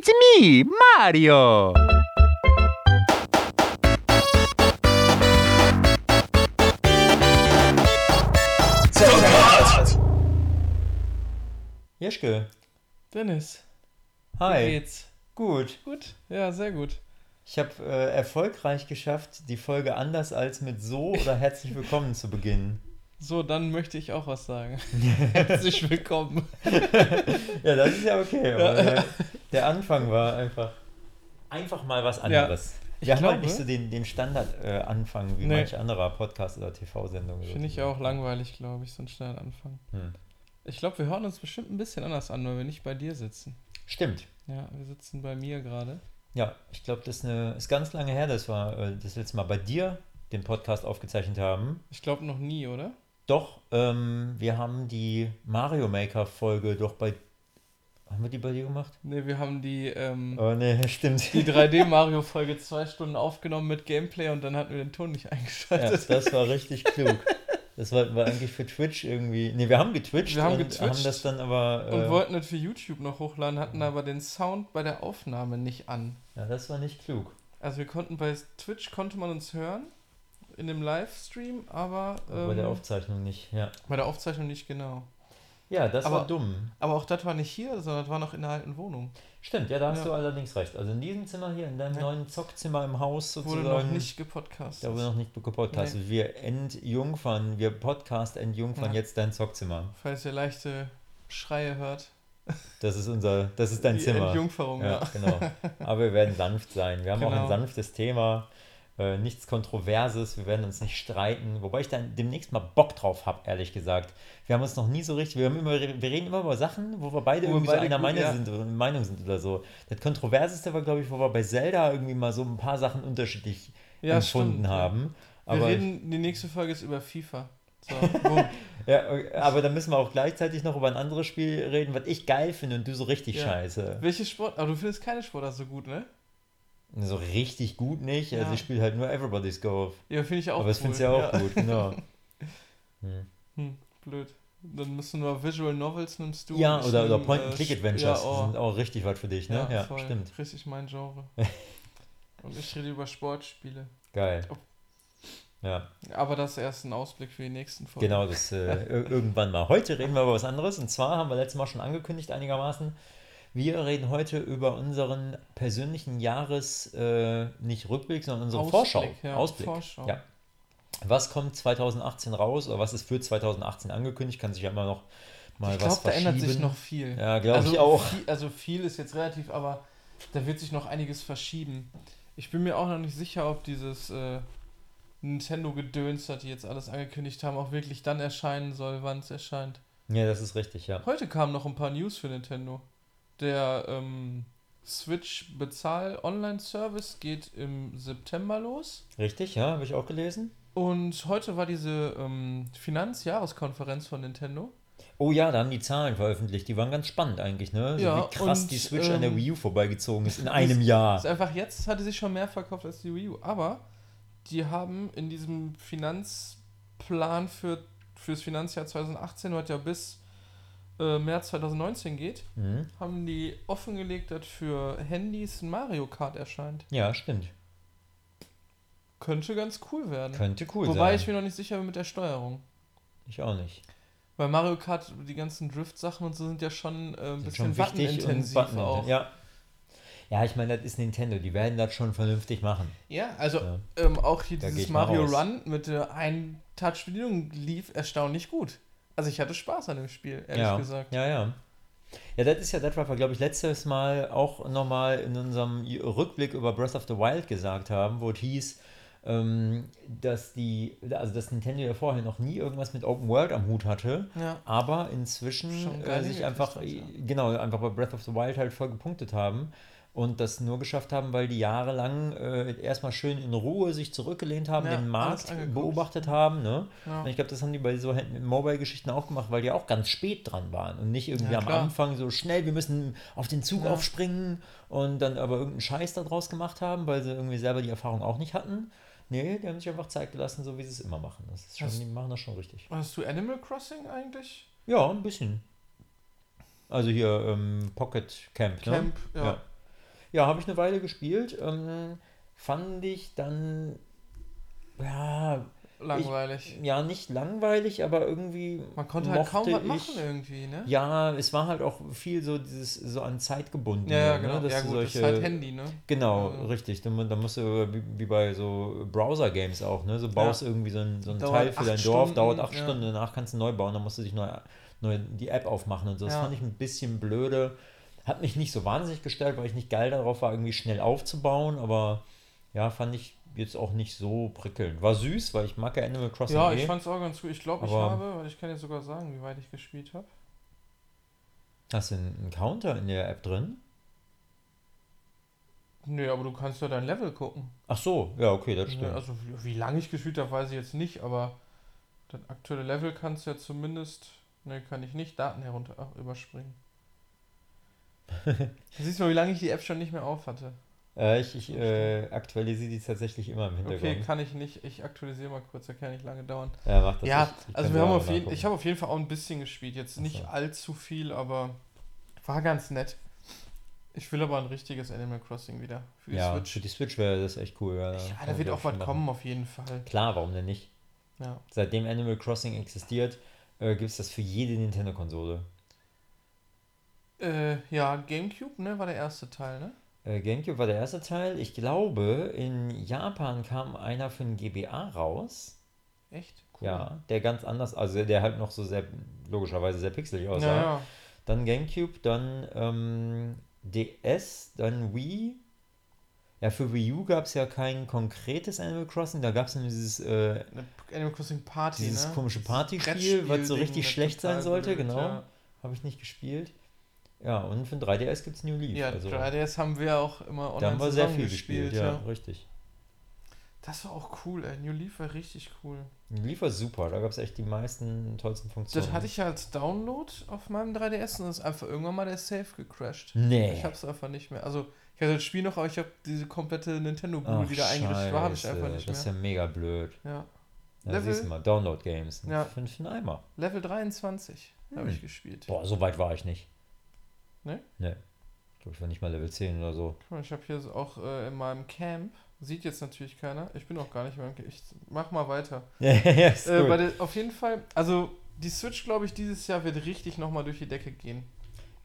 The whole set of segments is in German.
It's me, Mario! Jeschke, Dennis, wie hi. geht's? Gut. Gut? Ja, sehr gut. Ich habe äh, erfolgreich geschafft, die Folge anders als mit so oder herzlich willkommen zu beginnen. So, dann möchte ich auch was sagen. Herzlich willkommen. Ja, das ist ja okay. Aber der, der Anfang war einfach einfach mal was anderes. ich Wir haben halt glaube- nicht so den, den Standard-Anfang wie Nee. manch anderer Podcast- oder TV-Sendung. Finde ich auch langweilig, glaube ich, so einen schnellen Anfang. Hm. Ich glaube, wir hören uns bestimmt ein bisschen anders an, weil wir nicht bei dir sitzen. Stimmt. Ja, wir sitzen bei mir gerade. Ja, ich glaube, das ist, eine, ist ganz lange her, dass wir äh, das letzte Mal bei dir den Podcast aufgezeichnet haben. Ich glaube noch nie, oder? Doch, ähm, wir haben die Mario Maker Folge doch bei. Haben wir die bei dir gemacht? Ne, wir haben die, ähm, Oh ne, stimmt. die 3D-Mario-Folge zwei Stunden aufgenommen mit Gameplay und dann hatten wir den Ton nicht Ja, eingeschaltet. das war richtig klug. Das wollten wir eigentlich für Twitch irgendwie. Ne, wir haben getwitcht. Wir haben getwitcht haben das dann aber. Äh, und wollten das für YouTube noch hochladen, hatten aber den Sound bei der Aufnahme nicht an. ja, das war nicht klug. Also wir konnten bei Twitch konnte man uns hören in dem Livestream, aber bei der ähm, Aufzeichnung nicht, ja. bei der Aufzeichnung nicht genau. Ja, das Aber- war dumm. Aber auch das war nicht hier, sondern das war noch in der alten Wohnung. Stimmt, ja, da hast Ja. du allerdings recht. Also in diesem Zimmer hier, in deinem Ja. neuen Zockzimmer im Haus sozusagen. Wurde noch nicht gepodcastet. Da wurde noch nicht gepodcastet. Wir entjungfern, wir Podcast entjungfern Ja. jetzt dein Zockzimmer. Falls ihr leichte Schreie hört. Das ist unser, das ist dein die Zimmer. Entjungferung, Ja, ja. genau. Aber wir werden sanft sein. Wir haben auch ein Genau. sanftes Thema, äh, nichts Kontroverses. Wir werden uns nicht streiten. Wobei ich dann demnächst mal Bock drauf habe, ehrlich gesagt. Wir haben uns noch nie so richtig. Wir, immer, wir reden immer über Sachen, wo wir beide Wo wir irgendwie so beide einer gut- Meinung, ja. sind, oder Meinung sind oder so. Das Kontroverseste war, glaube ich, wo wir bei Zelda irgendwie mal so ein paar Sachen unterschiedlich Ja, empfunden stimmt, ja. haben. Wir Aber, reden, die nächste Folge ist über FIFA. So, ja, okay, aber dann müssen wir auch gleichzeitig noch über ein anderes Spiel reden, was ich geil finde und du so richtig Ja. scheiße. Welches Sport? Aber du findest keine Sportart so gut, ne? So richtig gut nicht. Also Ja. ich spiele halt nur Everybody's Golf. Ja, finde ich auch Aber das cool. findest du ja auch gut, genau. Hm. Hm, blöd. Dann müssen wir Visual Novels nimmst du. Ja, ich oder, oder nehm, äh, Point-and-Click-Adventures ja, oh. sind auch richtig was für dich, ne? Ja, voll. stimmt. Richtig mein Genre. Und ich rede über Sportspiele. Geil. Oh. Ja, Aber das ist erst ein Ausblick für die nächsten Folgen. genau, das äh, ir- irgendwann mal. Heute reden wir über was anderes und zwar haben wir letztes Mal schon angekündigt einigermaßen, wir reden heute über unseren persönlichen Jahres, äh, nicht Rückblick, sondern unsere Ausblick, Vorschau. ja, Ausblick. Vorschau. Ja. Was kommt 2018 raus oder was ist für 2018 angekündigt? Kann sich ja immer noch mal ich was glaube, da ändert sich verschieben. noch viel. Ja, glaube also ich auch. Viel, also viel ist jetzt relativ, aber da wird sich noch einiges verschieben. Ich bin mir auch noch nicht sicher, ob dieses äh, Nintendo-Gedöns, das die jetzt alles angekündigt haben, auch wirklich dann erscheinen soll, wann es erscheint. Ja, das ist richtig, ja. Heute kamen noch ein paar News für Nintendo. Der ähm, Switch Bezahl-Online-Service geht im September los. Richtig, ja, habe ich auch gelesen. Und heute war diese ähm, Finanzjahreskonferenz von Nintendo. Oh ja, da haben die Zahlen veröffentlicht. Die waren ganz spannend eigentlich, ne? So Ja, wie krass und, die Switch an der ähm, Wii U vorbeigezogen ist in einem Jahr. Ist einfach jetzt, hatte sich schon mehr verkauft als die Wii U. Aber die haben in diesem Finanzplan für fürs Finanzjahr 2018, was ja bis äh, März 2019 geht, Mhm. haben die offengelegt, dass für Handys ein Mario Kart erscheint. Ja, stimmt. Könnte ganz cool werden. Könnte cool Wobei sein. ich mir noch nicht sicher bin mit der Steuerung. ich auch nicht. Weil Mario Kart, die ganzen Drift-Sachen und so sind ja schon äh, ein Sind bisschen buttonintensiv Button. auch. Ja. Ja, ich meine, das ist Nintendo. Die werden das schon vernünftig machen. Ja, also Ja. Ähm, auch hier Da dieses Mario. Run mit der einen Touch-Bedienung lief erstaunlich gut. Also ich hatte Spaß an dem Spiel, ehrlich ja. gesagt. Ja, ja. Ja, das ist ja das, was wir, glaube ich, letztes Mal auch nochmal in unserem Rückblick über Breath of the Wild gesagt haben, wo es hieß, ähm, dass die, also dass Nintendo ja vorher noch nie irgendwas mit Open World am Hut hatte, Ja. aber inzwischen äh, sich einfach, ja. genau, einfach bei Breath of the Wild halt voll gepunktet haben und das nur geschafft haben, weil die jahrelang äh, erstmal schön in Ruhe sich zurückgelehnt haben, Ja, den Markt beobachtet haben, ne? Ja. Ich glaube, das haben die bei so Mobile-Geschichten auch gemacht, weil die auch ganz spät dran waren und nicht irgendwie Ja, am. Anfang so schnell, wir müssen auf den Zug aufspringen und dann aber irgendeinen Scheiß daraus gemacht haben, weil sie irgendwie selber die Erfahrung auch nicht hatten. Nee, die haben sich einfach Zeit gelassen, so wie sie es immer machen. Das ist schon, Hast- die machen das schon richtig. Hast du Animal Crossing eigentlich? Ja, ein bisschen. Also hier ähm, Pocket Camp, Camp, ne? ja. Ja, habe ich eine Weile gespielt. Ähm, fand ich dann, ja, Langweilig. ja, nicht langweilig, aber irgendwie. Man konnte halt kaum was mochte machen ich- irgendwie, ne? Ja, es war halt auch viel so dieses so an Zeit gebunden. Ja, ja, ne, genau. dass ja gut, das solche, ist halt Handy, ne? Genau, Also- richtig. Da, da musst du wie, wie bei so Browser-Games auch, ne? So baust irgendwie so ein, so ein Dauert Teil für dein Dorf, Stunden, dauert acht ja. Stunden, danach kannst du neu bauen, dann musst du dich neu, neu die App aufmachen und so. Das Ja. fand ich ein bisschen blöde. Hat mich nicht so wahnsinnig gestellt, weil ich nicht geil darauf war, irgendwie schnell aufzubauen, aber ja, fand ich jetzt auch nicht so prickelnd. War süß, weil ich mag ja Animal Crossing. Ja, eh. ich fand's auch ganz gut. Ich glaube, ich habe, weil ich kann jetzt sogar sagen, wie weit ich gespielt habe. Hast du einen, Counter in der App drin? Nö, aber du kannst ja dein Level gucken. Ach so, ja, okay, das stimmt. also wie, wie lange ich gespielt habe, weiß ich jetzt nicht, aber das aktuelle Level kannst du ja zumindest. Ne, kann ich nicht. Daten herunter ach, Siehst du mal, wie lange ich die App schon nicht mehr auf hatte. Äh, ich ich äh, aktualisiere die tatsächlich immer im Hintergrund. Okay, kann ich nicht. Ich aktualisiere mal kurz, da kann nicht lange dauern. ja, mach das. ja, ich, ich also kann wir haben selber auf jeden, nachgucken. ich habe auf jeden Fall auch ein bisschen gespielt. Jetzt Ach nicht allzu viel, aber war ganz nett. Ich will aber ein richtiges Animal Crossing wieder für die ja, Switch. für die Switch wäre das echt cool. Ja, Ja, kann da wird auch was machen. kommen auf jeden Fall. Klar, warum denn nicht? Ja. Seitdem Animal Crossing existiert, äh, gibt es das für jede Nintendo-Konsole. Äh, ja, GameCube, ne, war der erste Teil, ne? Äh, GameCube war der erste Teil. Ich glaube, in Japan kam einer für ein GBA raus. Echt? Ja, der ganz anders, also der halt noch so sehr, logischerweise sehr pixelig aussah. Ja, ja. Dann GameCube, dann ähm, DS, dann Wii. Ja, für Wii U gab es ja kein konkretes Animal Crossing, da gab es nur dieses, äh, Animal Crossing Party, dieses ne? komische Partyspiel, was so richtig schlecht sein sollte, blöd, genau. Ja, Habe ich nicht gespielt. Ja, und für ein 3DS gibt es New Leaf. ja also, 3DS haben wir auch immer online da haben wir sehr viel gespielt, ja, richtig. Das war auch cool, ey. New Leaf war richtig cool. New Leaf war super, da gab es echt die meisten tollsten Funktionen. Das hatte ich ja als Download auf meinem 3DS und das ist einfach irgendwann mal der Save gecrashed. Nee. Ich hab's einfach nicht mehr. Also, ich hatte das Spiel noch, aber ich habe diese komplette Nintendo-Bude, da eingerichtet war, habe ich einfach nicht Das ist mehr. ja mega blöd. Ja. Ja, Level- siehst du mal, Download-Games. Ja. Für, einen Eimer. Level 23 habe Hm. ich gespielt. Boah, so weit war ich nicht. Ne? Ne. Ich glaube, ich war nicht mal Level 10 oder so. Guck mal, Ich habe hier auch äh, in meinem Camp, sieht jetzt natürlich keiner, ich bin auch gar nicht mehr im Camp, ich mach mal weiter. ja, ja, ist Äh, der, auf jeden Fall, also die Switch, glaube ich, dieses Jahr wird richtig nochmal durch die Decke gehen.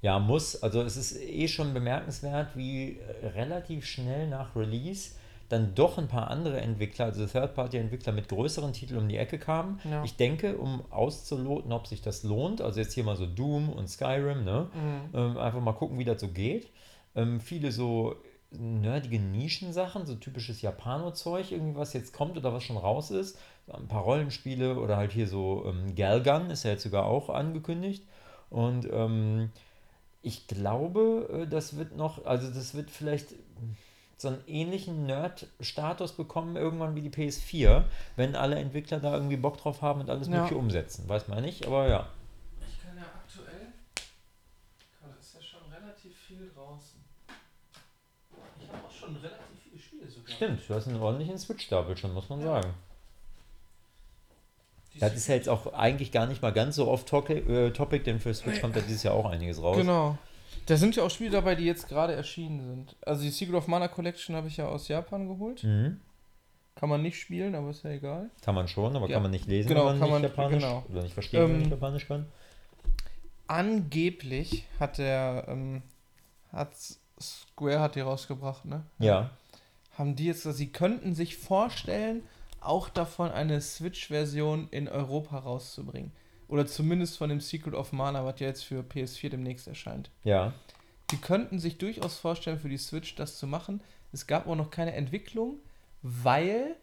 Ja, muss. Also es ist eh schon bemerkenswert, wie äh, relativ schnell nach Release dann doch ein paar andere Entwickler, also Third-Party-Entwickler mit größeren Titeln um die Ecke kamen. Ja. Ich denke, um auszuloten, ob sich das lohnt, also jetzt hier mal so Doom und Skyrim, ne? Mhm. Ähm, einfach mal gucken, wie das so geht. Ähm, viele so nerdige Nischensachen, so typisches Japano-Zeug, irgendwie was jetzt kommt oder was schon raus ist. Ein paar Rollenspiele oder halt hier so ähm, Galgun ist ja jetzt sogar auch angekündigt. Und ähm, ich glaube, äh, das wird noch, also das wird vielleicht so einen ähnlichen Nerd-Status bekommen, irgendwann wie die PS4, wenn alle Entwickler da irgendwie Bock drauf haben und alles Ja. Mögliche umsetzen. Weiß man nicht, aber ja. Ich kann ja aktuell, da ist ja schon relativ viel draußen. Ich habe auch schon relativ viele Spiele sogar. Stimmt, du hast einen ordentlichen Switch-Stapel schon, muss man Ja. sagen. Die Das ist ja jetzt auch eigentlich gar nicht mal ganz so oft topic, äh, topic denn für Switch kommt ja dieses Jahr auch einiges raus. Genau. Da sind ja auch Spiele dabei, die jetzt gerade erschienen sind. Also die Secret of Mana Collection habe ich ja aus Japan geholt. Mhm. Kann man nicht spielen, aber ist ja egal. Kann man schon, aber Ja. kann man nicht lesen, Genau, wenn man kann nicht man- Japanisch genau. oder nicht verstehen, wenn man Ähm, nicht Japanisch kann. Angeblich hat der, ähm, hat Square hat die rausgebracht, ne? Ja. Haben die jetzt, sie könnten sich vorstellen, auch davon eine Switch-Version in Europa rauszubringen. Oder zumindest von dem Secret of Mana, was ja jetzt für PS4 demnächst erscheint. Ja. Die könnten sich durchaus vorstellen, für die Switch das zu machen. Es gab auch noch keine Entwicklung, weil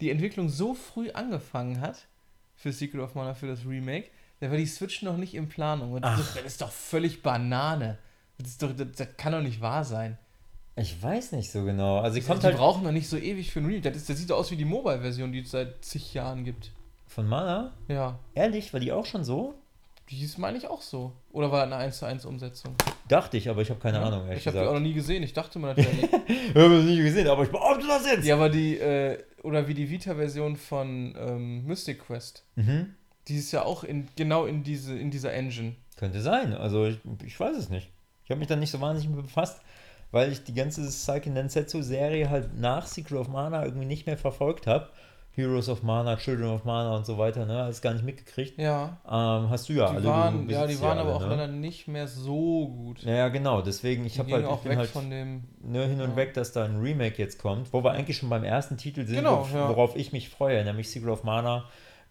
die Entwicklung so früh angefangen hat für Secret of Mana, für das Remake, da war die Switch noch nicht in Planung. Und das, ist, doch- völlig Banane. Das, ist doch, das, das kann doch nicht wahr sein. Ich weiß nicht so genau. Also Die, kommt die halt brauchen doch nicht so ewig für ein Remake. Das, ist, das sieht doch aus wie die Mobile-Version, die es seit zig Jahren gibt. Von Mana. Ja, Ehrlich, war die auch schon so? die ist, meine ich, auch so. Oder war eine 1 zu 1 Umsetzung? Dachte ich, aber ich habe keine Ja, Ahnung, Ich habe die auch noch nie gesehen. Ich dachte wäre die. Ich habe es nie gesehen, aber ich behaupte das jetzt. Ja, aber die, äh, oder wie die Vita-Version von ähm, Mystic Quest. Mhm. Die ist ja auch in, genau in, diese, in dieser Engine. Könnte sein. Also ich, ich weiß es nicht. Ich habe mich da nicht so wahnsinnig mit befasst. weil ich die ganze Saiken Densetsu-Serie halt nach Secret of Mana irgendwie nicht mehr verfolgt habe. Heroes of Mana, Children of Mana und so weiter, ne? Alles gar nicht mitgekriegt. Ja. Ähm, hast du ja Die alle. waren, ja, die waren alle, aber auch ne? leider nicht mehr so gut. Ja, ja, genau. Deswegen, ich habe halt, ich auch bin weg halt von dem. ne, hin und Ja. weg, dass da ein Remake jetzt kommt, wo wir eigentlich schon beim ersten Titel sind, Genau, wo- ja. worauf ich mich freue, nämlich Secret of Mana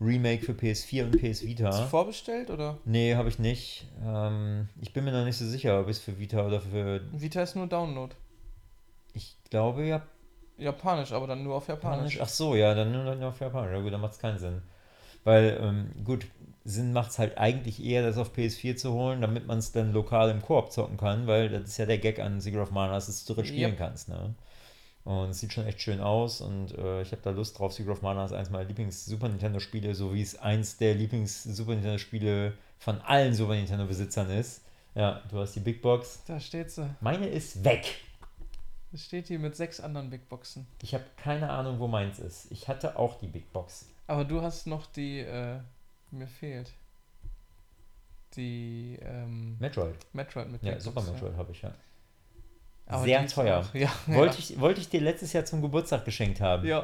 Remake für PS4 und PS Hast du Vita. vorbestellt oder? Nee, habe ich nicht. Ähm, ich bin mir noch nicht so sicher, ob es für Vita oder für. Vita ist nur Download. Ich glaube ja. Japanisch, aber dann nur auf Japanisch. Ach so, ja, dann nur noch auf Japanisch. Ja, gut, dann macht es keinen Sinn. Weil, ähm, gut, Sinn macht es halt eigentlich eher, das auf PS4 zu holen, damit man es dann lokal im Koop zocken kann, weil das ist ja der Gag an Secret of Mana, dass du es zu dritt spielen Yep. kannst, ne? Und es sieht schon echt schön aus und äh, ich habe da Lust drauf. Secret of Mana ist eins meiner Lieblings-Super Nintendo-Spiele, so wie es eins der Lieblings-Super Nintendo-Spiele von allen Super Nintendo-Besitzern ist. Ja, du hast die Big Box. Da steht sie. Meine ist weg. Da steht die mit sechs anderen Big Boxen. Ich habe keine Ahnung, wo meins ist. Ich hatte auch die Big Box. Aber du hast noch die, äh, mir fehlt. Die, ähm, Metroid. Metroid mit Ja, Big Super Box, Metroid habe ich ja. Aber Sehr teuer. auch- Ja, Wollte, ich, wollte ich dir letztes Jahr zum Geburtstag geschenkt haben. ja.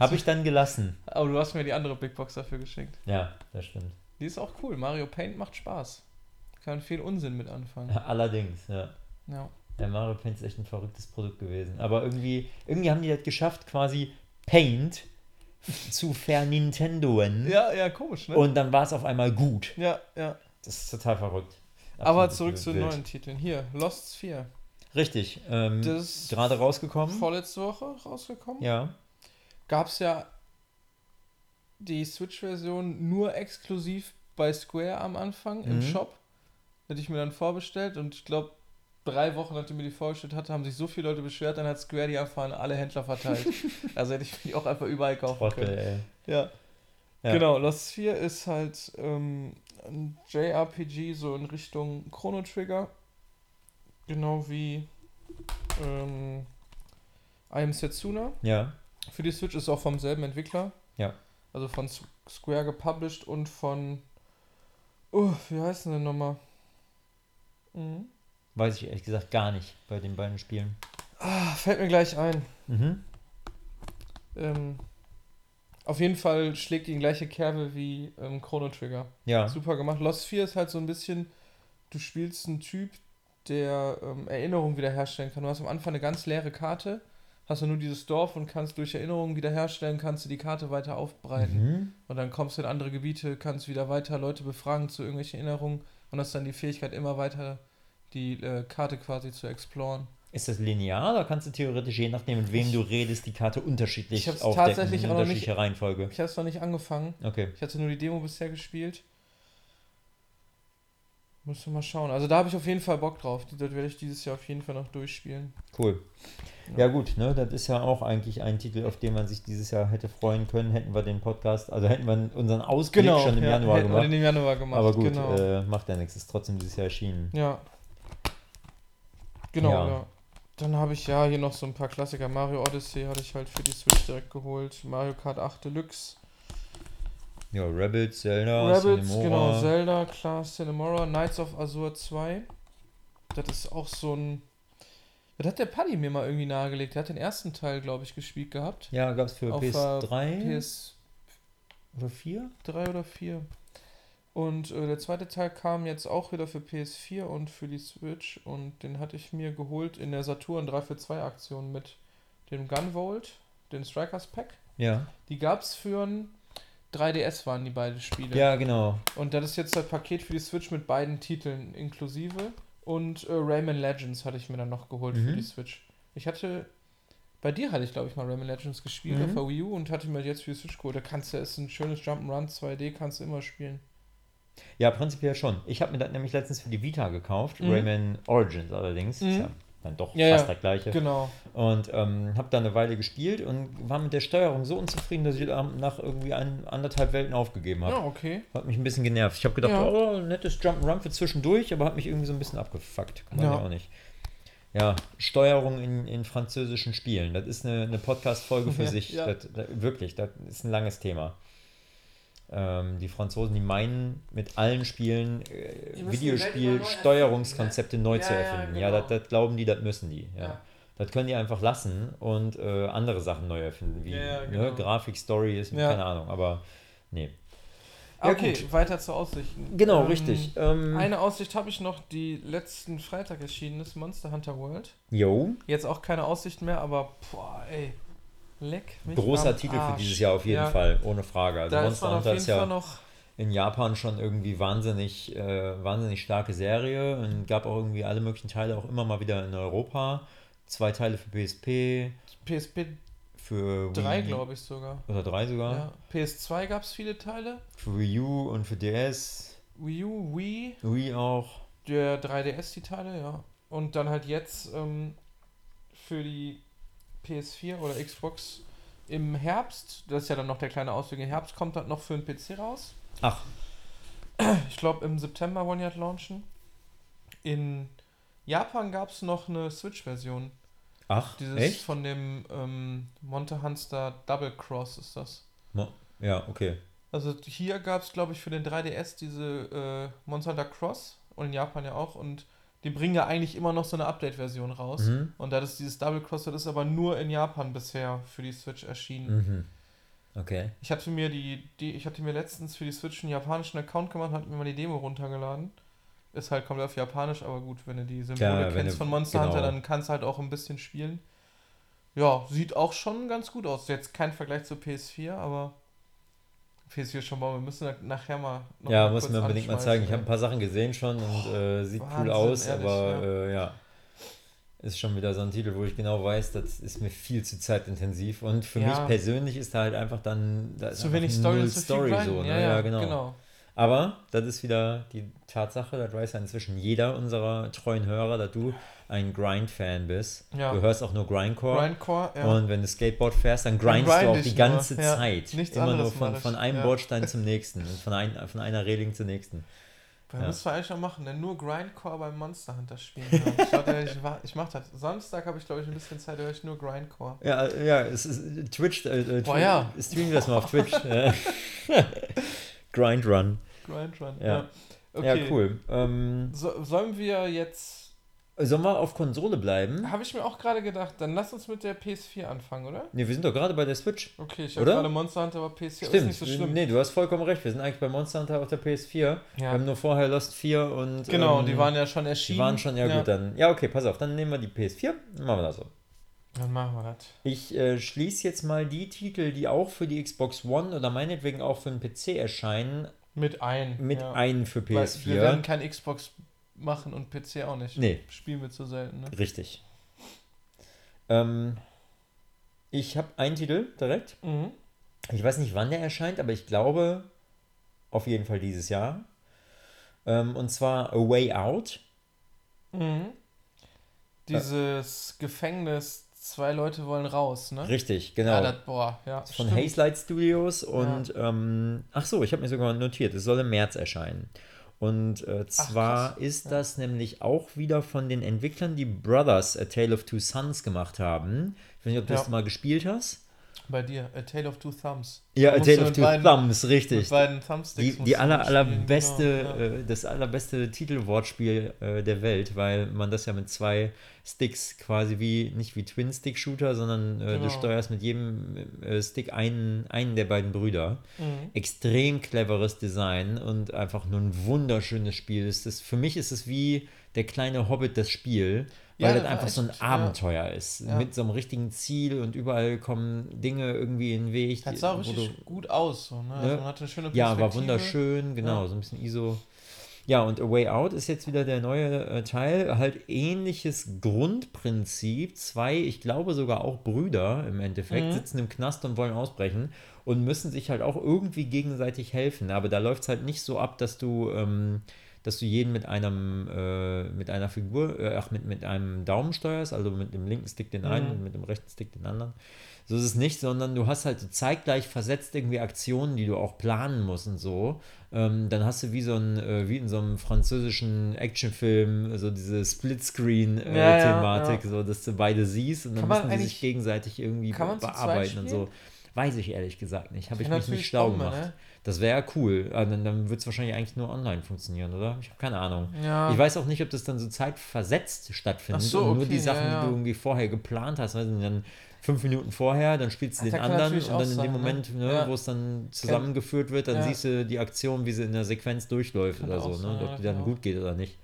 Habe ich dann gelassen. Aber du hast mir die andere Big Box dafür geschenkt. Ja, das stimmt. Die ist auch cool. Mario Paint macht Spaß. Kann viel Unsinn mit anfangen. Allerdings, ja. Ja. Der Mario Paint ist echt ein verrücktes Produkt gewesen. Aber irgendwie, irgendwie haben die das geschafft, quasi Paint zu vernintendoen. Ja, ja, komisch, ne? Und dann war es auf einmal gut. ja, ja. Das ist total verrückt. Aber Absolut zurück zu den neuen Titeln. Hier, Lost Sphere. Richtig. Ähm, Das ist gerade rausgekommen. vorletzte Woche rausgekommen. Ja. Gab es ja die Switch-Version nur exklusiv bei Square am Anfang im Mhm. Shop. Hätte ich mir dann vorbestellt und ich glaube, drei Wochen nachdem ich die vorgestellt hatte, haben sich so viele Leute beschwert, dann hat Square die einfach an alle Händler verteilt. also hätte ich die auch einfach überall kaufen Trottel, können. ey. Ja. Ja. Genau, Lost Sphere ist halt ähm, ein JRPG so in Richtung Chrono Trigger. Genau wie ähm, I Am Setsuna. Ja. Für die Switch ist auch vom selben Entwickler. Ja. Also von Square gepublished und von. Oh, wie heißen denn nochmal? Mhm. Weiß ich ehrlich gesagt gar nicht bei den beiden Spielen. Ah, fällt mir gleich ein. Mhm. Ähm, auf jeden Fall schlägt die gleiche Kerbe wie ähm, Chrono Trigger. Ja. Super gemacht. Lost 4 ist halt so ein bisschen, du spielst einen Typ, der ähm, Erinnerungen wiederherstellen kann. Du hast am Anfang eine ganz leere Karte, hast du nur dieses Dorf und kannst durch Erinnerungen wiederherstellen, kannst du die Karte weiter aufbreiten. Mhm. Und dann kommst du in andere Gebiete, kannst wieder weiter Leute befragen zu irgendwelchen Erinnerungen und hast dann die Fähigkeit, immer weiter die äh, Karte quasi zu exploren. Ist das linear oder kannst du theoretisch, je nachdem, mit wem du redest, die Karte unterschiedlich Ich aufdecken, tatsächlich in unterschiedlicher Reihenfolge? Ich habe es noch nicht angefangen. Okay. Ich hatte nur die Demo bisher gespielt. Müsste mal schauen. Also da habe ich auf jeden Fall Bock drauf. Die- Das werde ich dieses Jahr auf jeden Fall noch durchspielen. Cool. Ja. Ja gut, ne, das ist ja auch eigentlich ein Titel, auf den man sich dieses Jahr hätte freuen können, hätten wir den Podcast, also hätten wir unseren Ausblick schon im ja, Januar hätten wir gemacht. den im Januar gemacht. Aber gut, genau. äh, macht ja nichts, ist trotzdem dieses Jahr erschienen. ja. Genau, Ja. ja. Dann habe ich ja hier noch so ein paar Klassiker. Mario Odyssey hatte ich halt für die Switch direkt geholt. Mario Kart 8 Deluxe. Ja, Rabbits, Zelda, Rabbits, Cinemora. genau, Zelda, klar, Cinemora, Knights of Azure 2. Das ist auch so ein. Das hat der Paddy mir mal irgendwie nahegelegt. Der hat den ersten Teil, glaube ich, gespielt gehabt. Ja, gab es für Auf, äh, PS3 PS oder 4? 3 oder 4. Und äh, der zweite Teil kam jetzt auch wieder für PS4 und für die Switch. Und den hatte ich mir geholt in der Saturn 3 für 2 Aktion mit dem Gunvolt, den Strikers Pack. Ja. Die gab es für ein 3DS, waren die beiden Spiele. Ja, genau. Und das ist jetzt das Paket für die Switch mit beiden Titeln inklusive. Und äh, Rayman Legends hatte ich mir dann noch geholt für Mhm. die Switch. Ich hatte. Bei dir hatte ich, glaube ich, mal Rayman Legends gespielt Mhm. auf der Wii U und hatte mir jetzt für die Switch geholt. Da kannst du, ist ein schönes Jump'n'Run 2D, kannst du immer spielen. Ja, prinzipiell schon. Ich habe mir das nämlich letztens für die Vita gekauft, Mhm. Rayman Origins allerdings. Mhm. Ist ja dann doch Ja, fast ja. das gleiche. Genau. Und ähm, habe da eine Weile gespielt und war mit der Steuerung so unzufrieden, dass ich nach irgendwie ein, anderthalb Welten aufgegeben habe. Ja, okay. Hat mich ein bisschen genervt. Ich habe gedacht, Ja. oh, nettes Jump'n'Run für zwischendurch, aber hat mich irgendwie so ein bisschen abgefuckt. Kann man Ja. auch nicht. Ja, Steuerung in, in französischen Spielen. Das ist eine, eine Podcast-Folge für sich. Das, das, wirklich, das ist ein langes Thema. Ähm, die Franzosen, die meinen mit allen Spielen äh, Welt immer neu Videospiel-Steuerungskonzepte neu Ja, zu ja, erfinden. Ja, das, genau. das glauben die, das müssen die. Ja. Ja. Das können die einfach lassen und äh, andere Sachen neu erfinden, wie Ja, ja, ne, genau. Grafik, Story, ist Ja. keine Ahnung, aber nee. Ja, okay, gut. weiter zu Aussichten. Genau, Ähm, richtig. Ähm, Eine Aussicht habe ich noch, die letzten Freitag erschienen ist, Monster Hunter World. yo, Jetzt auch keine Aussicht mehr, aber boah, ey. Leck mich großer Titel für Arsch. dieses Jahr auf jeden Ja, Fall, ohne Frage. Also Da ist Monster auf Hunter ist ja noch. in Japan schon irgendwie wahnsinnig, äh, wahnsinnig starke Serie und gab auch irgendwie alle möglichen Teile auch immer mal wieder in Europa. Zwei Teile für PSP, PSP für 3, Wii- glaube ich sogar. Oder drei sogar. Ja. PS2 gab es viele Teile. Für Wii U und für DS. Wii U, Wii, Wii auch. der 3DS die Teile, ja. Und dann halt jetzt ähm, für die PS4 oder Xbox im Herbst, das ist ja dann noch der kleine Ausweg, im Herbst kommt dann noch für den PC raus. Ach, Ich glaube, im September wollen die halt launchen. In Japan gab es noch eine Switch-Version. ach, Dieses echt? von dem ähm, Monte Hunter Double Cross ist das. Mo- Ja, okay. Also hier gab es, glaube ich, für den 3DS diese äh, Monster Hunter Cross und in Japan ja auch. Und die bringen ja eigentlich immer noch so eine Update-Version raus. Mhm. Und da ist dieses Double Cross, das ist aber nur in Japan bisher für die Switch erschienen. Mhm. Okay. Ich hatte mir die, die, ich hatte mir letztens für die Switch einen japanischen Account gemacht und hatte mir mal die Demo runtergeladen. Ist halt komplett auf Japanisch, aber gut, wenn du die Symbole wenn kennst du- von Monster genau. Hunter, dann kannst du halt auch ein bisschen spielen. Ja, sieht auch schon ganz gut aus. Jetzt kein Vergleich zur PS4, aber PS4 ist schon mal, wir müssen nachher mal noch ja, mal muss mir unbedingt mal zeigen. Ich habe ein paar Sachen gesehen schon und äh, sieht cool Wahnsinn, aus, ehrlich, aber ja. Äh, ja. Ist schon wieder so ein Titel, wo ich genau weiß, das ist mir viel zu zeitintensiv. Und für Ja. mich persönlich ist da halt einfach dann da ist Zu wenig Story, Story viel so. Ne? Ja, ja, genau. genau. Aber das ist wieder die Tatsache, das weiß ja inzwischen jeder unserer treuen Hörer, dass du ein Grind-Fan bist. Ja. Du hörst auch nur Grindcore. Grindcore, ja. Und wenn du Skateboard fährst, dann grindest grind du auch die nur, ganze ja. Zeit. Nichts Immer nur von, mach von einem ja. Bordstein zum nächsten. Und von, ein, von einer Reling zur nächsten. Ja. müssen wir eigentlich schon machen, denn nur Grindcore beim Monster Hunter spielen. ich glaube, ich, ich mache das. Samstag habe ich, glaube ich, ein bisschen Zeit, da höre ich nur Grindcore. Ja, ja, es ist Twitch. Äh, äh, Boah, ja. Streamen wir das mal auf Twitch. Äh, Grind Run. Grindrun, Ja. ja. Okay. Ja, cool. Ähm, So, sollen wir jetzt. sollen wir auf Konsole bleiben? Habe ich mir auch gerade gedacht, dann lass uns mit der PS4 anfangen, oder? Ne, wir sind doch gerade bei der Switch. Okay, ich habe Oder? gerade Monster Hunter aber PS4, ist Stimmt. nicht so schlimm. Nee, du hast vollkommen recht. Wir sind eigentlich bei Monster Hunter auf der PS4. Wir Ja. haben nur vorher Lost 4 und. Genau, ähm, die waren ja schon Die erschienen. waren schon, ja, gut, dann. Ja, okay, pass auf, dann nehmen wir die PS4. Dann machen wir das so. Dann machen wir das. Ich äh, schließe jetzt mal die Titel, die auch für die Xbox One oder meinetwegen auch für den PC erscheinen, Mit ein. mit ja. ein für Weil PS4. Wir werden kein Xbox machen und PC auch nicht. Nee. Spielen wir zu selten, ne? Richtig. Ähm, ich habe einen Titel direkt. Mhm. Ich weiß nicht, wann der erscheint, aber ich glaube auf jeden Fall dieses Jahr. Ähm, und zwar A Way Out. Mhm. Dieses Gefängnis, zwei Leute wollen raus, ne? Richtig, genau. Ja, das, boah, ja. von stimmt. Hazelight Studios und ähm, ach so, ich habe mir sogar notiert, es soll im März erscheinen. Und äh, zwar krass. ist das nämlich auch wieder von den Entwicklern, die Brothers A Tale of Two Sons gemacht haben. Ich weiß nicht, ob du Ja. das mal gespielt hast. Bei dir, A Tale of Two Thumbs. Ja, A du Tale of Two beiden- Thumbs, richtig. Mit beiden Thumbsticks. Die, die du aller, allerbeste, genau, ja. äh, das allerbeste Titelwortspiel äh, der Welt, weil man das ja mit zwei Sticks quasi wie, nicht wie Twin-Stick-Shooter, sondern äh, du Genau. steuerst mit jedem Stick einen, einen der beiden Brüder. Mhm. Extrem cleveres Design und einfach nur ein wunderschönes Spiel. Es ist, für mich ist es wie der kleine Hobbit das Spiel, Ja, weil das das einfach so ein echt, ja. Abenteuer ist. Ja. Mit so einem richtigen Ziel und überall kommen Dinge irgendwie in den Weg. Das sah wo richtig du- gut aus. So, ne? Also Ja. man hatte eine schöne ja, war Perspektive. wunderschön, genau, so ein bisschen ISO. Ja, und A Way Out ist jetzt wieder der neue äh, Teil. Halt ähnliches Grundprinzip. Zwei, ich glaube sogar auch Brüder im Endeffekt, Mhm. sitzen im Knast und wollen ausbrechen und müssen sich halt auch irgendwie gegenseitig helfen. Aber da läuft es halt nicht so ab, dass du, ähm, dass du jeden mit einem, äh, mit einer Figur, äh, ach, mit, mit einem Daumen steuerst, also mit dem linken Stick den einen Mhm. und mit dem rechten Stick den anderen. So ist es nicht, sondern du hast halt so zeitgleich versetzt irgendwie Aktionen, die du auch planen musst und so. Ähm, dann hast du wie so ein, äh, wie in so einem französischen Actionfilm, so diese Splitscreen-Thematik, Ja, ja, ja. so dass du beide siehst und dann Kann müssen die sich gegenseitig irgendwie bearbeiten und so. Weiß ich ehrlich gesagt nicht. Habe ich mich nicht schlau gemacht. ne? Das wäre ja cool. Aber dann dann wird es wahrscheinlich eigentlich nur online funktionieren, oder? Ich habe keine Ahnung. Ja. Ich weiß auch nicht, ob das dann so zeitversetzt stattfindet. Ach so, und nur okay, die Sachen, ja, ja. die du irgendwie vorher geplant hast, du, dann fünf Minuten vorher, dann spielst du Ach, den anderen und dann in dem ne? Moment, ne, Ja. wo es dann zusammengeführt wird, dann Ja. siehst du die Aktion, wie sie in der Sequenz durchläuft Kann oder so, sein, ne, ja, ob die dann auch. gut geht oder nicht.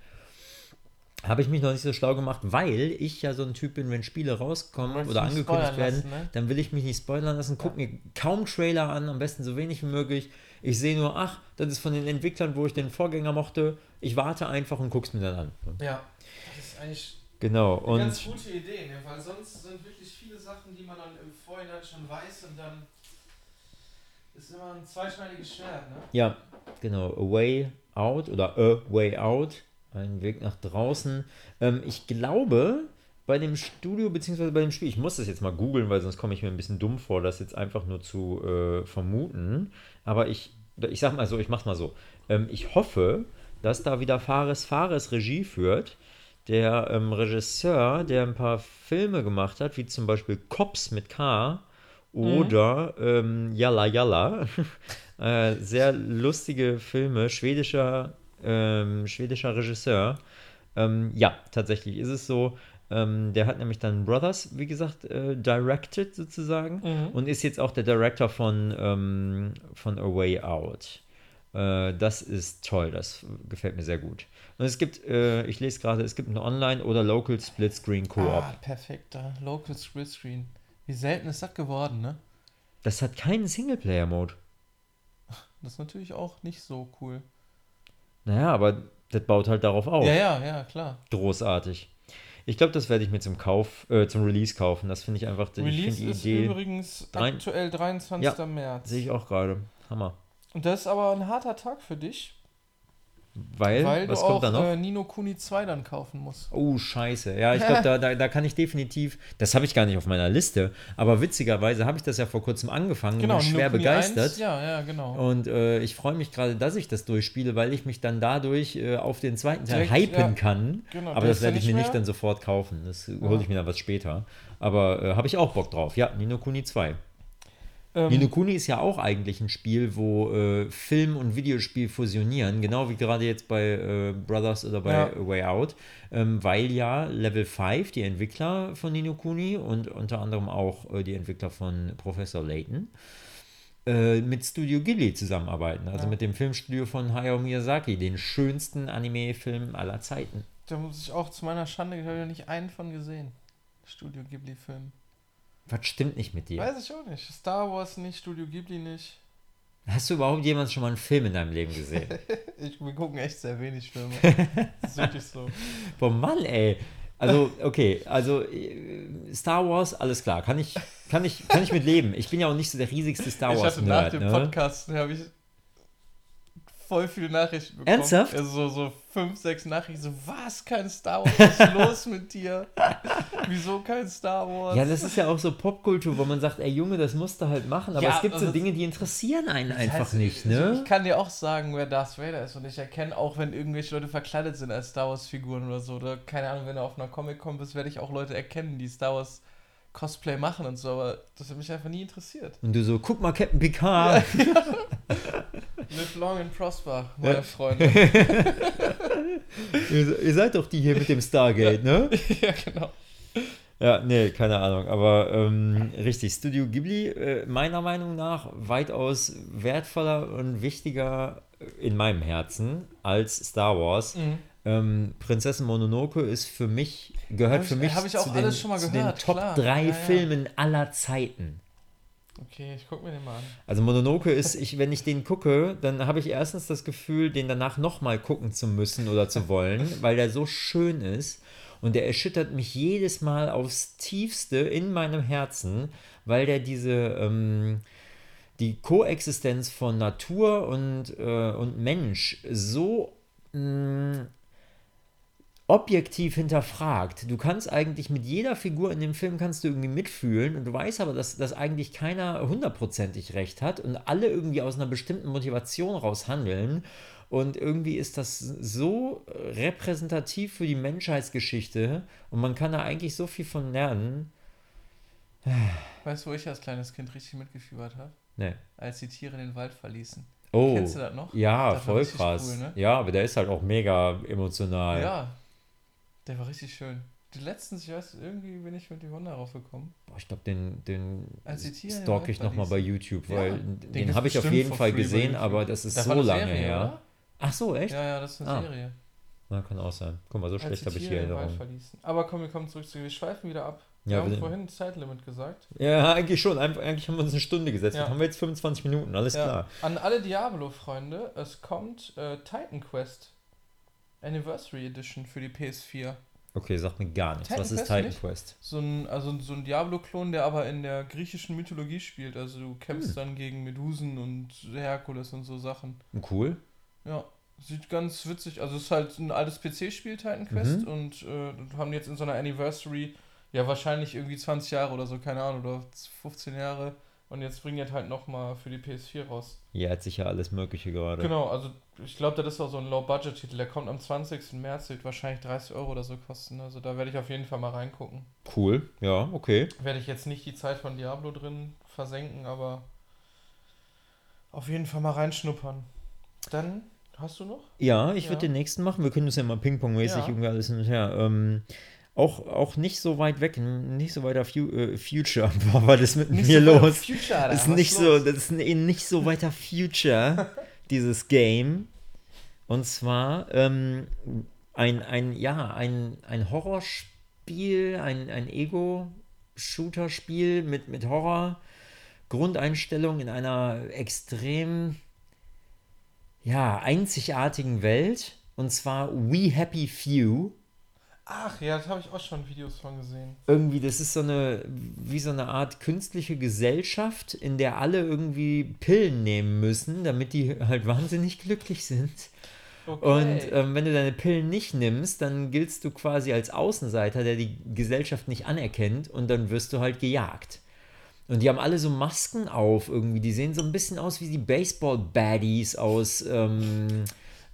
Habe ich mich noch nicht so schlau gemacht, weil ich ja so ein Typ bin, wenn Spiele rauskommen oder angekündigt werden, lassen, ne? dann will ich mich nicht spoilern lassen, guck mir kaum Trailer an, am besten so wenig wie möglich. Ich sehe nur, ach, das ist von den Entwicklern, wo ich den Vorgänger mochte. Ich warte einfach und guck's mir dann an. Ja, das ist eigentlich Genau, eine und ganz gute Idee, ne? weil sonst sind wirklich viele Sachen, die man dann im Vorhinein schon weiß und dann ist immer ein zweischneidiges Schwert. Ne? ja, genau, A Way Out oder A Way Out, ein Weg nach draußen. Ähm, ich glaube, bei dem Studio, beziehungsweise bei dem Spiel, ich muss das jetzt mal googeln, weil sonst komme ich mir ein bisschen dumm vor, das jetzt einfach nur zu äh, vermuten. Aber ich, ich sag mal so, ich mach's mal so. Ähm, ich hoffe, dass da wieder Fares Fares Regie führt. Der ähm, Regisseur, der ein paar Filme gemacht hat, wie zum Beispiel Cops mit K oder ähm, Yalla Yalla. äh, sehr lustige Filme, schwedischer, ähm, schwedischer Regisseur. Ähm, ja, tatsächlich ist es so. Ähm, der hat nämlich dann Brothers, wie gesagt, äh, directed sozusagen Mhm. und ist jetzt auch der Director von, ähm, von A Way Out. Äh, das ist toll, das gefällt mir sehr gut. Und es gibt, äh, ich lese gerade, es gibt einen Online- oder Local Split-Screen Koop. Ah, perfekter Local Split Screen. Wie selten ist das geworden, ne? Das hat keinen Singleplayer-Mode. Das ist natürlich auch nicht so cool. Naja, aber das baut halt darauf auf. Ja, ja, ja, klar. Großartig. Ich glaube, das werde ich mir zum Kauf, äh, zum Release kaufen. Das finde ich einfach, ich finde Release die ist Idee, übrigens aktuell 23. März. sehe ich auch gerade. Hammer. Und das ist aber ein harter Tag für dich, Weil, weil was du kommt auch da noch? äh, Nino Kuni 2 dann kaufen musst. Oh, scheiße. Ja, ich glaube, da, da, da kann ich definitiv, das habe ich gar nicht auf meiner Liste, aber witzigerweise habe ich das ja vor kurzem angefangen und bin schwer Kuni begeistert. 1, ja, ja, genau. Und äh, ich freue mich gerade, dass ich das durchspiele, weil ich mich dann dadurch äh, auf den zweiten Teil Direkt, hypen ja. kann. Genau, aber das werde ich nicht mir nicht mehr- dann sofort kaufen. Das hole ich mir dann was später. Aber äh, habe ich auch Bock drauf. Ja, Nino Kuni 2. Ähm, Nino Kuni ist ja auch eigentlich ein Spiel, wo äh, Film und Videospiel fusionieren, genau wie gerade jetzt bei äh, Brothers oder bei Ja. Way Out, ähm, weil ja Level 5, die Entwickler von Nino Kuni und unter anderem auch äh, die Entwickler von Professor Layton, äh, mit Studio Ghibli zusammenarbeiten, also Ja. mit dem Filmstudio von Hayao Miyazaki, den schönsten Anime-Film aller Zeiten. da muss ich auch zu meiner Schande, ich habe ja nicht einen von gesehen. Studio Ghibli-Film. Was stimmt nicht mit dir? Weiß ich auch nicht. Star Wars nicht, Studio Ghibli nicht. Hast du überhaupt jemals schon mal einen Film in deinem Leben gesehen? Ich, wir gucken echt sehr wenig Filme. das ist wirklich so. Boah, Mann, ey. Also, okay, also äh, Star Wars, alles klar, kann ich, kann ich, kann ich mit leben. Ich bin ja auch nicht so der riesigste Star ich Wars hatte nach Nerd, dem ne? Podcast, habe ich voll viele Nachrichten bekommen. Ernsthaft? Also so, so fünf, sechs Nachrichten. So, was, kein Star Wars? Was ist los mit dir? Wieso kein Star Wars? Ja, das ist ja auch so Popkultur, wo man sagt, ey Junge, das musst du halt machen, aber Ja, es gibt so also- Dinge, die interessieren einen einfach heißt, nicht, ich, ne? Ich kann dir auch sagen, wer Darth Vader ist und ich erkenne auch, wenn irgendwelche Leute verkleidet sind als Star Wars Figuren oder so. Oder keine Ahnung, wenn du auf einer Comic-Con bist, werde ich auch Leute erkennen, die Star Wars Cosplay machen und so, aber das hat mich einfach nie interessiert. Und du so, guck mal, Captain Picard. Live long and prosper, meine Ja. Freunde. ihr, ihr seid doch die hier mit dem Stargate, ne? ja, genau. Ja, nee, keine Ahnung. Aber ähm, richtig, Studio Ghibli, äh, meiner Meinung nach, weitaus wertvoller und wichtiger in meinem Herzen als Star Wars. Mhm. Ähm, Prinzessin Mononoke ist für mich, gehört ich- für mich zu, den, zu den Top klar. 3 Ja, ja. Filmen aller Zeiten. Okay, ich guck mir den mal an. Also Mononoke ist, ich, wenn ich den gucke, dann habe ich erstens das Gefühl, den danach nochmal gucken zu müssen oder zu wollen, weil der so schön ist. Und der erschüttert mich jedes Mal aufs tiefste in meinem Herzen, weil der diese, ähm, die Koexistenz von Natur und, äh, und Mensch so mh, objektiv hinterfragt. Du kannst eigentlich mit jeder Figur in dem Film kannst du irgendwie mitfühlen und du weißt aber, dass, dass eigentlich keiner hundertprozentig recht hat und alle irgendwie aus einer bestimmten Motivation raus handeln. Und irgendwie ist das so repräsentativ für die Menschheitsgeschichte und man kann da eigentlich so viel von lernen. Weißt du, wo ich als kleines Kind richtig mitgefiebert habe? Nee. Als die Tiere den Wald verließen. Oh. Kennst du das noch? Ja, Das voll krass. cool, ne? Ja, aber der ist halt auch mega emotional. Ja. Der war richtig schön. Die letztens, ich weiß, irgendwie bin ich mit dem Hund darauf gekommen. Boah, ich glaube, den, den stalk ich nochmal bei. YouTube, Ja, weil den den, habe ich auf jeden Fall gesehen, aber das ist Das so lange Serie, her. oder? Ach so, echt? Ja, ja, das ist eine Ah. Serie. Na, kann auch sein. Guck mal, so Als schlecht habe ich hier verließen. Aber komm, wir kommen zurück zu. Wir schweifen wieder ab. Wir Ja, haben wir- vorhin ein Zeitlimit gesagt. Ja, eigentlich schon. Eigentlich haben wir uns eine Stunde gesetzt. Ja. Jetzt haben wir jetzt 25 Minuten, alles Ja. klar. An alle Diablo-Freunde, es kommt äh, Titan Quest Anniversary Edition für die PS4. Okay, sagt mir gar nichts. Titan Was ist Titan? Quest? So ein, also so ein Diablo-Klon, der aber in der griechischen Mythologie spielt. Also du kämpfst Hm. dann gegen Medusen und Herkules und so Sachen. Cool. Ja, sieht ganz witzig. Also es ist halt ein altes PC-Spiel, Titan Quest, Mhm. und äh, haben jetzt in so einer Anniversary, ja wahrscheinlich irgendwie 20 Jahre oder so, keine Ahnung, oder 15 Jahre. Und jetzt bringen die halt nochmal für die PS4 raus. Hier hat sicher alles Mögliche gerade. Genau, also ich glaube, das ist auch so ein Low-Budget-Titel. Der kommt am 20. März, wird wahrscheinlich 30 Euro oder so kosten. Also da werde ich auf jeden Fall mal reingucken. Cool, ja, okay. Werde ich jetzt nicht die Zeit von Diablo drin versenken, aber auf jeden Fall mal reinschnuppern. Dann hast du noch? Ja, ich Ja. würde den nächsten machen. Wir können das ja mal Ping-Pong-mäßig Ja. irgendwie alles hin und her. Ähm, auch, auch nicht so weit weg, nicht so weiter Fu äh, Future. Boah, war das mit mir so weit los? Future, Alter, Das ist was nicht ist so, los? das ist ein nicht so weiter Future, dieses Game. Und zwar ähm, ein, ein, ja, ein, ein Horrorspiel, ein, ein Ego-Shooter-Spiel mit, mit Horror-Grundeinstellung in einer extrem ja, einzigartigen Welt. Und zwar We Happy Few. Ach ja, das habe ich auch schon Videos von gesehen. irgendwie, das ist so eine, wie so eine Art künstliche Gesellschaft, in der alle irgendwie Pillen nehmen müssen, damit die halt wahnsinnig glücklich sind. Okay. Und ähm, wenn du deine Pillen nicht nimmst, dann giltst du quasi als Außenseiter, der die Gesellschaft nicht anerkennt und dann wirst du halt gejagt. Und die haben alle so Masken auf irgendwie, die sehen so ein bisschen aus wie die Baseball-Baddies aus ähm,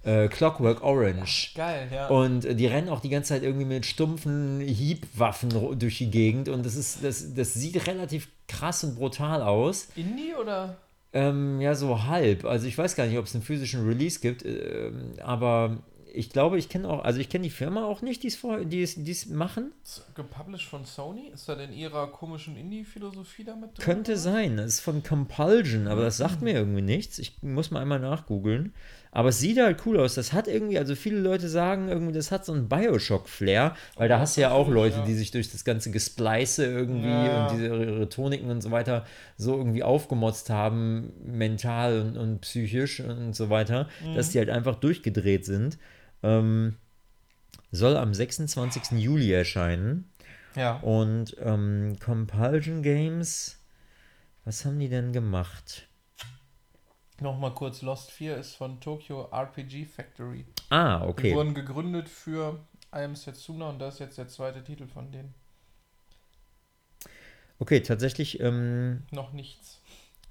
äh, Clockwork Orange. Geil, ja. Und äh, die rennen auch die ganze Zeit irgendwie mit stumpfen Hiebwaffen durch die Gegend und das ist, das, das sieht relativ krass und brutal aus. Indie oder? Ähm, ja, so halb. Also ich weiß gar nicht, ob es einen physischen Release gibt, ähm, aber ich glaube, ich kenne auch, also ich kenne die Firma auch nicht, die es machen. Gepublished von Sony? Ist das in ihrer komischen Indie-Philosophie damit drin? Könnte sein. Das ist von Compulsion, aber das sagt mir irgendwie nichts. Ich muss mal einmal nachgoogeln. Aber es sieht halt cool aus. Das hat irgendwie, also viele Leute sagen irgendwie, das hat so einen Bioshock-Flair, weil da hast du ja auch Leute, die sich durch das ganze Gesplice irgendwie Ja. und diese ihre Toniken und so weiter so irgendwie aufgemotzt haben, mental und, und psychisch und so weiter, Mhm. dass die halt einfach durchgedreht sind. Ähm, soll am 26. Juli erscheinen. Ja. Und ähm, Compulsion Games, was haben die denn gemacht? Nochmal kurz: Lost 4 ist von Tokyo RPG Factory. Ah, Die okay. wurden gegründet für I Am Setsuna und das ist jetzt der zweite Titel von denen. Okay, tatsächlich ähm, Noch nichts.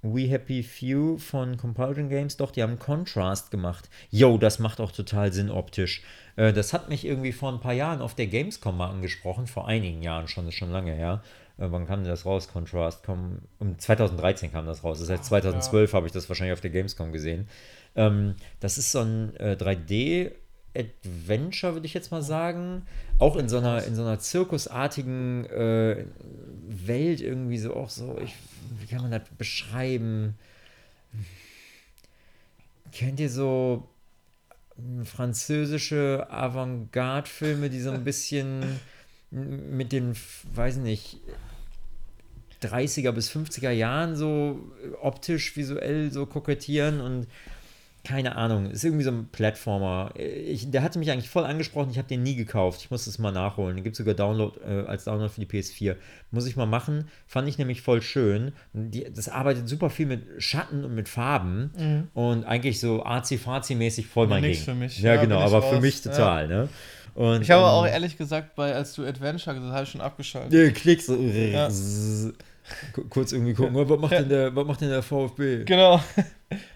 We Happy Few von Compulsion Games, doch, die haben Contrast gemacht. Yo, das macht auch total Sinn optisch. Äh, das hat mich irgendwie vor ein paar Jahren auf der Gamescom mal angesprochen, vor einigen Jahren schon, das ist schon lange her. Äh, wann kam das raus, Contrast? Komm, um 2013 kam das raus. Das heißt, 2012 habe ich das wahrscheinlich auf der Gamescom gesehen. Ähm, das ist so ein äh, 3D- Adventure, würde ich jetzt mal sagen. Auch in so einer, in so einer zirkusartigen äh, Welt irgendwie so auch so, ich, wie kann man das beschreiben? Kennt ihr so hm, französische Avantgarde-Filme, die so ein bisschen mit den, weiß nicht, 30er bis 50er Jahren so optisch, visuell so kokettieren und keine Ahnung, ist irgendwie so ein Plattformer. Ich, der hatte mich eigentlich voll angesprochen, ich habe den nie gekauft. Ich muss es mal nachholen. Den gibt es sogar Download, äh, als Download für die PS4. Muss ich mal machen. Fand ich nämlich voll schön. Die, das arbeitet super viel mit Schatten und mit Farben. Und eigentlich so arzi-fazi-mäßig voll mein Nix Ding. für mich. Ja, Ja, genau, aber für raus. mich total, ne? Und, Ich habe ähm, auch ehrlich gesagt, bei, als du Adventure gesagt hast, habe ich schon abgeschaltet. Nee, Klick so. Ja. Ku- Kurz irgendwie gucken, oh, was macht, denn der, was macht denn der VfB? Genau.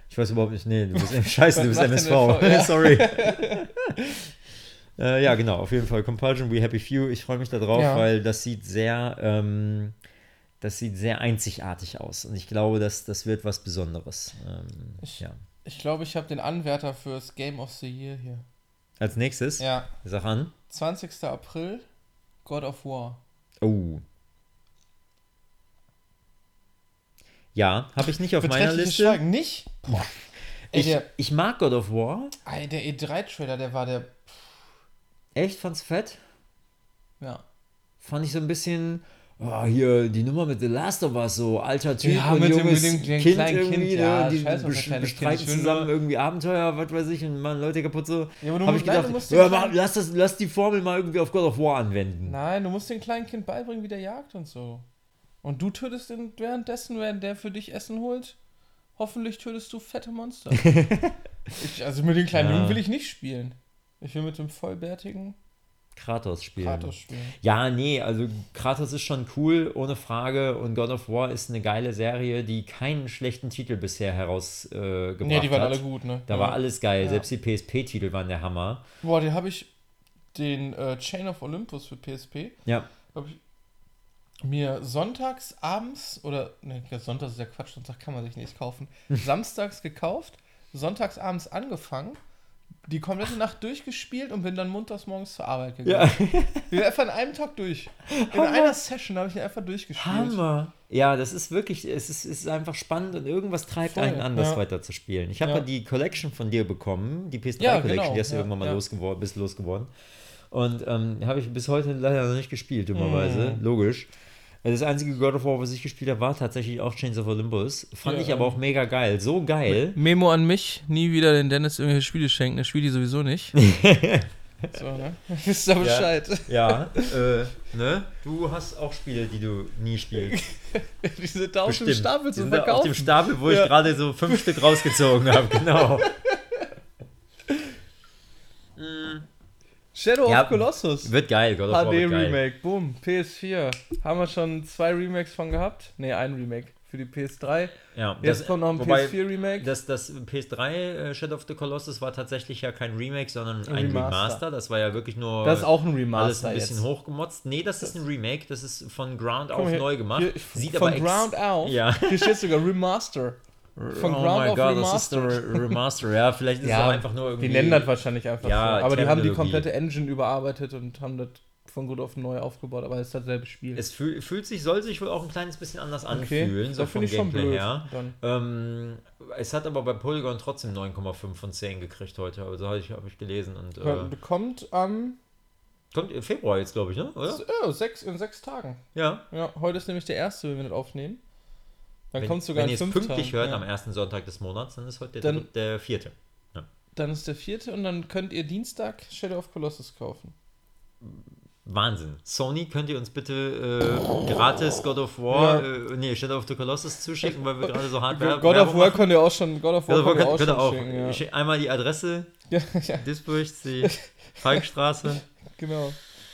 Ich weiß überhaupt nicht, nee, du bist scheiße, du bist MSV. Ja. Sorry. äh, ja, genau, auf jeden Fall. Compulsion, We Happy Few. Ich freue mich darauf, Ja. weil das sieht sehr ähm, das sieht sehr einzigartig aus. Und ich glaube, dass das wird was Besonderes. Ähm, Ich- ja. Ich glaube, ich habe den Anwärter fürs Game of the Year hier. Als nächstes, Ja. sag an. 20. April, God of War. Oh. Ja, habe ich nicht auf meiner Liste. Schweigen. Nicht? Boah. Ey, Ich, der, ich mag God of War. ey, der E3-Trailer, der war der. Echt, fand's fett. Ja. Fand ich so ein bisschen. Oh, hier, die Nummer mit The Last of Us, so alter Typ Ja, und mit dem- junges mit dem- dem Kind kleinen irgendwie, Kind, ne? ja, die scheiß auf das bes- kleine Kind, bestreiten ich will zusammen irgendwie Abenteuer, was weiß ich, und machen Leute kaputt so. Ja, aber du Hab musst- ich nein, gedacht, den mach, lass, das, lass die Formel mal irgendwie auf God of War anwenden. Nein, du musst dem kleinen Kind beibringen, wie der jagt und so. Und du tötest ihn währenddessen, während der für dich Essen holt. Hoffentlich tötest du fette Monster. ich, also mit den kleinen Ja. Jungen will ich nicht spielen. Ich will mit dem vollbärtigen Kratos spielen. Kratos spielen. Ja, nee, also Kratos ist schon cool, ohne Frage. Und God of War ist eine geile Serie, die keinen schlechten Titel bisher herausgebracht äh, gebracht Nee, die waren hat. alle gut, ne? Da ja. war alles geil. Ja. Selbst die PSP-Titel waren der Hammer. Boah, den habe ich, den äh, Chain of Olympus für PSP, Ja. habe ich mir sonntags abends, oder, ne, sonntags ist ja Quatsch, Sonntag kann man sich nicht kaufen, samstags gekauft, sonntags abends angefangen, die komplette Nacht durchgespielt und bin dann montags morgens zur Arbeit gegangen. Ja. Ich bin einfach in einem Tag durch. In Hammer. einer Session habe ich ihn einfach durchgespielt. Hammer. Ja, das ist wirklich, es ist, ist einfach spannend und irgendwas treibt Voll, einen an, das ja. weiter zu spielen. Ich habe Ja. ja. die Collection von dir bekommen, die PS3 Ja, Collection, genau, die hast du irgendwann mal losgeworden, bist losgeworden. Und ähm, habe ich bis heute leider noch nicht gespielt, dummerweise. Logisch. Das einzige God of War, was ich gespielt habe, war tatsächlich auch Chains of Olympus. Fand Ja, ich aber ähm, auch mega geil. So geil. Memo an mich, nie wieder den Dennis irgendwelche Spiele schenken, der spielt die sowieso nicht. so, ne? Wisst ihr Bescheid. Ja, äh, ne? Du hast auch Spiele, die du nie spielst. die sind da auf dem. Stapel zu sind da Auf verkaufen. dem Stapel, wo Ja. ich gerade so fünf Stück rausgezogen habe, genau. Shadow Ja, of Colossus. Wird geil, God of War HD wird geil. Remake, boom, PS4. Haben wir schon zwei Remakes von gehabt? Ne, ein Remake für die PS3. Ja, Jetzt kommt noch ein wobei, PS4 Remake. Das, das PS3 äh, Shadow of the Colossus war tatsächlich ja kein Remake, sondern Ein ein Remaster. Remaster. Das war ja wirklich nur Das ist auch ein Remaster alles ein bisschen jetzt. hochgemotzt. Nee, das ist ein Remake. Das ist von Ground auf neu gemacht. Hier, Sieht von aber Ground auf. Ja. Hier steht sogar Remaster. Von oh mein Gott, das ist der Remaster. Ja, vielleicht ist es auch einfach nur irgendwie. Die nennen das wahrscheinlich einfach Ja, so. Aber die haben die komplette Engine überarbeitet und haben das von gut auf neu aufgebaut, aber es ist dasselbe Spiel. Es fühl, fühlt sich, soll sich wohl auch ein kleines bisschen anders anfühlen, so da vom finde ich schon Gameplay blöd. her. Ähm, es hat aber bei Polygon trotzdem 9,5 von 10 gekriegt heute. Also habe ich, hab ich gelesen. Und, äh, Bekommt am kommt im Februar jetzt, glaube ich, ne? Oder? oh, sechs, in sechs Tagen. Ja. Ja, heute ist nämlich der erste, wenn wir das aufnehmen. Dann Wenn, kommt sogar wenn ihr es pünktlich hört ja. am ersten Sonntag des Monats, dann ist heute der, Dann- dritte- der vierte. Dann ist der vierte und dann könnt ihr Dienstag Shadow of Colossus kaufen. Wahnsinn. Sony, könnt ihr uns bitte äh, gratis God of War, Ja. äh, nee, Shadow of the Colossus zuschicken, weil wir gerade so hart Wer- God of War machen? könnt ihr auch schon, God of War God of War könnt ihr könnt, ihr auch. schicken, ja. Einmal die Adresse, ja, ja, Duisburg, die Falkstraße. genau.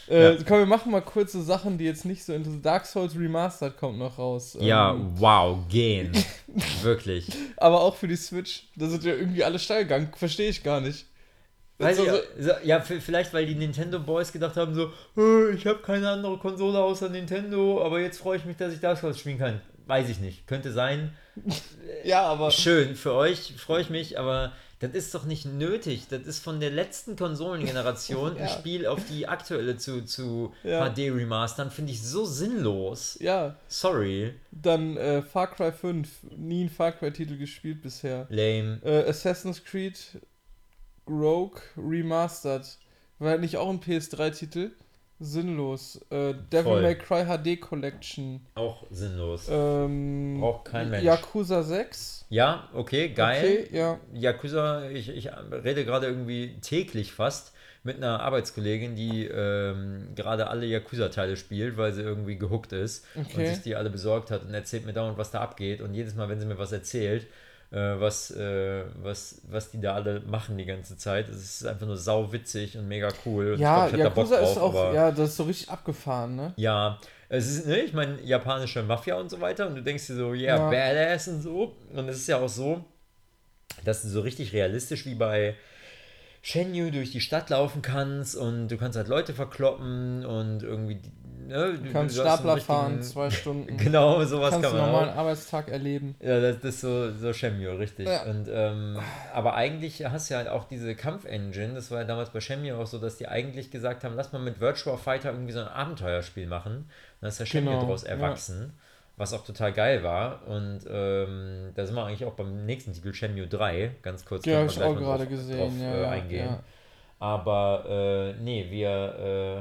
Äh, Ja. Komm, wir machen mal kurze Sachen, die jetzt nicht so interessant Dark Souls Remastered kommt noch raus. Ja, Ähm, wow, gehen. Wirklich. aber auch für die Switch. Da sind ja irgendwie alle steil gegangen. Verstehe ich gar nicht. Weiß Also, ich, so, ja, vielleicht weil die Nintendo Boys gedacht haben, so, "Äh, ich habe keine andere Konsole außer Nintendo, aber jetzt freue ich mich, dass ich Dark Souls spielen kann. Weiß ich nicht. Könnte sein. ja, aber. Schön, für euch freue ich mich, aber das ist doch nicht nötig. Das ist von der letzten Konsolengeneration ein Ja. Spiel auf die aktuelle zu, zu Ja. HD remastern, finde ich so sinnlos. Ja, Sorry. dann äh, Far Cry 5. Nie ein Far Cry-Titel gespielt bisher. Lame. Äh, Assassin's Creed Rogue Remastered. War halt nicht auch ein PS3-Titel? Sinnlos. Äh, Devil Voll. May Cry HD Collection. Auch sinnlos. Ähm, Braucht kein Mensch. Yakuza 6. Ja, okay, geil. Okay, ja. Yakuza, ich, ich rede gerade irgendwie täglich fast mit einer Arbeitskollegin, die ähm, gerade alle Yakuza-Teile spielt, weil sie irgendwie gehuckt ist und Okay. sich die alle besorgt hat und erzählt mir dauernd, was da abgeht. Und jedes Mal, wenn sie mir was erzählt, äh, was, äh, was, was die da alle machen die ganze Zeit, es ist einfach nur sau witzig und mega cool. Und Ja, ich glaub, ich Yakuza ist drauf, auch, aber- ja, das ist so richtig abgefahren, ne? ja, es ist, ne, ich meine, japanische Mafia und so weiter und du denkst dir so, yeah, Ja. badass und so. Und es ist ja auch so, dass du so richtig realistisch wie bei Shenmue durch die Stadt laufen kannst und du kannst halt Leute verkloppen und irgendwie die- ne, Du kannst du Stapler fahren, zwei Stunden. Genau, sowas kannst kann man normalen auch. Arbeitstag erleben. Ja, das, das ist so, so Shenmue, richtig. Ja. Und, ähm, aber eigentlich hast du ja auch diese Kampfengine, das war ja damals bei Shenmue auch so, dass die eigentlich gesagt haben, lass mal mit Virtual Fighter irgendwie so ein Abenteuerspiel machen. Und dann ist der Shenmue Genau, daraus ja. erwachsen, was auch total geil war. Und ähm, da sind wir eigentlich auch beim nächsten Titel, Shenmue 3, ganz kurz. Ja, habe ich auch gerade gesehen. drauf, ja, äh, ja, eingehen. ja. Aber äh, nee, wir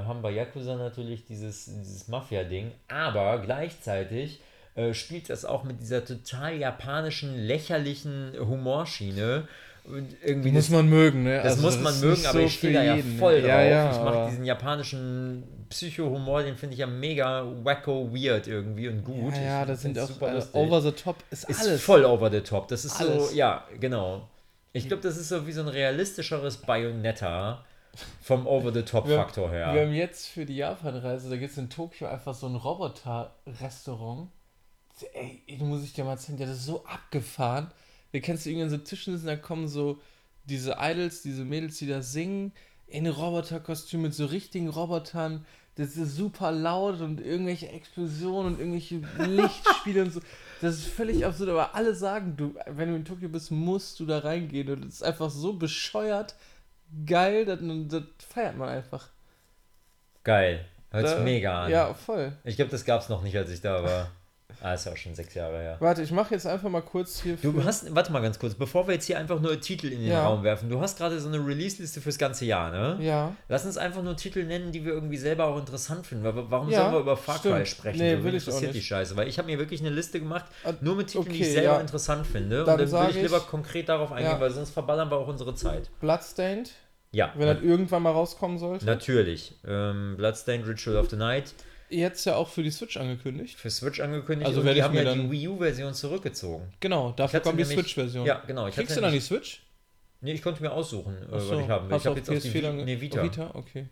äh, haben bei Yakuza natürlich dieses, dieses Mafia-Ding, aber gleichzeitig äh, spielt das auch mit dieser total japanischen, lächerlichen Humorschiene. Und irgendwie Muss das, man mögen, ne? das Also muss man ist mögen, aber so ich stehe da ja ne? voll drauf. Ja, ja, ich mache diesen japanischen Psycho-Humor, den finde ich ja mega wacko weird irgendwie und gut. Ja, ja, das sind auch super äh, lustig over the top ist, ist alles. voll over the top. Das ist Alles. so, ja, genau. Ich glaube, das ist so wie so ein realistischeres Bayonetta vom over the top Wir- Faktor her. Wir haben jetzt für die Japanreise, da gibt es in Tokio einfach so ein Roboter-Restaurant. Ey, ich- muss ich dir mal zeigen, der ist so abgefahren. Da kennst du irgendwann so Tischen sitzen, da kommen so diese Idols, diese Mädels, die da singen, in Roboterkostüm mit so richtigen Robotern. Das ist super laut und irgendwelche Explosionen und irgendwelche Lichtspiele und so. Das ist völlig absurd, aber alle sagen, du, wenn du in Tokio bist, musst du da reingehen. Und es ist einfach so bescheuert geil, das, das feiert man einfach. Geil. Hört sich mega an. Ja, voll. Ich glaube, das gab es noch nicht, als ich da war. Ah, ist ja auch schon sechs Jahre her. Warte, ich mache jetzt einfach mal kurz hier. Du hast, warte mal ganz kurz, bevor wir jetzt hier einfach nur Titel in den Ja. Raum werfen, du hast gerade so eine Release-Liste fürs ganze Jahr, ne? Ja. Lass uns einfach nur Titel nennen, die wir irgendwie selber auch interessant finden. Warum Ja, sollen wir über Far Cry sprechen? Nee, so, will ich auch interessiert die nicht. Scheiße? Weil ich habe mir wirklich eine Liste gemacht, Ah, nur mit Titeln, die okay, ich selber ja. interessant finde. Dann und dann würde ich ich- lieber konkret darauf eingehen, weil sonst verballern wir auch unsere Zeit. Bloodstained, Ja, wenn das irgendwann mal rauskommen sollte. natürlich. Ähm, Bloodstained Ritual of the Night Jetzt ja auch für die Switch angekündigt. für Switch angekündigt. Also werde die ich haben mir ja die dann- Wii U-Version zurückgezogen. Genau, dafür kommt die Switch-Version. Ja, genau. Ich Kriegst du dann die Switch? Nee, ich konnte mir aussuchen, äh, Ach was so. ich haben will. Ich habe jetzt auf die PS4 Vi dann nee, Vita. Vita, okay.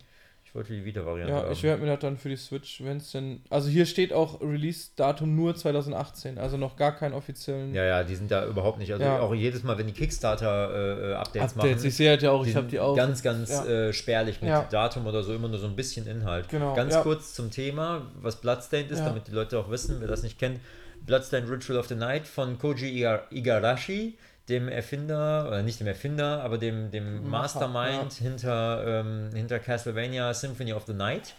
Ich wollte die Vita-Variante Ja, haben. ich werde mir das dann für die Switch, wenn es denn. Also hier steht auch Release-Datum nur 2018, also noch gar keinen offiziellen ja, ja, die sind da überhaupt nicht. Also Ja. auch jedes Mal, wenn die Kickstarter-Updates Updates. machen, Ich sehe halt ja auch, ich habe die auch. ganz, ganz Ja. äh, spärlich mit Ja. Datum oder so, immer nur so ein bisschen Inhalt. Genau, Ganz kurz zum Thema, was Bloodstained ist, damit die Leute auch wissen, wer das nicht kennt. Bloodstained Ritual of the Night von Koji Iga- Igarashi, dem Erfinder, oder nicht dem Erfinder, aber dem, dem Mastermind hinter, ähm, hinter Castlevania Symphony of the Night.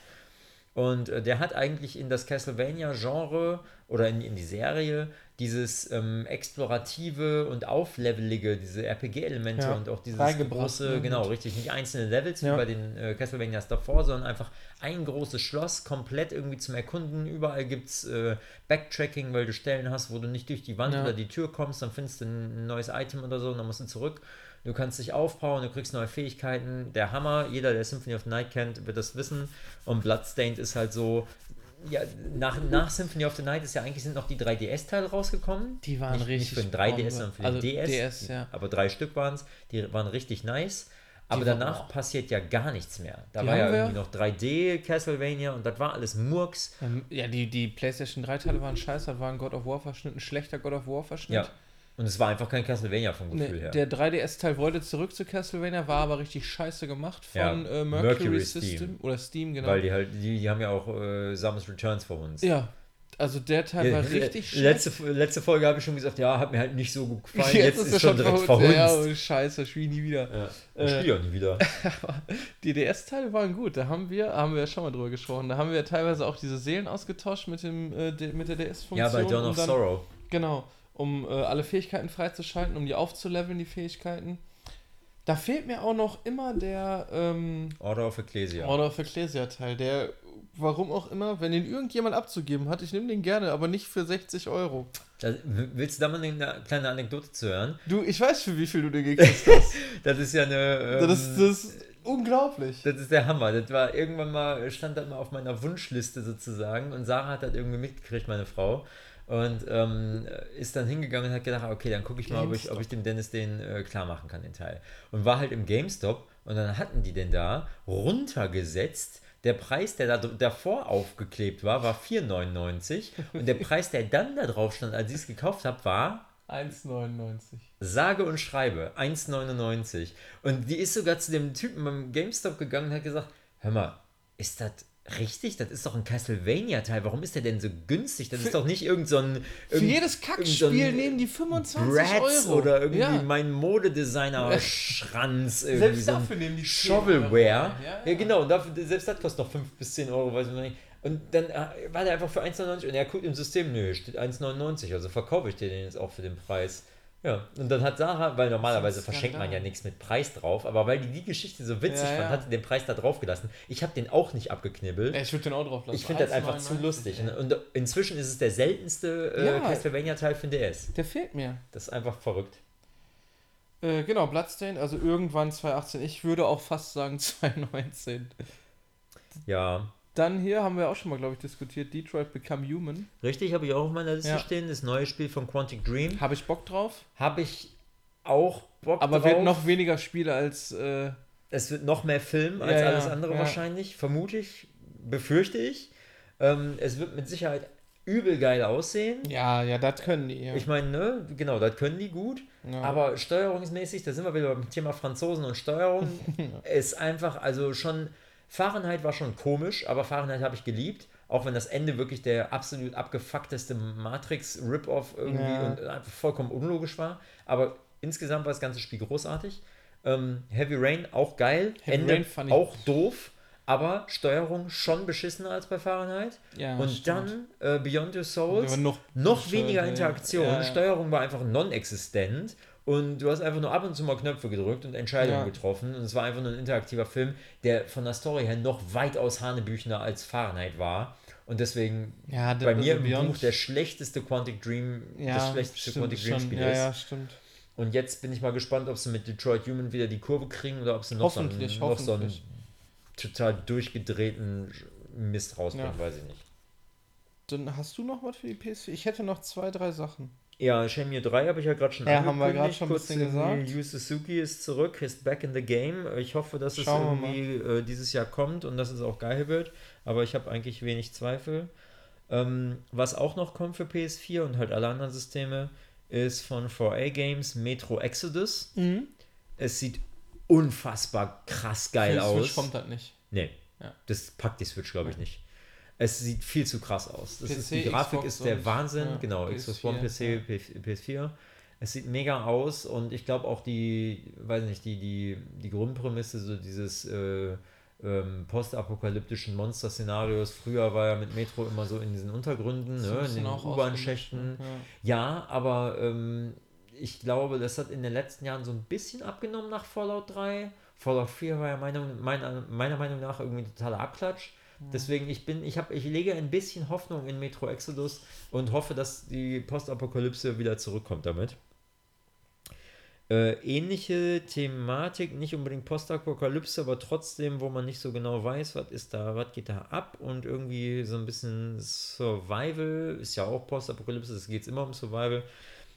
Und äh, der hat eigentlich in das Castlevania-Genre oder in, in die Serie dieses ähm, explorative und auflevelige, diese RPG-Elemente Ja, und auch dieses große, genau, richtig, nicht einzelne Levels Ja. wie bei den äh, Castlevanias davor, sondern einfach ein großes Schloss, komplett irgendwie zum Erkunden. Überall gibt es äh, Backtracking, weil du Stellen hast, wo du nicht durch die Wand Ja. oder die Tür kommst, dann findest du ein neues Item oder so und dann musst du zurück. Du kannst dich aufbauen, du kriegst neue Fähigkeiten. Der Hammer, jeder, der Symphony of the Night kennt, wird das wissen. Und Bloodstained ist halt so. Ja, nach, nach Symphony of the Night ist ja eigentlich sind noch die 3DS-Teile rausgekommen. Die waren nicht, richtig Nicht für den 3DS, Bombe. sondern für den Also DS. DS, ja. Aber drei Stück waren es. Die waren richtig nice. Aber waren- danach passiert ja gar nichts mehr. Da Die war ja irgendwie noch 3D Castlevania und das war alles Murks. Ähm, ja, die, die PlayStation 3 Teile waren scheiße, das war ein God of War Verschnitt, ein schlechter God of War Verschnitt. Ja. Und es war einfach kein Castlevania vom Gefühl Nee, her. der 3DS-Teil wollte zurück zu Castlevania, war aber richtig scheiße gemacht von Ja, äh, Mercury, Mercury System Steam. oder Steam, genau. Weil die halt, die, die haben ja auch äh, Samus Returns vor uns. ja, also der Teil war richtig scheiße. letzte, letzte Folge habe ich schon gesagt, ja, hat mir halt nicht so gut gefallen. Jetzt, Jetzt, ist ist schon direkt verhunzt. Ja, oh, scheiße, spiel nie wieder. Ja. Äh, Ich spiele auch nie wieder. Die DS-Teile waren gut, da haben wir, haben wir ja schon mal drüber gesprochen, da haben wir teilweise auch diese Seelen ausgetauscht mit, dem, äh, mit der DS-Funktion. Ja, bei Dawn of Sorrow. Genau, um äh, alle Fähigkeiten freizuschalten, um die aufzuleveln, die Fähigkeiten. Da fehlt mir auch noch immer der ähm, Order of Ecclesia. Order of Ecclesia Teil, der, warum auch immer, wenn den irgendjemand abzugeben hat, ich nehme den gerne, aber nicht für 60 Euro. Da, willst du da mal eine kleine Anekdote zu hören? Du, ich weiß, für wie viel du den gekriegt hast. Das ist ja eine. Ähm, das, ist, das ist unglaublich. Das ist der Hammer. Das war irgendwann mal, stand das mal auf meiner Wunschliste sozusagen und Sarah hat das irgendwie mitgekriegt, meine Frau. Und ähm, ist dann hingegangen und hat gedacht, okay, dann gucke ich mal, ob ich, ob ich dem Dennis den äh, klar machen kann, den Teil. Und war halt im GameStop und dann hatten die den da runtergesetzt. Der Preis, der da davor aufgeklebt war, war 4,99 und der Preis, der dann da drauf stand, als ich es gekauft habe, war 1,99. sage und schreibe 1,99. Und die ist sogar zu dem Typen beim GameStop gegangen und hat gesagt, hör mal, ist das Richtig, das ist doch ein Castlevania-Teil. Warum ist der denn so günstig? Das Für- ist doch nicht irgend so ein. Für jedes Kackspiel so nehmen die 25 Bratz Euro. oder irgendwie ja. mein Modedesigner-Schranz. Selbst so dafür nehmen die 10 Shovelware. Ja, Ja, ja. genau. Dafür, selbst das kostet noch 5 bis 10 Euro, weiß ich noch nicht. Und dann äh, war der einfach für 1,99 und er guckt im System, nö, steht 1,99, also verkaufe ich dir den jetzt auch für den Preis. Ja, und dann hat Sarah, weil normalerweise verschenkt man ja nichts mit Preis drauf, aber weil die die Geschichte so witzig Ja, fand, ja. hat sie den Preis da drauf gelassen. Ich habe den auch nicht abgeknibbelt. Ja, ich würde den auch drauf lassen. Ich finde das einfach zu 1,99, lustig. ey. Und inzwischen ist es der seltenste äh, Ja. Castlevania-Teil für DS. Der fehlt mir. Das ist einfach verrückt. Äh, genau, Bloodstained, also irgendwann 2018. Ich würde auch fast sagen 2019. Ja, Dann hier haben wir auch schon mal, glaube ich, diskutiert, Detroit Become Human. richtig, habe ich auch auf meiner Liste Ja. stehen. Das neue Spiel von Quantic Dream. Habe ich Bock drauf, Habe ich auch Bock aber drauf. wird noch weniger Spiele als... Äh, Es wird noch mehr Film als ja, alles andere ja. wahrscheinlich, vermute ich, befürchte ich. Ähm, es wird mit Sicherheit übel geil aussehen. ja, ja, das können die. Ja. Ich meine, ne, genau, das können die gut. ja. Aber steuerungsmäßig, da sind wir wieder beim Thema Franzosen und Steuerung, ist einfach, also schon, Fahrenheit war schon komisch, aber Fahrenheit habe ich geliebt. Auch wenn das Ende wirklich der absolut abgefuckteste Matrix-Rip-Off irgendwie Ja. und einfach vollkommen unlogisch war. Aber insgesamt war das ganze Spiel großartig. Ähm, Heavy Rain auch geil. Heavy Ende Rain fand auch doof. Aber Steuerung schon beschissener als bei Fahrenheit. ja, und stimmt. dann äh, Beyond Your Souls noch, noch weniger. Interaktion. Ja. Steuerung war einfach non-existent. Und du hast einfach nur ab und zu mal Knöpfe gedrückt und Entscheidungen Ja. getroffen. Und es war einfach nur ein interaktiver Film, der von der Story her noch weitaus Hanebüchner als Fahrenheit war. Und deswegen Ja, der- bei mir im Buch der schlechteste Quantic Dream, ja, das schlechteste stimmt Quantic Dream schon. Spiel ja, ist. Ja, stimmt. Und jetzt bin ich mal gespannt, ob sie mit Detroit Human wieder die Kurve kriegen oder ob sie noch, so einen, noch so einen total durchgedrehten Mist rausbringen, weiß ich nicht. Dann hast du noch was für die PS4? Ich hätte noch zwei, drei Sachen. Ja, Shenmue 3 habe ich ja gerade schon Ja, haben wir gerade schon ein Kurz bisschen gesagt. Yu Suzuki ist zurück, ist back in the game. Ich hoffe, dass Schauen es irgendwie äh, dieses Jahr kommt und dass es auch geil wird. Aber ich habe eigentlich wenig Zweifel. Ähm, was auch noch kommt für PS4 und halt alle anderen Systeme, ist von 4A Games Metro Exodus. Es sieht unfassbar krass geil Für die Switch aus. kommt das nicht. Nee, Ja. das packt die Switch, glaube ich, nicht. Es sieht viel zu krass aus. Das ist, die PC, Grafik Xbox ist der Wahnsinn. ja, genau, PS4, Xbox One, PC, P- PS4. Es sieht mega aus und ich glaube auch die, weiß nicht, die, die, die Grundprämisse, so dieses äh, ähm, postapokalyptischen Monster-Szenarios. Früher war ja mit Metro immer so in diesen Untergründen, ne, in den U-Bahn-Schächten. ausgenutzt, Ja, aber ähm, ich glaube, das hat in den letzten Jahren so ein bisschen abgenommen nach Fallout 3. Fallout 4 war ja meiner, meiner, meiner Meinung nach irgendwie ein totaler Abklatsch. Deswegen, ich bin, ich habe, ich lege ein bisschen Hoffnung in Metro Exodus und hoffe, dass die Postapokalypse wieder zurückkommt damit. Äh, ähnliche Thematik, nicht unbedingt Postapokalypse, aber trotzdem, wo man nicht so genau weiß, was ist da, was geht da ab und irgendwie so ein bisschen Survival, ist ja auch Postapokalypse, es geht immer um Survival.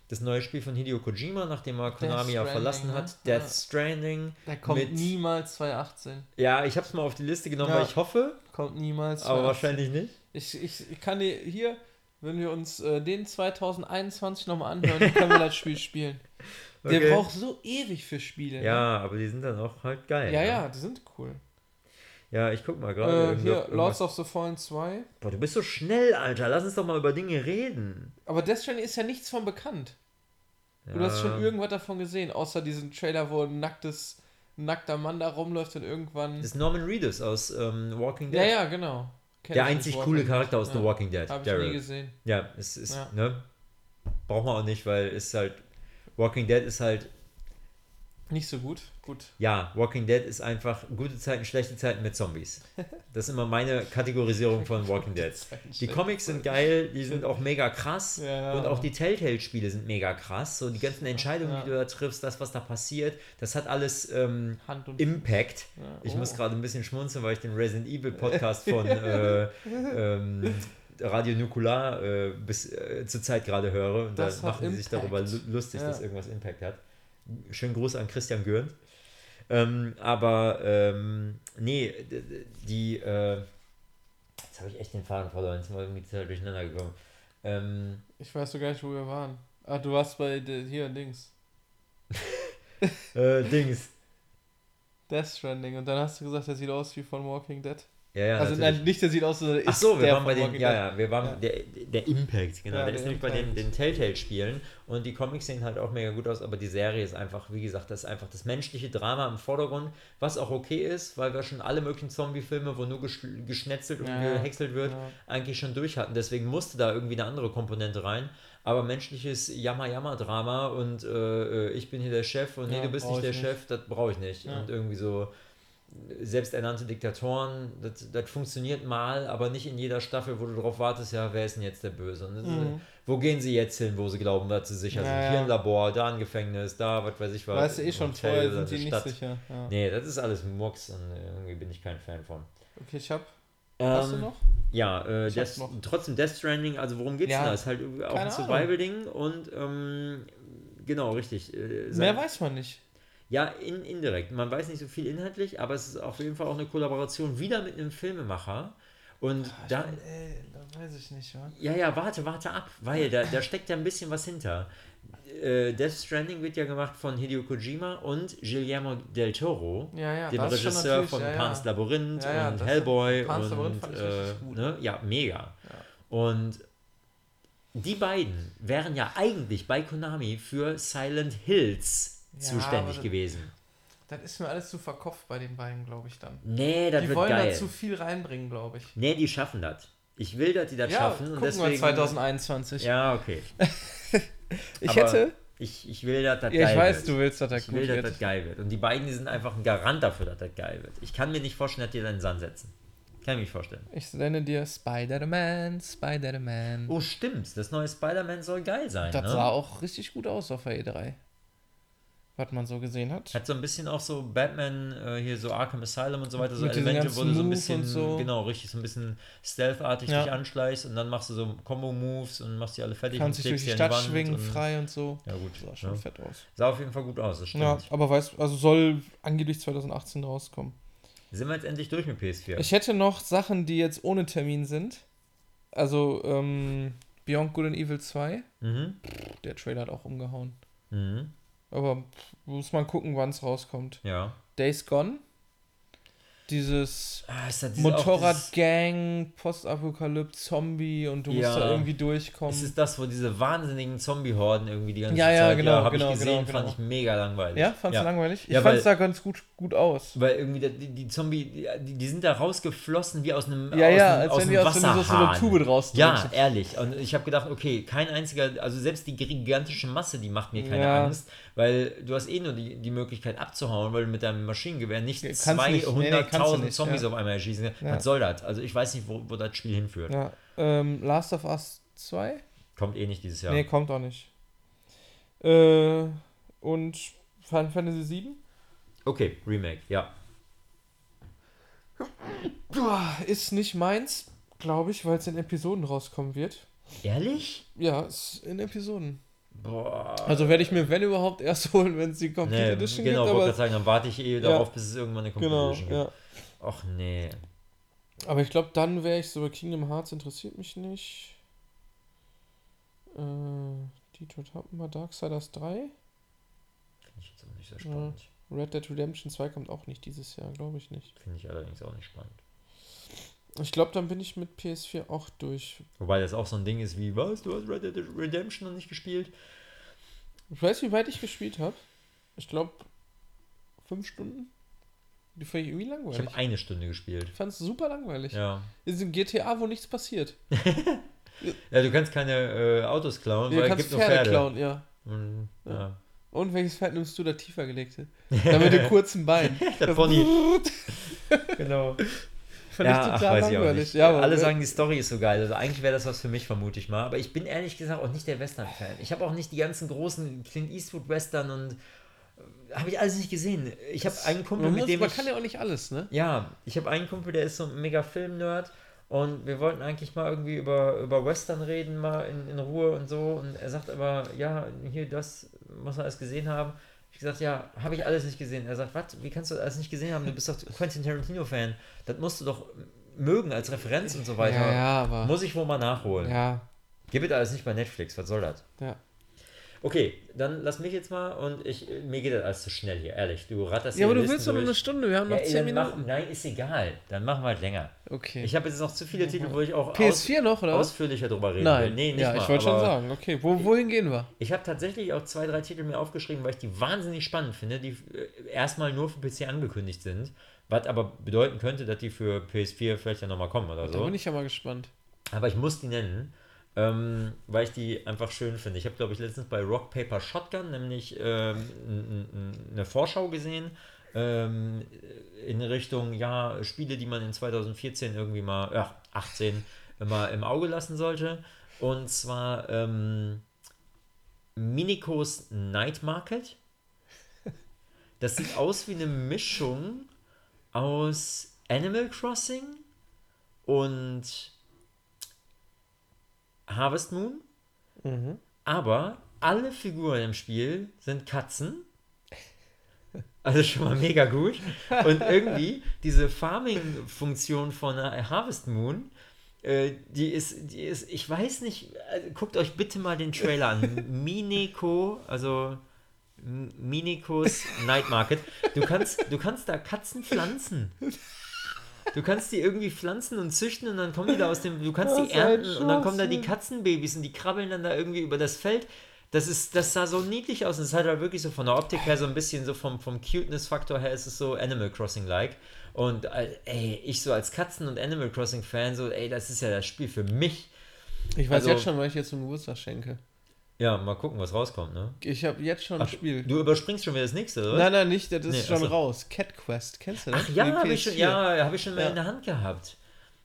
Das neue Spiel von Hideo Kojima, nachdem er Konami ja verlassen ne? hat, Death Ja. Stranding. Da kommt Mit- niemals 2018. Ja, ich habe es mal auf die Liste genommen, Ja. weil ich hoffe, Kommt niemals aber 2018. wahrscheinlich nicht. Ich, ich, ich kann dir hier, wenn wir uns äh, den 2021 nochmal anhören, können wir das Spiel spielen. Der Okay. braucht so ewig für Spiele. Ja, aber die sind dann auch halt geil. Ne? Ja, ne? ja, die sind cool. Ja, ich guck mal gerade. Äh, hier, irgendwas- Lords of the Fallen 2. Boah, du bist so schnell, Alter. Lass uns doch mal über Dinge reden. Aber Death Stranding ist ja nichts von bekannt. Du hast schon irgendwas davon gesehen, außer diesen Trailer, wo ein nacktes, nackter Mann da rumläuft und irgendwann. Das ist Norman Reedus aus ähm, Walking Dead. Ja, ja, genau. Kenn Der einzig coole Charakter aus Dead. The Walking Dead. Hab ich nie Daryl. gesehen. Ja, es ist, Ja. ne? Braucht man auch nicht, weil es halt. Walking Dead ist halt. Nicht so gut. Gut. Ja, Walking Dead ist einfach gute Zeiten, schlechte Zeiten mit Zombies. Das ist immer meine Kategorisierung von Walking Dead. Die Comics sind geil, die sind auch mega krass Ja. und auch die Telltale-Spiele sind mega krass. So die ganzen Entscheidungen, Ja. die du da triffst, das, was da passiert, das hat alles ähm, Impact. Ja, Ich oh. muss gerade ein bisschen schmunzeln, weil ich den Resident Evil Podcast von äh, ähm, Radio Nukular äh, bis äh, zur Zeit gerade höre. Und Das da machen die sich darüber lu- lustig, dass irgendwas Impact hat. Schönen Gruß an Christian Gürnt. Ähm, aber ähm, nee, die äh, jetzt habe ich echt den Faden verloren, jetzt sind wir irgendwie total durcheinander gekommen. Ähm, Ich weiß so gar nicht, wo wir waren. Ah, du warst bei hier Dings. äh, Dings. Death Stranding. Und dann hast du gesagt, der sieht aus wie von Walking Dead. Ja, ja, also natürlich. nein, nicht der sieht aus, sondern Ach ist so, wir waren bei den, ja, ja, wir waren Ja. Der, der Impact, genau. Ja, der der ist nämlich bei den, den Telltale-Spielen und die Comics sehen halt auch mega gut aus, aber die Serie ist einfach, wie gesagt, das ist einfach das menschliche Drama im Vordergrund, was auch okay ist, weil wir schon alle möglichen Zombie-Filme, wo nur gesch geschnetzelt und Ja, gehäckselt wird, eigentlich schon durch hatten. Deswegen musste da irgendwie eine andere Komponente rein. Aber menschliches Jammer-Jammer-Drama und äh, äh, ich bin hier der Chef und nee, du bist nicht der ich Chef, das brauche ich nicht. Und irgendwie so selbsternannte Diktatoren, das, das funktioniert mal, aber nicht in jeder Staffel, wo du darauf wartest, ja, wer ist denn jetzt der Böse? Und das ist, Mhm. wo gehen sie jetzt hin, wo sie glauben, dass sie sicher sind? Ja, Hier ja. ein Labor, da ein Gefängnis, da, was weiß ich was. Weißt du eh schon, Hotel vorher sind die eine nicht Stadt. sicher. Ja. Nee, das ist alles Murks und irgendwie bin ich kein Fan von. Okay, ich hab. Hast du Ähm, noch? Ja, äh, Death, noch. trotzdem Death Stranding, also worum geht's Ja, denn da? Ist halt auch ein. Survival-Ding und ähm, genau, richtig. Äh, Mehr weiß man nicht. Ja, in, indirekt. Man weiß nicht so viel inhaltlich, aber es ist auf jeden Fall auch eine Kollaboration wieder mit einem Filmemacher. Und da, Ich bin, ey, da weiß ich nicht, wa? ja, ja, warte, warte ab, weil da, da steckt ja ein bisschen was hinter. Äh, Death Stranding wird ja gemacht von Hideo Kojima und Guillermo del Toro, Ja, ja, dem Regisseur von ja. Pan's Labyrinth und Hellboy Pan's Labyrinth fand ich äh, gut. ne? ja, mega. Und die beiden wären ja eigentlich bei Konami für Silent Hills zuständig aber- gewesen. Das ist mir alles zu verkopft bei den beiden, glaube ich dann. Nee, das Die wird wollen geil. da zu viel reinbringen, glaube ich. Nee, die schaffen das. Ich will, dass die das schaffen. Und gucken deswegen, wir 2021. Ja, okay. ich aber hätte. Ich, ich will, dass das Ja, geil ich weiß, wird. du willst, dass das Ich gut will, dass wird. das geil wird. Und die beiden, die sind einfach ein Garant dafür, dass das geil wird. Ich kann mir nicht vorstellen, dass die da in den Sand setzen. Kann ich mir nicht vorstellen. Ich nenne dir Spider-Man, Spider-Man. Oh, stimmt. Das neue Spider-Man soll geil sein. das ne? sah auch richtig gut aus auf der E3. Was man so gesehen hat. Hat so ein bisschen auch so Batman, äh, hier so Arkham Asylum und so weiter, so Mit Elemente, wo du so ein bisschen, so. genau, richtig, so ein bisschen stealth-artig Ja. dich anschleichst und dann machst du so Combo-Moves und machst die alle fertig Kannst und dich durch die Stadt schwingen, und, frei und so. Ja, gut. Sah schon ne? fett aus. Sah auf jeden Fall gut aus, das stimmt. Ja, aber weiß, also soll angeblich 2018 rauskommen. Sind wir jetzt endlich durch mit PS4? Ich hätte noch Sachen, die jetzt ohne Termin sind. Also, ähm, Beyond Good and Evil 2. mhm. Der Trailer hat auch umgehauen. Mhm. Aber muss man gucken, wann es rauskommt. Ja. Days Gone. Dieses Ah, diese- Motorradgang, Postapokalypse, Zombie und du musst Ja. da irgendwie durchkommen. Ist es das, wo diese wahnsinnigen Zombie-Horden irgendwie die ganze Ja, ja, Zeit, genau, hab genau, ich gesehen, genau, fand genau. ich mega langweilig. ja, fandst ja. du langweilig? Ich Ja, fand's weil- da ganz gut, gut aus. Weil irgendwie die, die, Zombie, die, die sind da rausgeflossen wie aus einem Ja, aus ja, einem, als aus wenn die aus so einer-. Tube draus Ja, ehrlich. Und ich habe gedacht, okay, kein einziger, also selbst die gigantische Masse, die macht mir keine Ja. Angst, weil du hast eh nur die, die Möglichkeit abzuhauen, weil du mit deinem Maschinengewehr nicht Kannst nicht. Nee, nee, kannst 200.000 Zombies ja. auf einmal erschießen. Ja. Was soll das? Also ich weiß nicht, wo, wo das Spiel hinführt. Ja, ähm, Last of Us 2? Kommt eh nicht dieses Jahr. Nee, kommt auch nicht. Äh, und Final Fantasy 7? Okay, Remake, ja. Ist nicht meins, glaube ich, weil es in Episoden rauskommen wird. Ehrlich? Ja, ist in Episoden. Boah. Also werde ich mir, wenn überhaupt, erst holen, wenn es die Complete Nee, Edition genau, gibt. wollte Aber, gerade sagen, dann warte ich eh darauf, bis es irgendwann eine Complete genau, Edition gibt. ja. Och nee. Aber ich glaube, dann wäre ich so bei Kingdom Hearts interessiert mich nicht. Äh, Detroit hatten wir Darksiders 3. Finde ich jetzt auch nicht so spannend. Red Dead Redemption 2 kommt auch nicht dieses Jahr, glaube ich nicht. Finde ich allerdings auch nicht spannend. Ich glaube, dann bin ich mit PS4 auch durch. Wobei das auch so ein Ding ist wie, was, du hast Red Dead Redemption noch nicht gespielt? Ich weiß, wie weit ich gespielt habe. Ich glaube, fünf Stunden. Die fand ich irgendwie Ich langweilig. habe eine Stunde gespielt. Ich fand es super langweilig. Ja. Ist ein GTA, wo nichts passiert. Ja, du kannst keine äh, Autos klauen, Du weil es gibt nur Pferde, Pferde. klauen, ja. Und, ja. Und welches Pferd nimmst du da tiefer gelegte? Da mit den kurzen Beinen. Der Pony. genau. Fand ich total weiß ich auch langweilig. nicht. Ja, Alle sagen, die Story ist so geil. Also eigentlich wäre das was für mich, vermute ich mal. Aber ich bin ehrlich gesagt auch nicht der Western-Fan. Ich habe auch nicht die ganzen großen Clint Eastwood-Western und äh, habe ich alles nicht gesehen. Ich habe einen Kumpel, mit dem man ich, kann ja auch nicht alles, ne? Ja, ich habe einen Kumpel, der ist so ein mega Film-Nerd und wir wollten eigentlich mal irgendwie über, über Western reden, mal in, in Ruhe und so. Und er sagt aber, ja, hier, das muss man alles gesehen haben. Ich gesagt, ja, habe ich alles nicht gesehen. Er sagt, was, wie kannst du alles nicht gesehen haben? Du bist doch Quentin Tarantino-Fan. Das musst du doch mögen als Referenz und so weiter. Ja, ja, aber. Muss ich wohl mal nachholen. ja, Gibt es alles nicht bei Netflix, was soll das? ja. Okay, dann lass mich jetzt mal und ich, mir geht das alles zu schnell hier, ehrlich. Du ratterst Ja, aber du willst doch eine. Stunde, wir haben noch Ja, 10 dann mach, Minuten. nein, ist egal. Dann machen wir halt länger. Okay. Ich habe jetzt noch zu viele Titel, wo ich auch PS4 noch, oder ausführlicher drüber reden Nein, will. Nee, nicht ja, mal, ich wollte schon sagen. Okay, wo, wohin gehen wir? Ich habe tatsächlich auch zwei, drei Titel mir aufgeschrieben, weil ich die wahnsinnig spannend finde, die äh, erstmal nur für PC angekündigt sind. Was aber bedeuten könnte, dass die für PS4 vielleicht ja nochmal kommen oder Da so. bin ich ja mal gespannt. Aber ich muss die nennen, ähm, weil ich die einfach schön finde. Ich habe, glaube ich, letztens bei Rock Paper Shotgun nämlich ähm, eine Vorschau gesehen ähm, in Richtung, ja, Spiele, die man in 2014 irgendwie mal, ja, 18 mal im Auge lassen sollte. Und zwar ähm, Minikos Night Market. Das sieht aus wie eine Mischung aus Animal Crossing und Harvest Moon. Aber alle Figuren im Spiel sind Katzen. Also schon mal mega gut. Und irgendwie diese Farming-Funktion von Harvest Moon, äh, die ist, die ist, ich weiß nicht, äh, guckt euch bitte mal den Trailer an. Mineko, also Minikos Night Market. Du kannst, du kannst da Katzen pflanzen. Du kannst die irgendwie pflanzen und züchten und dann kommen die da aus dem, du kannst Was die ein ernten und dann kommen da die. Katzenbabys und die krabbeln dann da irgendwie über das Feld. Das ist, das sah so niedlich aus und es hat halt wirklich so von der Optik her so ein bisschen so vom, vom Cuteness-Faktor her ist es so Animal Crossing-like. Und äh, ey, ich so als Katzen- und Animal Crossing-Fan so, ey, das ist ja das Spiel für mich. Ich weiß Also- jetzt schon, was ich jetzt zum Geburtstag schenke. Ja, mal gucken, was rauskommt, ne? Ich habe jetzt schon ein Spiel. Du überspringst schon wieder das nächste, oder? Nein, nein, nicht, das ist Nee, schon ach so. raus. Cat Quest, kennst du das? Ach ja, habe ich schon, PS4. ja, habe ich schon mal Ja. in der Hand gehabt.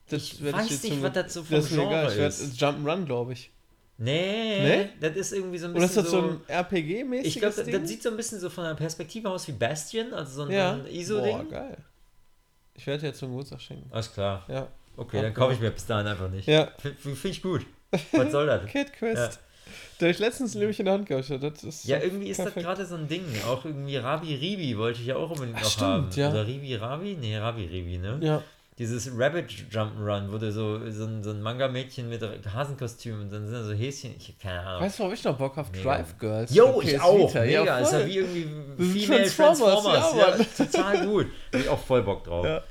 Das ich weiß jetzt nicht, was das so vom das ist Genre egal. Ich ist. Jump'n'Run, glaube ich. Nee, Nee? das ist irgendwie so ein Oder ist bisschen das so so. ein RPG-mäßiges ich glaube, das, das sieht so ein bisschen so von der Perspektive aus wie Bastion, also so ein, ja. so ein Boah, ISO-Ding. geil. Ich werde jetzt zum Geburtstag schenken. Alles klar. Ja. Okay, dann kaufe ich mir bis dahin einfach nicht. Ja. Finde ich gut. Was soll das? Cat Quest. Da hab ich letztens nämlich in der Hand gehabt. Das ist Ja, irgendwie ist das perfekt. gerade so ein Ding. Auch irgendwie Rabi Ribi wollte ich ja auch unbedingt Ach, noch stimmt, haben. ja. Oder Ribi Rabi? Nee, Rabi Ribi, ne? Ja. Dieses Rabbit Jump'n'Run, wo du so, so ein, so ein Manga-Mädchen mit Hasenkostüm und dann sind da so Häschen. Ich keine Ahnung. Weißt du, worauf ich noch Bock? Mega. Drive Girls. Jo, ich auch. Vita. Mega. Ja, ist ja wie irgendwie Female Transformers, Transformers. ja, Ja, total gut. Hab ich auch voll Bock drauf. Ja.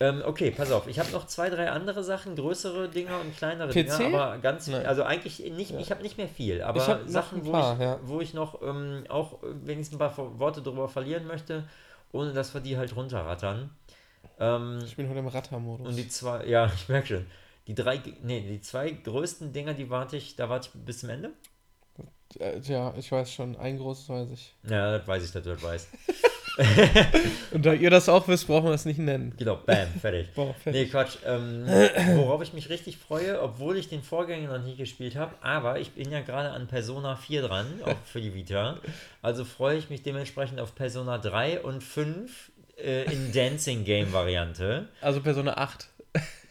Ähm, okay, pass auf. Ich habe noch zwei, drei andere Sachen, größere Dinger und kleinere PC? Dinger, aber ganz, Nein. also eigentlich nicht, ich habe nicht mehr viel, aber Sachen, ein wo, paar, ich, ja. wo ich noch ähm, auch wenigstens ein paar Worte drüber verlieren möchte, ohne dass wir die halt runterrattern. Ähm, Ich bin heute im Ratter-Modus. und die zwei, ja, ich merke schon. Die drei, nee, die zwei größten Dinger, die warte ich, da warte ich bis zum Ende. Äh, ja, ich weiß schon. Ein großes weiß ich. Ja, das weiß ich, dass du das weißt. Und da ihr das auch wisst, brauchen wir es nicht nennen. Genau, bam, fertig. Boah, fertig. Nee, Quatsch. Ähm, worauf ich mich richtig freue, obwohl ich den Vorgänger noch nie gespielt habe, aber ich bin ja gerade an Persona 4 dran, auch für die Vita. Also freue ich mich dementsprechend auf Persona 3 und 5 äh, in Dancing Game Variante. Also Persona 8.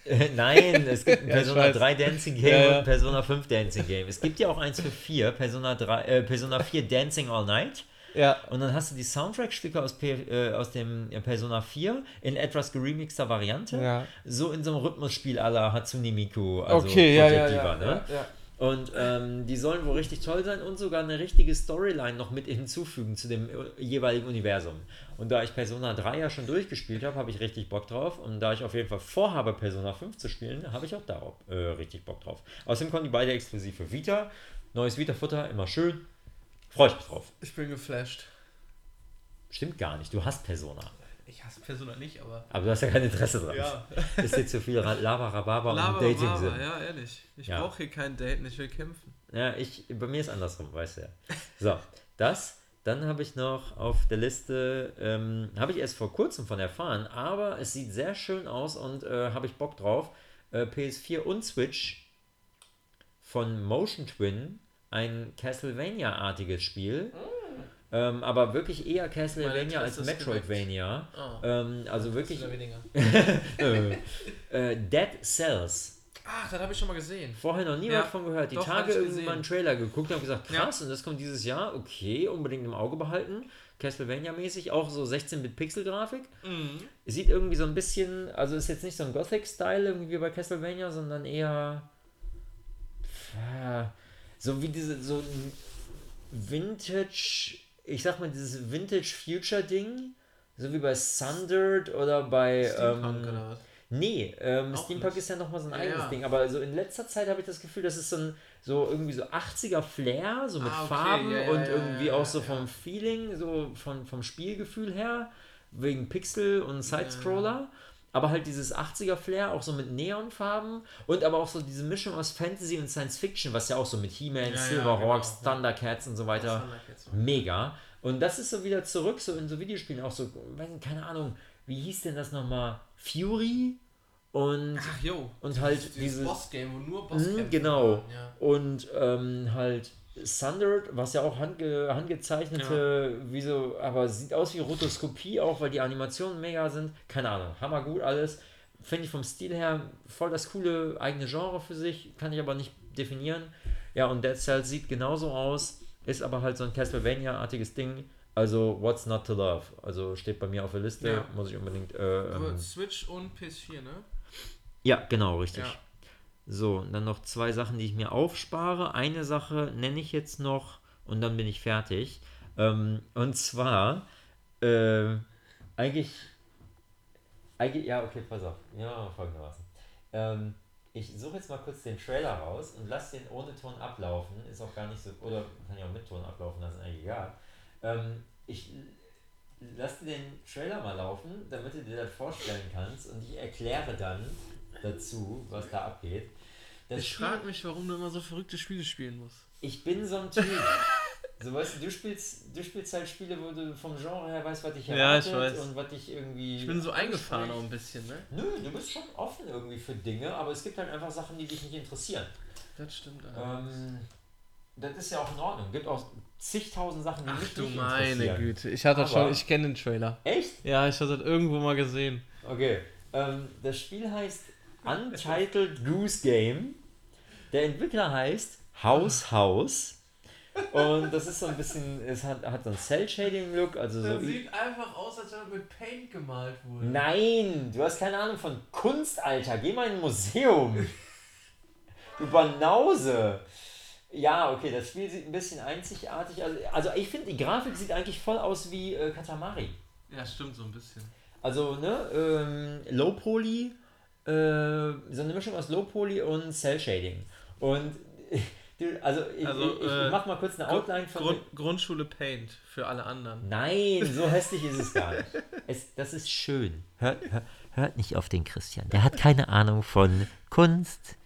Äh, Nein, es gibt ein Ja, Persona weiß. 3 Dancing Game Ja, ja. und Persona 5 Dancing Game. Es gibt ja auch eins für 4, Persona, 3, äh, Persona 4 Dancing All Night. Ja. Und dann hast du die Soundtrack-Stücke aus, P- äh, aus dem äh, Persona 4 in etwas geremixter Variante. Ja. So in so einem Rhythmusspiel la Hatsune Miku. Also okay, ja, ja, Project ja, Diva, ne? ja, ja. Und ähm, die sollen wohl richtig toll sein und sogar eine richtige Storyline noch mit hinzufügen zu dem äh, jeweiligen Universum. Und da ich Persona 3 ja schon durchgespielt habe, habe ich richtig Bock drauf. Und da ich auf jeden Fall vorhabe, Persona 5 zu spielen, habe ich auch darauf äh, richtig Bock drauf. Außerdem kommen die beide exklusiv für Vita. Neues Vita-Futter, immer schön. Freue ich mich drauf. Ich bin geflasht. Stimmt gar nicht, du hast Persona. Ich hasse Persona nicht, aber. Aber du hast ja kein Interesse dran. Ja. Ist jetzt zu viel Ra- Lava, Rhabarber und Dating Lava, sind. ja, ehrlich. Ich Ja. brauche hier kein Daten, ich will kämpfen. Ja, ich, bei mir ist andersrum, weißt du ja. So, das. Dann habe ich noch auf der Liste, ähm, habe ich erst vor kurzem von erfahren, aber es sieht sehr schön aus und äh, habe ich Bock drauf. Äh, PS4 und Switch von Motion Twin, ein Castlevania-artiges Spiel. Ähm, aber wirklich eher Castlevania als Metroidvania. Oh. Ähm, also wirklich weniger. äh, Dead Cells. Ach, das habe ich schon mal gesehen. Vorher noch nie Ja, von gehört. Die doch, Tage irgendwie mal einen Trailer geguckt und habe gesagt, Ja. krass, und das kommt dieses Jahr, okay, unbedingt im Auge behalten. Castlevania-mäßig, auch so 16-Bit-Pixel-Grafik. Mhm. Sieht irgendwie so ein bisschen, also ist jetzt nicht so ein Gothic-Style irgendwie wie bei Castlevania, sondern eher so wie diese, so Vintage, ich sag mal, dieses Vintage-Future-Ding, so wie bei Sundered oder bei. Steampunk ähm, oder was? Nee, ähm, Steampunk nicht. ist ja nochmal so ein eigenes ja. Ding. Aber so in letzter Zeit habe ich das Gefühl, das ist so ein so irgendwie so 80er Flair, so mit Ah, okay, Farben ja, und irgendwie auch so vom Feeling, so von, vom Spielgefühl her, wegen Pixel und Sidescroller. Aber halt dieses 80er Flair, auch so mit Neonfarben und aber auch so diese Mischung aus Fantasy und Science Fiction, was ja auch so mit He-Man, ja, Silverhawks, genau, ja. Thundercats und so weiter. Mega. Und das ist so wieder zurück, so in so Videospielen, auch so, weiß nicht, keine Ahnung, wie hieß denn das nochmal? Fury und, Ach jo. und halt dieses, dieses. Bossgame, wo nur Mhm, Bosskämpfe genau. waren, Ja. Und ähm, halt Sundered, was ja auch handge handgezeichnete, wie so, aber sieht aus wie Rotoskopie auch, weil die Animationen mega sind. Keine Ahnung, hammergut alles. Finde ich vom Stil her voll das coole eigene Genre für sich, kann ich aber nicht definieren. Ja, und Dead Cells sieht genauso aus, ist aber halt so ein Castlevania-artiges Ding. Also, what's not to love? Also steht bei mir auf der Liste, Ja. muss ich unbedingt. Äh, ähm, Switch und PS4, ne? ja, genau, richtig. Ja. So, und dann noch zwei Sachen, die ich mir aufspare. Eine Sache nenne ich jetzt noch und dann bin ich fertig. Ähm, und zwar, äh, eigentlich, eigentlich, ja, okay, pass auf. Ja, folgendermaßen. Ähm, ich suche jetzt mal kurz den Trailer raus und lasse den ohne Ton ablaufen. Ist auch gar nicht so, oder kann ja auch mit Ton ablaufen, das ist eigentlich egal. Ähm, ich lass dir den Trailer mal laufen, damit du dir das vorstellen kannst und ich erkläre dann dazu, was da abgeht. Das Ich frage mich, warum du immer so verrückte Spiele spielen musst. ich bin so ein Typ. So weißt du, du spielst, du spielst halt Spiele, wo du vom Genre her weißt, was dich Ja, erwartet ich weiß. und was dich irgendwie. Ich bin so eingefahren auch ein bisschen, ne? Nö, du bist schon offen irgendwie für Dinge, aber es gibt halt einfach Sachen, die dich nicht interessieren. Das stimmt. Alter. Ähm, das ist ja auch in Ordnung. Gibt auch zigtausend Sachen, die Ach mich du nicht meine. Güte. Ich hatte das Aber- schon, ich kenne den Trailer. Echt? Ja, ich hatte das irgendwo mal gesehen. Okay. Ähm, das Spiel heißt Untitled Goose Game. Der Entwickler heißt House House. Und das ist so ein bisschen, es hat, hat so einen Cell-Shading-Look, also so. einfach aus, als wenn mit Paint gemalt wurde. Nein, du hast keine Ahnung von Kunst, Alter. Geh mal in ein Museum. Du Banause. Ja, okay, das Spiel sieht ein bisschen einzigartig. Also, also ich finde, die Grafik sieht eigentlich voll aus wie äh, Katamari. Ja, stimmt so ein bisschen. Also, ne, ähm, Low Poly, äh, so eine Mischung aus Low Poly und Cell Shading. Und also, ich, Also, ich, ich äh, mach mal kurz eine Outline von. Grund, Grundschule Paint für alle anderen. Nein, so hässlich ist es gar nicht. Es, das ist schön. Hört, hört, hört nicht auf den Christian. Der hat keine Ahnung von Kunst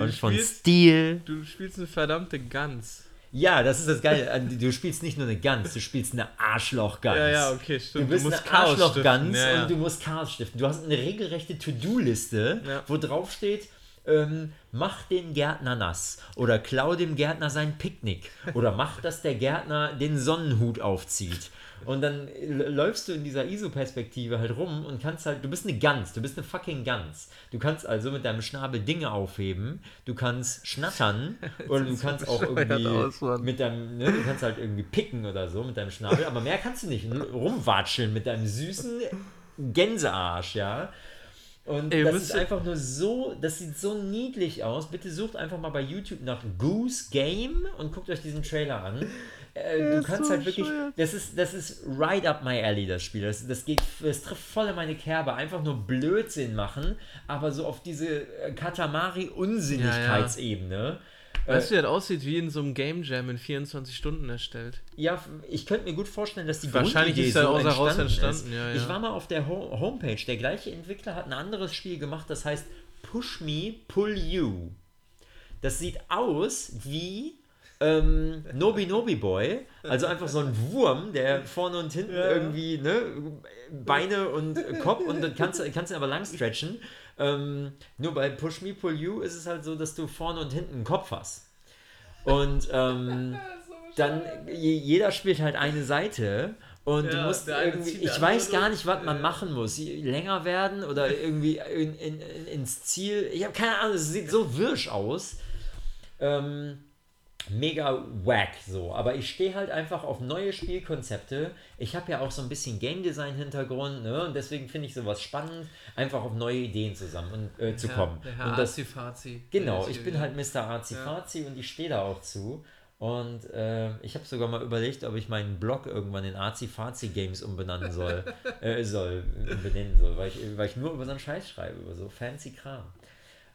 und von spielst- Stil. Du spielst eine verdammte Gans. Ja, das ist das Geile. Du spielst nicht nur eine Gans, du spielst eine Arschlochgans. Ja, ja, okay, Du stimmt. bist musst eine Arschlochgans ja, ja. und du musst Chaos stiften. Du hast eine regelrechte To-Do-Liste, Ja. wo drauf steht, ähm, mach den Gärtner nass oder klau dem Gärtner sein Picknick oder mach, dass der Gärtner den Sonnenhut aufzieht. Und dann läufst du in dieser ISO-Perspektive halt rum und kannst halt, du bist eine Gans, du bist eine fucking Gans. Du kannst also mit deinem Schnabel Dinge aufheben, du kannst schnattern oder du kannst auch irgendwie aus, mit deinem, ne, du kannst halt irgendwie picken oder so mit deinem Schnabel, aber mehr kannst du nicht. Rumwatscheln mit deinem süßen Gänsearsch, ja. Und Ey, das ist einfach nur so, das sieht so niedlich aus. Bitte sucht einfach mal bei YouTube nach Goose Game und guckt euch diesen Trailer an. Äh, du kannst so halt wirklich, das ist, das ist right up my alley, das Spiel. Das, das geht, das trifft voll in meine Kerbe. Einfach nur Blödsinn machen, aber so auf diese äh, Katamari-Unsinnigkeitsebene. Weißt du, wie das aussieht? Wie in so einem Game Jam in 24 Stunden erstellt. Ja, ich könnte mir gut vorstellen, dass die Wahrscheinlich ist so entstanden, entstanden, ist. ja, ja. Ich war mal auf der Ho Homepage. Der gleiche Entwickler hat ein anderes Spiel gemacht, das heißt Push Me, Pull You. Das sieht aus wie ähm, Nobi Nobi Boy, also einfach so ein Wurm, der vorne und hinten irgendwie ne, Beine und Kopf und dann kannst, du- kannst du aber lang stretchen. Ähm, nur bei Push Me, Pull You ist es halt so, dass du vorne und hinten einen Kopf hast. Und ähm, dann je- jeder spielt halt eine Seite und du Ja, musst der eine irgendwie, ich weiß gar nicht, was man ja. machen muss. Länger werden oder irgendwie in, in, in, ins Ziel. Ich habe keine Ahnung, es sieht so wirsch aus. Ähm, mega wack so. Aber ich stehe halt einfach auf neue Spielkonzepte. Ich habe ja auch so ein bisschen Game Design Hintergrund, ne? Und deswegen finde ich sowas spannend, einfach auf neue Ideen zusammen und, äh, zu kommen. Der Herr und das, Azi-Fazi. Genau, ich bin halt Mr. Azi Fazi und ich stehe da auch zu. Und äh, ich habe sogar mal überlegt, ob ich meinen Blog irgendwann in Azi-Fazi Games umbenennen soll, äh, soll, benennen soll, weil ich, weil ich nur über so einen Scheiß schreibe, über so fancy Kram.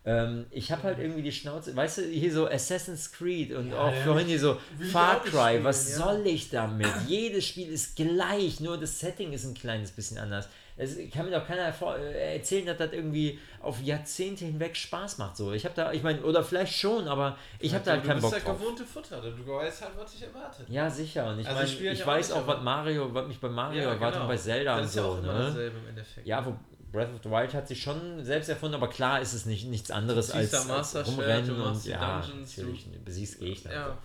Ähm, ich habe halt irgendwie die Schnauze, weißt du, hier so Assassin's Creed und auch ja, vorhin hier so Far Cry, spielen, was ja. soll ich damit? Jedes Spiel ist gleich, nur das Setting ist ein kleines bisschen anders. Es kann mir doch keiner äh, erzählen, dass das irgendwie auf Jahrzehnte hinweg Spaß macht. So, ich habe da, ich meine, oder vielleicht schon, aber ich habe da halt du keinen bist Bock drauf. gewohnte Futter, du weißt halt, was dich erwartet. Ja, sicher. Und ich Also meine, ich ich ja auch weiß auch, was Mario, was mich bei Mario Ja, erwartet genau. und bei Zelda Das und ja so. auch immer Ne? dasselbe im Endeffekt. Ja, wo Breath of the Wild hat sich schon selbst erfunden, aber klar ist es nicht nichts anderes als, als rumrennen und die ja, Dungeons, natürlich, du besiegst Gegner. Ja.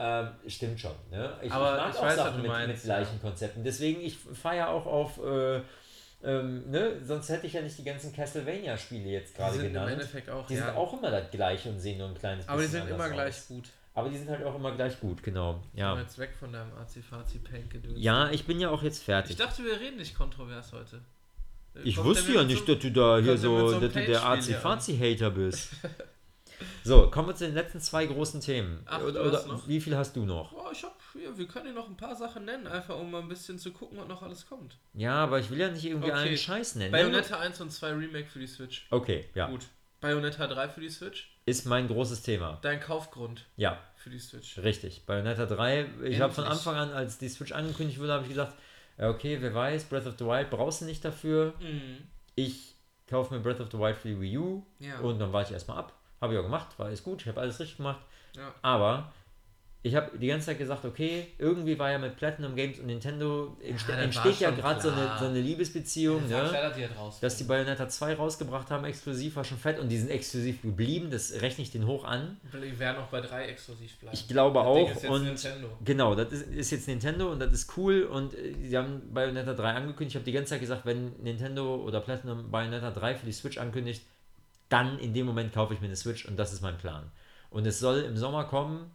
Ähm, stimmt schon. Ne? Ich, Aber ich mag ich auch weiß, Sachen mit, meinst, mit gleichen Konzepten. Deswegen, ich feiere auch auf, äh, ähm, ne? sonst hätte ich ja nicht die ganzen Castlevania-Spiele jetzt gerade sind im genannt. Endeffekt auch, Die ja. sind auch immer das gleiche und sehen nur ein kleines aber die bisschen sind immer gleich aus. gut. Aber die sind halt auch immer gleich gut, genau. Ja, jetzt weg von deinem Azi-Fazi-Paint-Gedöns. ja ich bin ja auch jetzt Ich fertig. dachte, wir reden nicht kontrovers heute. Ich wusste ja nicht, so- dass du da hier so, so dass du der? Azi-Fazi-Hater bist. so, kommen wir zu den letzten zwei großen Themen. Ach, oder oder noch? wie viel hast du noch? Boah, ich hab hier, wir können dir noch ein paar Sachen nennen, einfach um mal ein bisschen zu gucken, was noch alles kommt. Ja, aber ich will ja nicht irgendwie Okay. allen Scheiß nennen. Bayonetta 1 und 2 Remake für die Switch. Okay, ja. Gut. Bayonetta 3 für die Switch. Ist mein großes Thema. Dein Kaufgrund Ja, für die Switch. richtig. Bayonetta 3, ich habe von. Anfang an, als die Switch angekündigt wurde, habe ich gesagt, ja, okay, wer weiß, Breath of the Wild brauchst du nicht dafür. Mhm. Ich kaufe mir Breath of the Wild für die Wii U Ja. und dann warte ich erstmal ab. Habe ich auch gemacht, war alles gut, ich habe alles richtig gemacht. ja. Aber ich habe die ganze Zeit gesagt, okay, irgendwie war ja mit Platinum Games und Nintendo entste das entsteht ja gerade so eine, so eine Liebesbeziehung, Ja, ne? klar, dass die halt. Dass die Bayonetta 2 rausgebracht haben, exklusiv, war schon fett und die sind exklusiv geblieben, das rechne ich den hoch an. Die werden auch bei 3 exklusiv bleiben. Ich glaube Das auch und Nintendo. genau, das ist, ist jetzt Nintendo und das ist cool und äh, sie haben Bayonetta 3 angekündigt. Ich habe die ganze Zeit gesagt, wenn Nintendo oder Platinum Bayonetta 3 für die Switch ankündigt, dann in dem Moment kaufe ich mir eine Switch und das ist mein Plan. Und es soll im Sommer kommen.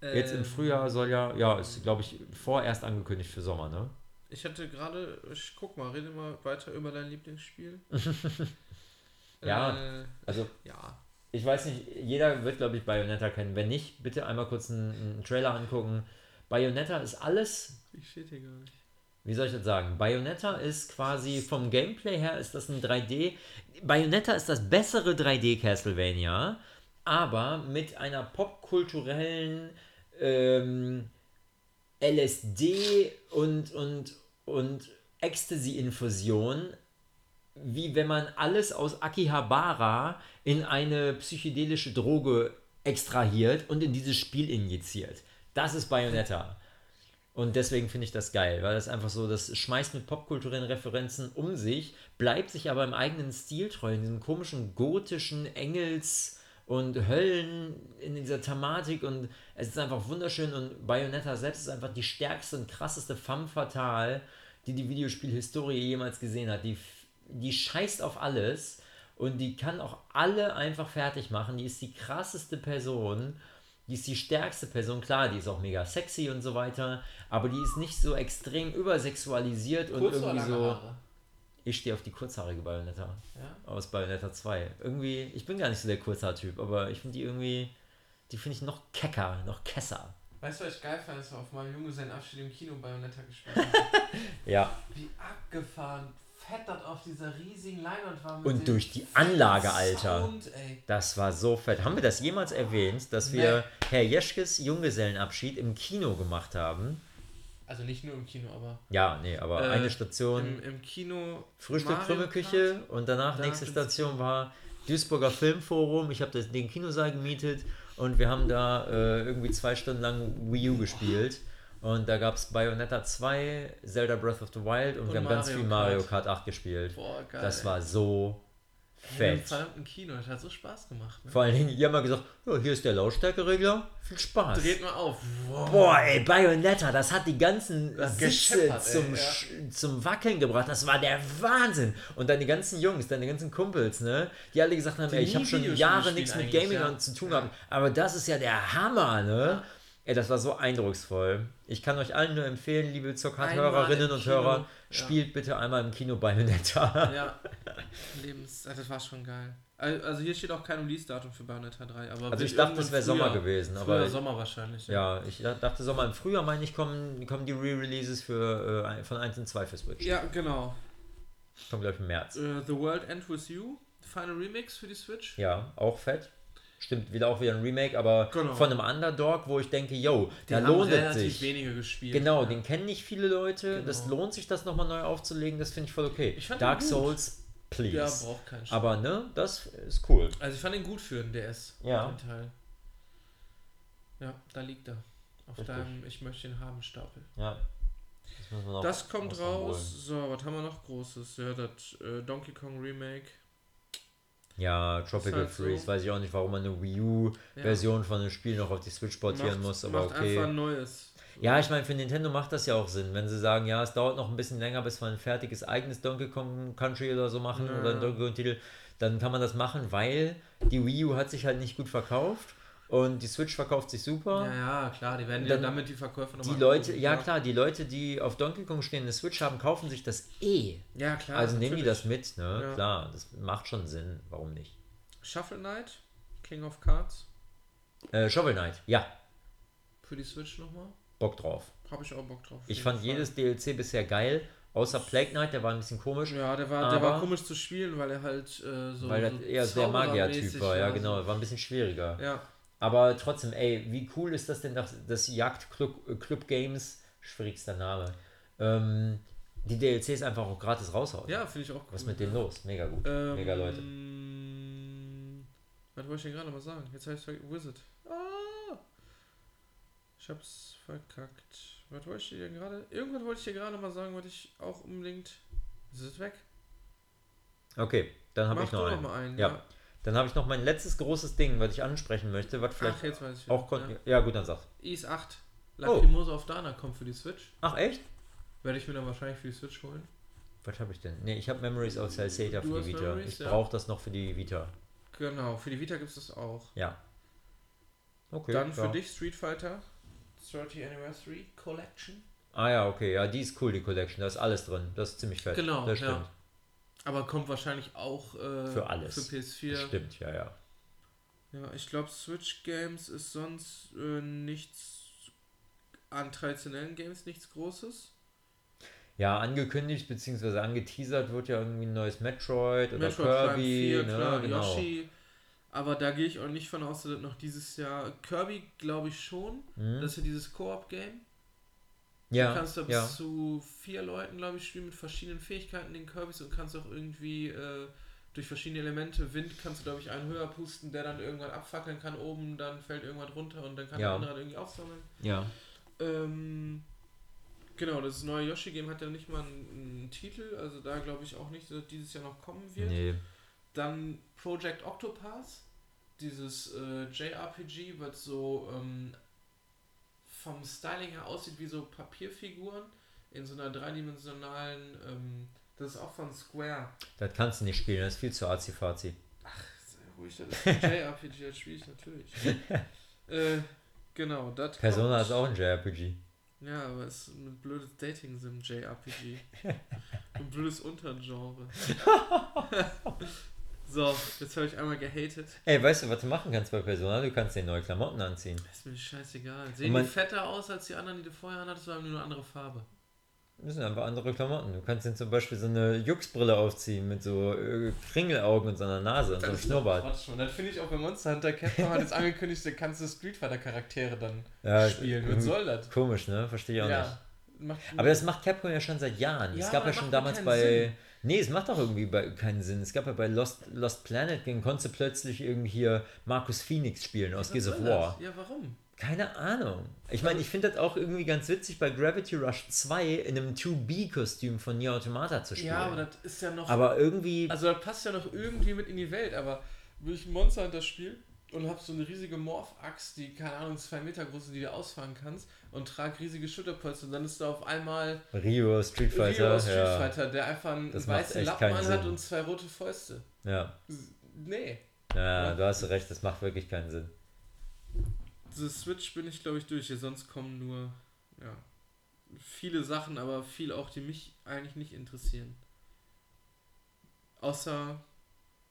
Jetzt im Ähm, Frühjahr soll ja, ja, ist glaube ich vorerst angekündigt für Sommer, ne? Ich hatte gerade, ich guck mal, rede mal weiter über dein Lieblingsspiel. Ja, Äh, Also ja. ich weiß nicht, jeder wird glaube ich Bayonetta kennen. Wenn nicht, bitte einmal kurz einen, einen Trailer angucken. Bayonetta ist alles, Ich steht hier gar nicht. wie soll ich das sagen? Bayonetta ist quasi vom Gameplay her ist das ein 3D. Bayonetta ist das bessere 3D Castlevania, aber mit einer popkulturellen ähm, LSD und, und, und Ecstasy-Infusion, wie wenn man alles aus Akihabara in eine psychedelische Droge extrahiert und in dieses Spiel injiziert. Das ist Bayonetta. Und deswegen finde ich das geil, weil das einfach so, das schmeißt mit popkulturellen Referenzen um sich, bleibt sich aber im eigenen Stil treu, in diesem komischen gotischen Engels- und Höllen, in dieser Thematik und es ist einfach wunderschön und Bayonetta selbst ist einfach die stärkste und krasseste femme fatale, die die Videospielhistorie jemals gesehen hat. Die, die scheißt auf alles und die kann auch alle einfach fertig machen. Die ist die krasseste Person. Die ist die stärkste Person, klar, die ist auch mega sexy und so weiter, aber die ist nicht so extrem übersexualisiert und Kurz oder irgendwie so. Haare? Ich stehe auf die kurzhaarige Bayonetta Ja. aus Bayonetta 2. Irgendwie, ich bin gar nicht so der Kurzhaar-Typ, aber ich finde die irgendwie, die finde ich noch kecker, noch kesser. Weißt du, was ich geil fand, dass wir auf meinem Junge seinen Abschied im Kino Bayonetta gespielt haben? Ja. Wie abgefahren, fett das auf dieser riesigen Leinwand war. Und durch die Anlage, Alter. Sound. Das war so fett. Haben wir das jemals erwähnt, dass wir Herr Jeschkes Junggesellenabschied im Kino gemacht haben? Also nicht nur im Kino, aber Ja, nee, aber Äh, eine Station im, im Kino. Frühstück, Krümmelküche und danach Da nächste Station war Duisburger Filmforum. Ich habe das- den Kinosaal gemietet und wir haben da äh, irgendwie zwei Stunden lang Wii U gespielt. Und da gab es Bayonetta 2, Zelda Breath of the Wild und, Und wir haben ganz Mario viel Mario Kart. Kart 8 gespielt. Boah, geil. das war so Fett. verdammten Kino, das hat so Spaß gemacht. Ne? Vor allen Dingen, die haben mal gesagt, ja, hier ist der Lautstärkeregler, viel Spaß. Dreht mal auf. Wow. Boah, ey, Bayonetta, das hat die ganzen Das Sitze zum, ja. Zum Wackeln gebracht. Das war der Wahnsinn. Und dann die ganzen Jungs, deine ganzen Kumpels, ne, die alle gesagt haben, Die ey, ich habe schon Jahre nichts mit Gaming ja. zu tun Ja. gehabt. Aber das ist ja der Hammer, ne? Ey, das war so eindrucksvoll. Ich kann euch allen nur empfehlen, liebe im und Hörer, Kino, ja. spielt bitte einmal im Kino Bayonetta. Ja. Lebens. Das war schon geil. Al- Also hier steht auch kein Release-Datum für Bayonetta 3. Aber Also ich dachte, es wäre Sommer gewesen, Früher aber Sommer wahrscheinlich. ja, ich dachte Sommer im Frühjahr, meine ich, kommen, kommen die Re-Releases für, äh, von 1 und 2 für Switch. Ja, genau. Kommt gleich im März. Äh, The World End With You, Final Remix für die Switch. Ja, auch fett. Stimmt, wieder auch wieder ein Remake, aber Genau. von einem Underdog, wo ich denke, yo, da Den haben lohnt es relativ sich. wenige gespielt. Genau, ja. den kennen nicht viele Leute. Das Genau. lohnt sich, das nochmal neu aufzulegen. Das finde ich voll okay. Ich Dark den. Souls, please. Ja, braucht keinen Spaß. Aber ne, das ist cool. Also ich fand ihn gut für den DS. Ja. Den Teil. Ja, da liegt er. Auf Richtig. deinem Ich möchte ihn haben Stapel. Ja. Das, Das kommt raus. So, was haben wir noch Großes? Ja, das äh, Donkey Kong Remake. Ja, Tropical halt so. Freeze. Weiß ich auch nicht, warum man eine Wii U-Version von einem Spiel noch auf die Switch portieren muss, aber macht okay. einfach ein neues. Ja, ich meine, für Nintendo macht das ja auch Sinn, wenn sie sagen, ja, es dauert noch ein bisschen länger, bis wir ein fertiges eigenes Donkey Kong Country oder so machen Ja. oder einen Donkey Kong Titel, dann kann man das machen, weil die Wii U hat sich halt nicht gut verkauft und die Switch verkauft sich super. Ja, ja, klar, die werden Dann ja damit die Verkäufe Die nochmal Leute, ankurbeln, ja klar, die Leute, die auf Donkey Kong stehen, eine Switch haben, kaufen sich das eh. Ja, klar. also nehmen die natürlich. das mit, ne? Ja. Klar, das macht schon Sinn, warum nicht? Shuffle Knight, King of Cards, Äh, Shovel Knight, ja, für die Switch nochmal. Bock drauf. Habe ich auch Bock drauf. auf Ich fand Fall. jedes DLC bisher geil, außer Plague Knight, der war ein bisschen komisch. Ja, der war, der war komisch zu spielen, weil er halt äh, so. Weil so das eher der Magier-Typ war, ja so. genau, war ein bisschen schwieriger. Ja, Aber trotzdem, ey, wie cool ist das denn, dass das Jagd Club, äh, Club Games, schwierigster Name, ähm, die DLCs einfach auch gratis raushaut. ja finde ich auch cool. Was ist mit denen los? Mega gut. Ähm, Mega Leute. Was wollte ich denn gerade mal sagen? Jetzt heißt es Wizard. Ah! Ich hab's verkackt. Was wollte ich dir denn gerade? Irgendwas wollte ich dir gerade mal sagen, wollte ich auch unbedingt. Ist es weg? Okay, dann habe ich noch einen. noch mal einen. Ja. Dann habe ich noch mein letztes großes Ding, was ich ansprechen möchte, was vielleicht Ach, jetzt weiß ich. auch kon- ja. gut, dann sag. Ja. IS 8. Oh. Lacrimosa of Dana kommt für die Switch. Ach echt? Werde ich mir dann wahrscheinlich für die Switch holen. Was habe ich denn? Ne, ich habe Memories of Salsata für die Vita. Memories, ich ja. brauche das noch für die Vita. Genau, für die Vita gibt es das auch. Ja. Okay. Dann für ja. dich Street Fighter 30 Anniversary Collection. Ah ja, okay, ja, die ist cool, die Collection. Da ist alles drin. Das ist ziemlich fett. Genau, das ja. Aber kommt wahrscheinlich auch äh, Für alles. Für PS4. Das stimmt, ja, ja. Ja, ich glaube, Switch Games ist sonst äh, nichts an traditionellen Games nichts Großes. Ja, angekündigt bzw. angeteasert wird ja irgendwie ein neues Metroid oder Metroid Kirby. 4, ne? klar, genau. Yoshi. Aber da gehe ich auch nicht von aus, dass das noch dieses Jahr. Kirby glaube ich schon. Hm? Das ist ja dieses Koop-Game. Ja, Du kannst da bis ja. zu vier Leuten, glaube ich, spielen mit verschiedenen Fähigkeiten den Kirbys und kannst auch irgendwie äh, durch verschiedene Elemente, Wind kannst du, glaube ich, einen höher pusten, der dann irgendwann abfackeln kann oben, dann fällt irgendwas runter und dann kann Ja. der andere irgendwie aufsammeln. ja. Ähm, genau, das neue Yoshi-Game hat ja nicht mal einen, einen Titel, also da glaube ich auch nicht, dass dieses Jahr noch kommen wird. Nee. Dann Project Octopath, dieses äh, JRPG, was so ähm, vom Styling her aussieht wie so Papierfiguren in so einer dreidimensionalen, ähm, das ist auch von Square. Das kannst du nicht spielen, das ist viel zu arzi-fazi. Sehr ruhig, das ist ein JRPG, das spiele ich natürlich. äh, genau, das Persona kommt- ist auch ein JRPG. Ja, aber es ist ein blödes Dating-Sim JRPG. ein blödes Untergenre. So, jetzt habe ich einmal gehatet. Ey, weißt du, was du machen kannst bei Persona? Du kannst dir neue Klamotten anziehen. Ist mir scheißegal. Sehen man- die fetter aus als die anderen, die du vorher anhattest, oder haben die nur eine andere Farbe? Das sind einfach andere Klamotten. Du kannst dir zum Beispiel so eine Juxbrille aufziehen mit so äh, Kringelaugen und so einer Nase und so einem Schnurrbart. Quatsch, und dann finde ich auch bei Monster Hunter Capcom hat jetzt angekündigt, da kannst du Street Fighter Charaktere dann Ja, spielen. Was soll das? Komisch, ne? Verstehe ich auch nicht. Macht, Aber das macht Capcom ja schon seit Jahren. Ja, es gab aber ja schon damals bei. Sinn. Nee, es macht doch irgendwie bei, keinen Sinn. Es gab ja bei Lost, Lost Planet, den konntest du plötzlich irgendwie hier Marcus Phoenix spielen aus Gears of War. das? Ja, warum? Keine Ahnung. Ich meine, ich finde das auch irgendwie ganz witzig, bei Gravity Rush 2 in einem 2B-Kostüm von Nier Automata zu spielen. Ja, aber das ist ja noch. Aber irgendwie. Also das passt ja noch irgendwie mit in die Welt, aber wenn ich ein Monster Hunter spiele und hab so eine riesige Morph-Axt, die, keine Ahnung, zwei Meter groß ist, die du ausfahren kannst und trag riesige Schulterpolster und dann ist da auf einmal Rio Street Fighter. Rio Street ja. Fighter, der einfach einen Das weißen Lappen Sinn. und zwei rote Fäuste. ja. Nee. Ja, du hast recht, das macht wirklich keinen Sinn. Diese Switch bin ich, glaube ich, durch. Sonst kommen nur, ja, viele Sachen, aber viel auch, die mich eigentlich nicht interessieren. Außer,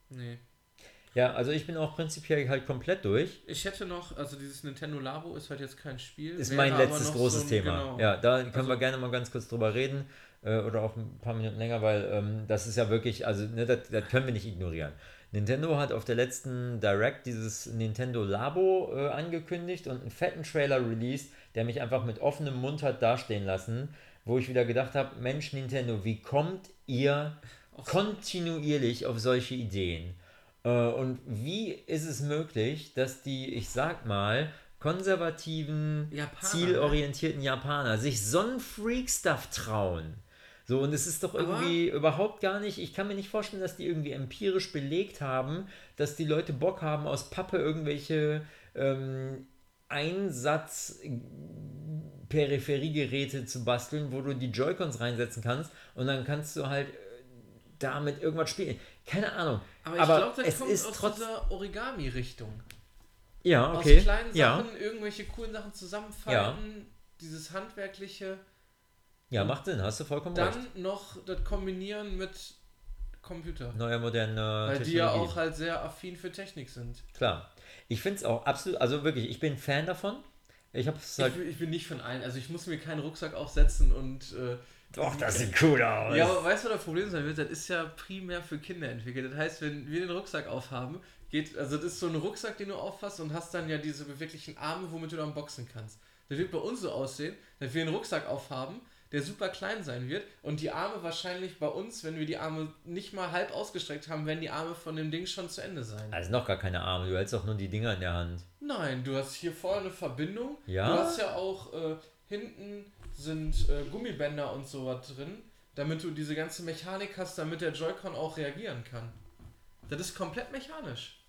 nee. Ja, also ich bin auch prinzipiell halt komplett durch. Ich hätte noch, also dieses Nintendo Labo ist halt jetzt kein Spiel. Ist mein letztes großes so ein- Thema. Genau. Ja, da können Also- wir gerne mal ganz kurz drüber reden äh, oder auch ein paar Minuten länger, weil ähm, das ist ja wirklich, also ne, das, das können wir nicht ignorieren. Nintendo hat auf der letzten Direct dieses Nintendo Labo äh, angekündigt und einen fetten Trailer released, der mich einfach mit offenem Mund hat dastehen lassen, wo ich wieder gedacht habe, Mensch Nintendo, wie kommt ihr kontinuierlich auf solche Ideen? Äh, und wie ist es möglich, dass die, ich sag mal, konservativen, Japaner, zielorientierten Japaner sich so einen Freak-Stuff trauen? So, und es ist doch irgendwie überhaupt gar nicht, ich kann mir nicht vorstellen, dass die irgendwie empirisch belegt haben, dass die Leute Bock haben, aus Pappe irgendwelche ähm, Einsatz Peripheriegeräte zu basteln, wo du die Joy-Cons reinsetzen kannst und dann kannst du halt äh, damit irgendwas spielen. Keine Ahnung. Aber ich glaube, das es kommt ist aus trotz dieser Origami-Richtung. ja okay Aus kleinen ja Sachen irgendwelche coolen Sachen zusammenfalten, dieses handwerkliche, ja macht Sinn hast du vollkommen dann recht noch das kombinieren mit Computer. neuer moderner Weil die ja auch halt sehr affin für Technik sind. klar ich finde es auch absolut also wirklich ich bin Fan davon ich habe es halt Ich, bin- ich bin nicht von allen, also ich muss mir keinen Rucksack aufsetzen und äh, doch das sieht cool aus Ja, aber weißt du, was das Problem sein wird? Das ist ja primär für Kinder entwickelt. Das heißt, wenn wir den Rucksack aufhaben, geht, also das ist so ein Rucksack, den du auffasst und hast dann ja diese beweglichen Arme, womit du dann boxen kannst. Das wird bei uns so aussehen, dass wir einen Rucksack aufhaben, der super klein sein wird und die Arme wahrscheinlich bei uns, wenn wir die Arme nicht mal halb ausgestreckt haben, werden die Arme von dem Ding schon zu Ende sein. also noch gar keine Arme du hältst doch nur die Dinger in der Hand Nein, du hast hier vorne eine Verbindung. Ja? Du hast ja auch äh, hinten sind äh, Gummibänder und sowas drin, damit du diese ganze Mechanik hast, damit der Joy-Con auch reagieren kann. Das ist komplett mechanisch.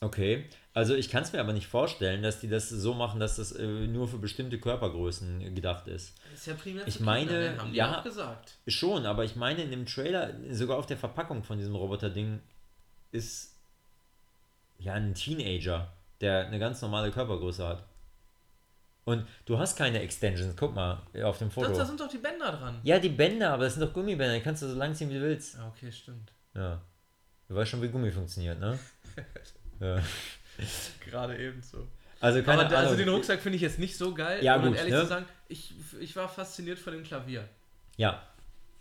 Okay, also ich kann es mir aber nicht vorstellen, dass die das so machen, dass das äh, nur für bestimmte Körpergrößen gedacht ist. Das ist ja primär Ich meine, Kinder, haben die ja. auch gesagt. Schon, aber ich meine, in dem Trailer, sogar auf der Verpackung von diesem Roboter-Ding, ist ja ein Teenager, der eine ganz normale Körpergröße hat. Und du hast keine Extensions, guck mal auf dem Foto. Das, da sind doch die Bänder dran. ja, die Bänder, aber das sind doch Gummibänder, die kannst du so lang ziehen, wie du willst. Ja, okay, stimmt. Ja. Du weißt schon, wie Gummi funktioniert, ne? ja. Gerade eben so. Also keine Aber der- Ahnung. also den Rucksack finde ich jetzt nicht so geil, Ja, um gut, ehrlich ne? zu sagen, ich, ich war fasziniert von dem Klavier. Ja,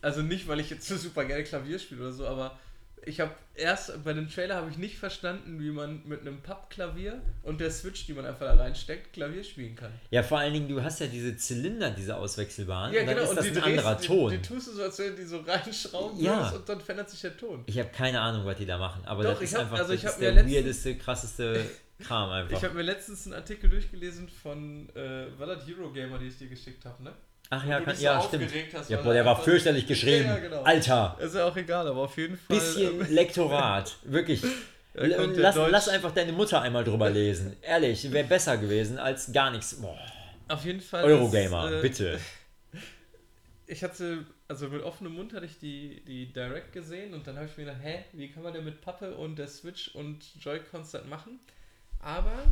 Also nicht, weil ich jetzt so super gerne Klavier spiele oder so, aber ich habe erst bei dem Trailer habe ich nicht verstanden, wie man mit einem Pappklavier und der Switch, die man einfach da reinsteckt, Klavier spielen kann. ja, vor allen Dingen, du hast ja diese Zylinder, diese auswechselbaren, und dann ist das die ein drehst- anderer die, Ton. Die, tust du so, als wenn du die so reinschrauben Ja. und dann verändert sich der Ton. Ich habe keine Ahnung, was die da machen, aber Doch, das ist hab- einfach also das ist mir der letztens- weirdeste, krasseste Kram einfach. Ich habe mir letztens einen Artikel durchgelesen von, äh, war das Eurogamer, die ich dir geschickt habe, ne? Ach ja, kann, dich so ja stimmt. hast, ja, boah, der er war fürchterlich geschrieben. Ja, ja, genau. Alter, Ist ja auch egal, aber auf jeden Fall. bisschen ähm, Lektorat, wirklich. Lass, lass einfach deine Mutter einmal drüber lesen. Ehrlich, wäre besser gewesen als gar nichts. Boah. auf jeden Fall. Eurogamer, ist, äh, bitte. ich hatte, also mit offenem Mund hatte ich die, die Direct gesehen und dann habe ich mir gedacht, hä, wie kann man denn mit Pappe und der Switch und Joy-Cons das machen? Aber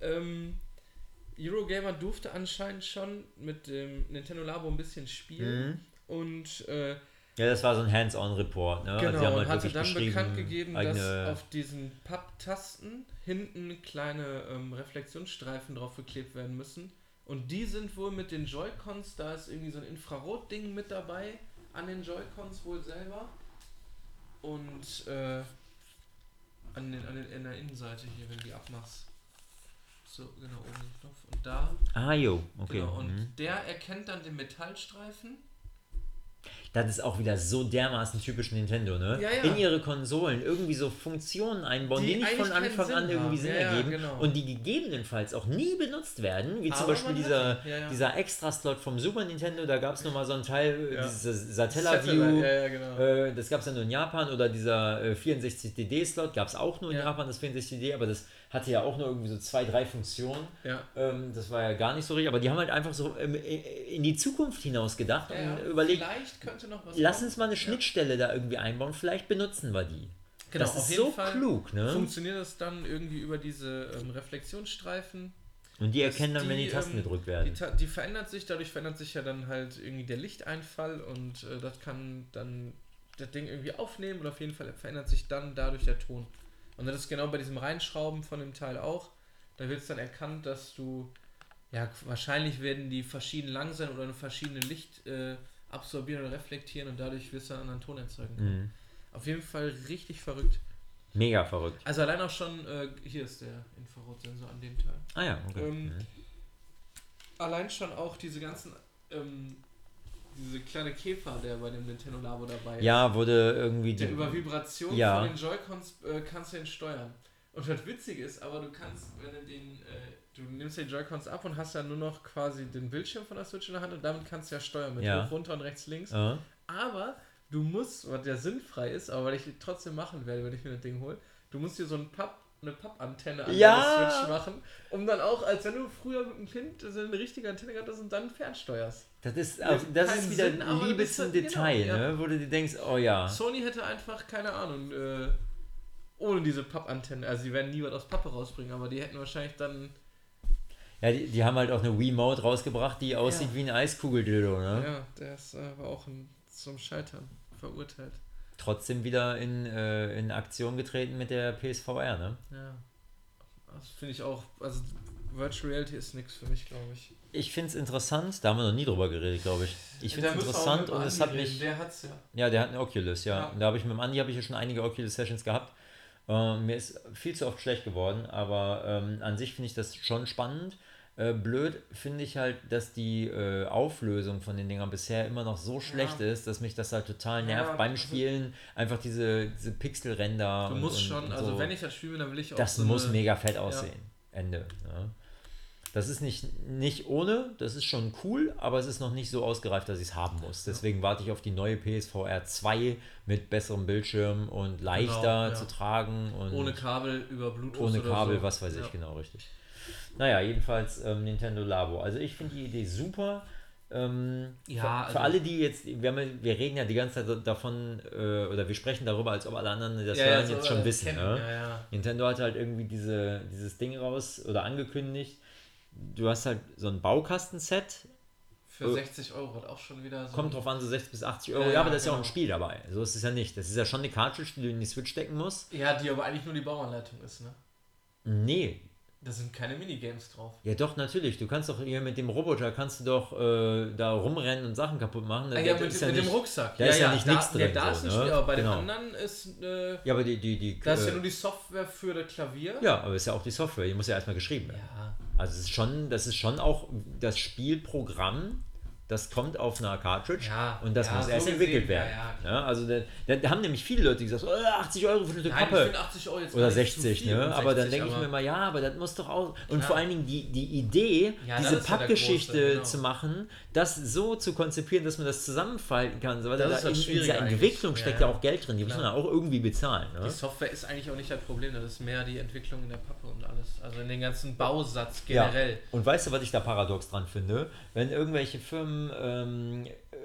ähm, Eurogamer durfte anscheinend schon mit dem Nintendo Labo ein bisschen spielen Mhm. und äh, Ja, das war so ein Hands-on-Report. Ne? genau, Sie haben und halt hatte dann bekannt gegeben, dass auf diesen Papptasten hinten kleine ähm, Reflexionsstreifen drauf geklebt werden müssen. Und die sind wohl mit den Joy-Cons, da ist irgendwie so ein Infrarot-Ding mit dabei, an den Joy-Cons wohl selber. Und äh, an, den, an den, in der Innenseite hier, wenn du die abmachst. So, genau, oben den Knopf. Und da, Ah, jo, okay. genau, und mhm. der erkennt dann den Metallstreifen. Das ist auch wieder so dermaßen typisch Nintendo, ne? Ja, ja. In ihre Konsolen irgendwie so Funktionen einbauen, die, Die nicht von Anfang Sinn an irgendwie haben. Sinn Ja, ergeben genau. und die gegebenenfalls auch nie benutzt werden, wie zum Aber Beispiel man dieser, ja. dieser Extra-Slot vom Super Nintendo, da gab es nochmal so einen Teil, Ja. dieses Satellaview, genau. äh, das gab es ja nur in Japan oder dieser äh, 64DD-Slot gab es auch nur in Ja. Japan, das 64D, aber das hatte ja auch nur irgendwie so zwei, drei Funktionen. Ähm, das war ja gar nicht so richtig, aber die haben halt einfach so ähm, in die Zukunft hinaus gedacht und überlegt, Vielleicht könnte noch was lass uns mal eine Schnittstelle da irgendwie einbauen, vielleicht benutzen wir die. Genau, das auf ist jeden so Fall klug, ne? Funktioniert das dann irgendwie über diese ähm, Reflexionsstreifen? Und die erkennen dann, wenn die Tasten ähm, gedrückt Die, werden. Ta- die verändert sich, dadurch verändert sich ja dann halt irgendwie der Lichteinfall und äh, das kann dann das Ding irgendwie aufnehmen und auf jeden Fall verändert sich dann dadurch der Ton. Und das ist genau bei diesem Reinschrauben von dem Teil auch. Da wird es dann erkannt, dass du, ja, wahrscheinlich werden die verschieden lang sein oder eine verschiedene Licht äh, absorbieren oder reflektieren und dadurch wirst du einen anderen Ton erzeugen können. Mhm. Auf jeden Fall richtig verrückt. Mega verrückt. Also allein auch schon, äh, hier ist der Infrarotsensor an dem Teil. Ah ja, okay. Ähm, Mhm. Allein schon auch diese ganzen, ähm, diese kleine Käfer, der bei dem Nintendo Labo dabei ist. Ja, wurde irgendwie Der die, über Vibration Ja. von den Joy-Cons äh, kannst du ihn steuern. Und das Witzige ist, aber du kannst, wenn du den, äh, du nimmst den Joy-Cons ab und hast ja nur noch quasi den Bildschirm von der Switch in der Hand und damit kannst du ja steuern mit Ja. hoch, runter und rechts, links. äh, Aber du musst, was ja sinnfrei ist, aber weil ich trotzdem machen werde, wenn ich mir das Ding hole, du musst dir so ein Papp, eine Pappantenne an Ja. Switch machen, um dann auch, als wenn du früher mit einem Kind so eine richtige Antenne gehabt hast und dann fernsteuerst. das ist, Ja, auch, das ist wieder Sinn, Liebe zum genau, Detail, ja. ne? wo du dir denkst, oh ja. Sony hätte einfach, keine Ahnung, äh, ohne diese Pappantenne, also sie werden nie was aus Pappe rausbringen, aber die hätten wahrscheinlich dann, Ja, die, die haben halt auch eine Wiimote rausgebracht, die aussieht Ja. wie ein Eiskugeldildo, ne? ja, der ist äh, aber auch ein, zum Scheitern verurteilt. Trotzdem wieder in, äh, in Aktion getreten mit der PSVR, ne? Ja. Das finde ich auch, also Virtual Reality ist nichts für mich, glaube ich. Ich finde es interessant, da haben wir noch nie drüber geredet, glaube ich. Ich finde es interessant und es hat mich. Der hat's ja. Ja, der hat eine Oculus, ja. Ja. Und Da habe ich mit dem Andi habe ich ja schon einige Oculus Sessions gehabt. Äh, mir ist viel zu oft schlecht geworden, aber ähm, an sich finde ich das schon spannend. Äh, blöd finde ich halt, dass die äh, Auflösung von den Dingern bisher immer noch so schlecht ist, dass mich das halt total Ja, nervt beim also- Spielen. Einfach diese, diese Pixelränder. Du musst und, schon, und also so. wenn ich das spiele, dann will ich auch Das so muss eine, mega fett aussehen. Ende. Ja. Das ist nicht, nicht ohne, das ist schon cool, aber es ist noch nicht so ausgereift, dass ich es haben muss. Deswegen warte ich auf die neue PSVR 2 mit besserem Bildschirm und leichter Genau, ja. zu tragen und ohne Kabel über Bluetooth ohne Kabel, so. was weiß ich, Ja. genau, richtig. Naja, jedenfalls ähm, Nintendo Labo. Also ich finde die Idee super. Ähm, Ja, für, also- für alle, die jetzt, wir, haben, ja- wir reden ja die ganze Zeit davon, äh, oder wir sprechen darüber, als ob alle anderen das Ja, hören, so, jetzt schon äh, wissen. kennen, Ne? Ja, ja. Nintendo hat halt irgendwie diese, dieses Ding raus oder angekündigt. Du hast halt so ein Baukastenset, Für Äh, 60 Euro hat auch schon wieder so. kommt drauf an, so 60 bis 80 Euro. Ja, Ja, aber ja, da ist ja auch ein genau. Spiel dabei. So ist es ja nicht. Das ist ja schon eine Cartridge, die du in die Switch stecken musst. Ja, die aber eigentlich nur die Bauanleitung ist, ne? Nee. Da sind keine Minigames drauf. Ja doch, natürlich. Du kannst doch hier mit dem Roboter kannst du doch äh, da rumrennen und Sachen kaputt machen. Ah, Da- ja, da mit, ist mit nicht, dem Rucksack. da ist ja nicht da, nichts drin, Ja, da so, ist ein ne? Aber bei Genau. den anderen ist. Äh, Ja, aber die, die, die da ist ja äh, nur die Software für das Klavier. ja, aber ist ja auch die Software, die muss ja erstmal geschrieben werden. Ja. Also es ist schon, das ist schon auch das Spielprogramm, das kommt auf einer Cartridge Ja, und das ja, muss so erst entwickelt werden. ja, also da, da, haben nämlich viele Leute gesagt, oh, 80 Euro für eine Nein, Kappe. finde 80 Euro jetzt Oder gar nicht zu 60, viel ne? und aber dann 60, denke ich mir mal, ja, aber das muss doch auch. Und vor allen Dingen die, die Idee, diese Pappgeschichte große, genau. zu machen, das so zu konzipieren, dass man das zusammenfalten kann. So, weil Das da in, in dieser. Entwicklung steckt ja, auch Geld drin, die muss man ja auch irgendwie bezahlen. Ne? Die Software ist eigentlich auch nicht das Problem, das ist mehr die Entwicklung in der Pappe und alles. Also in den ganzen Bausatz generell. Und weißt du, was ich da paradox dran finde? Wenn irgendwelche Firmen ähm, äh,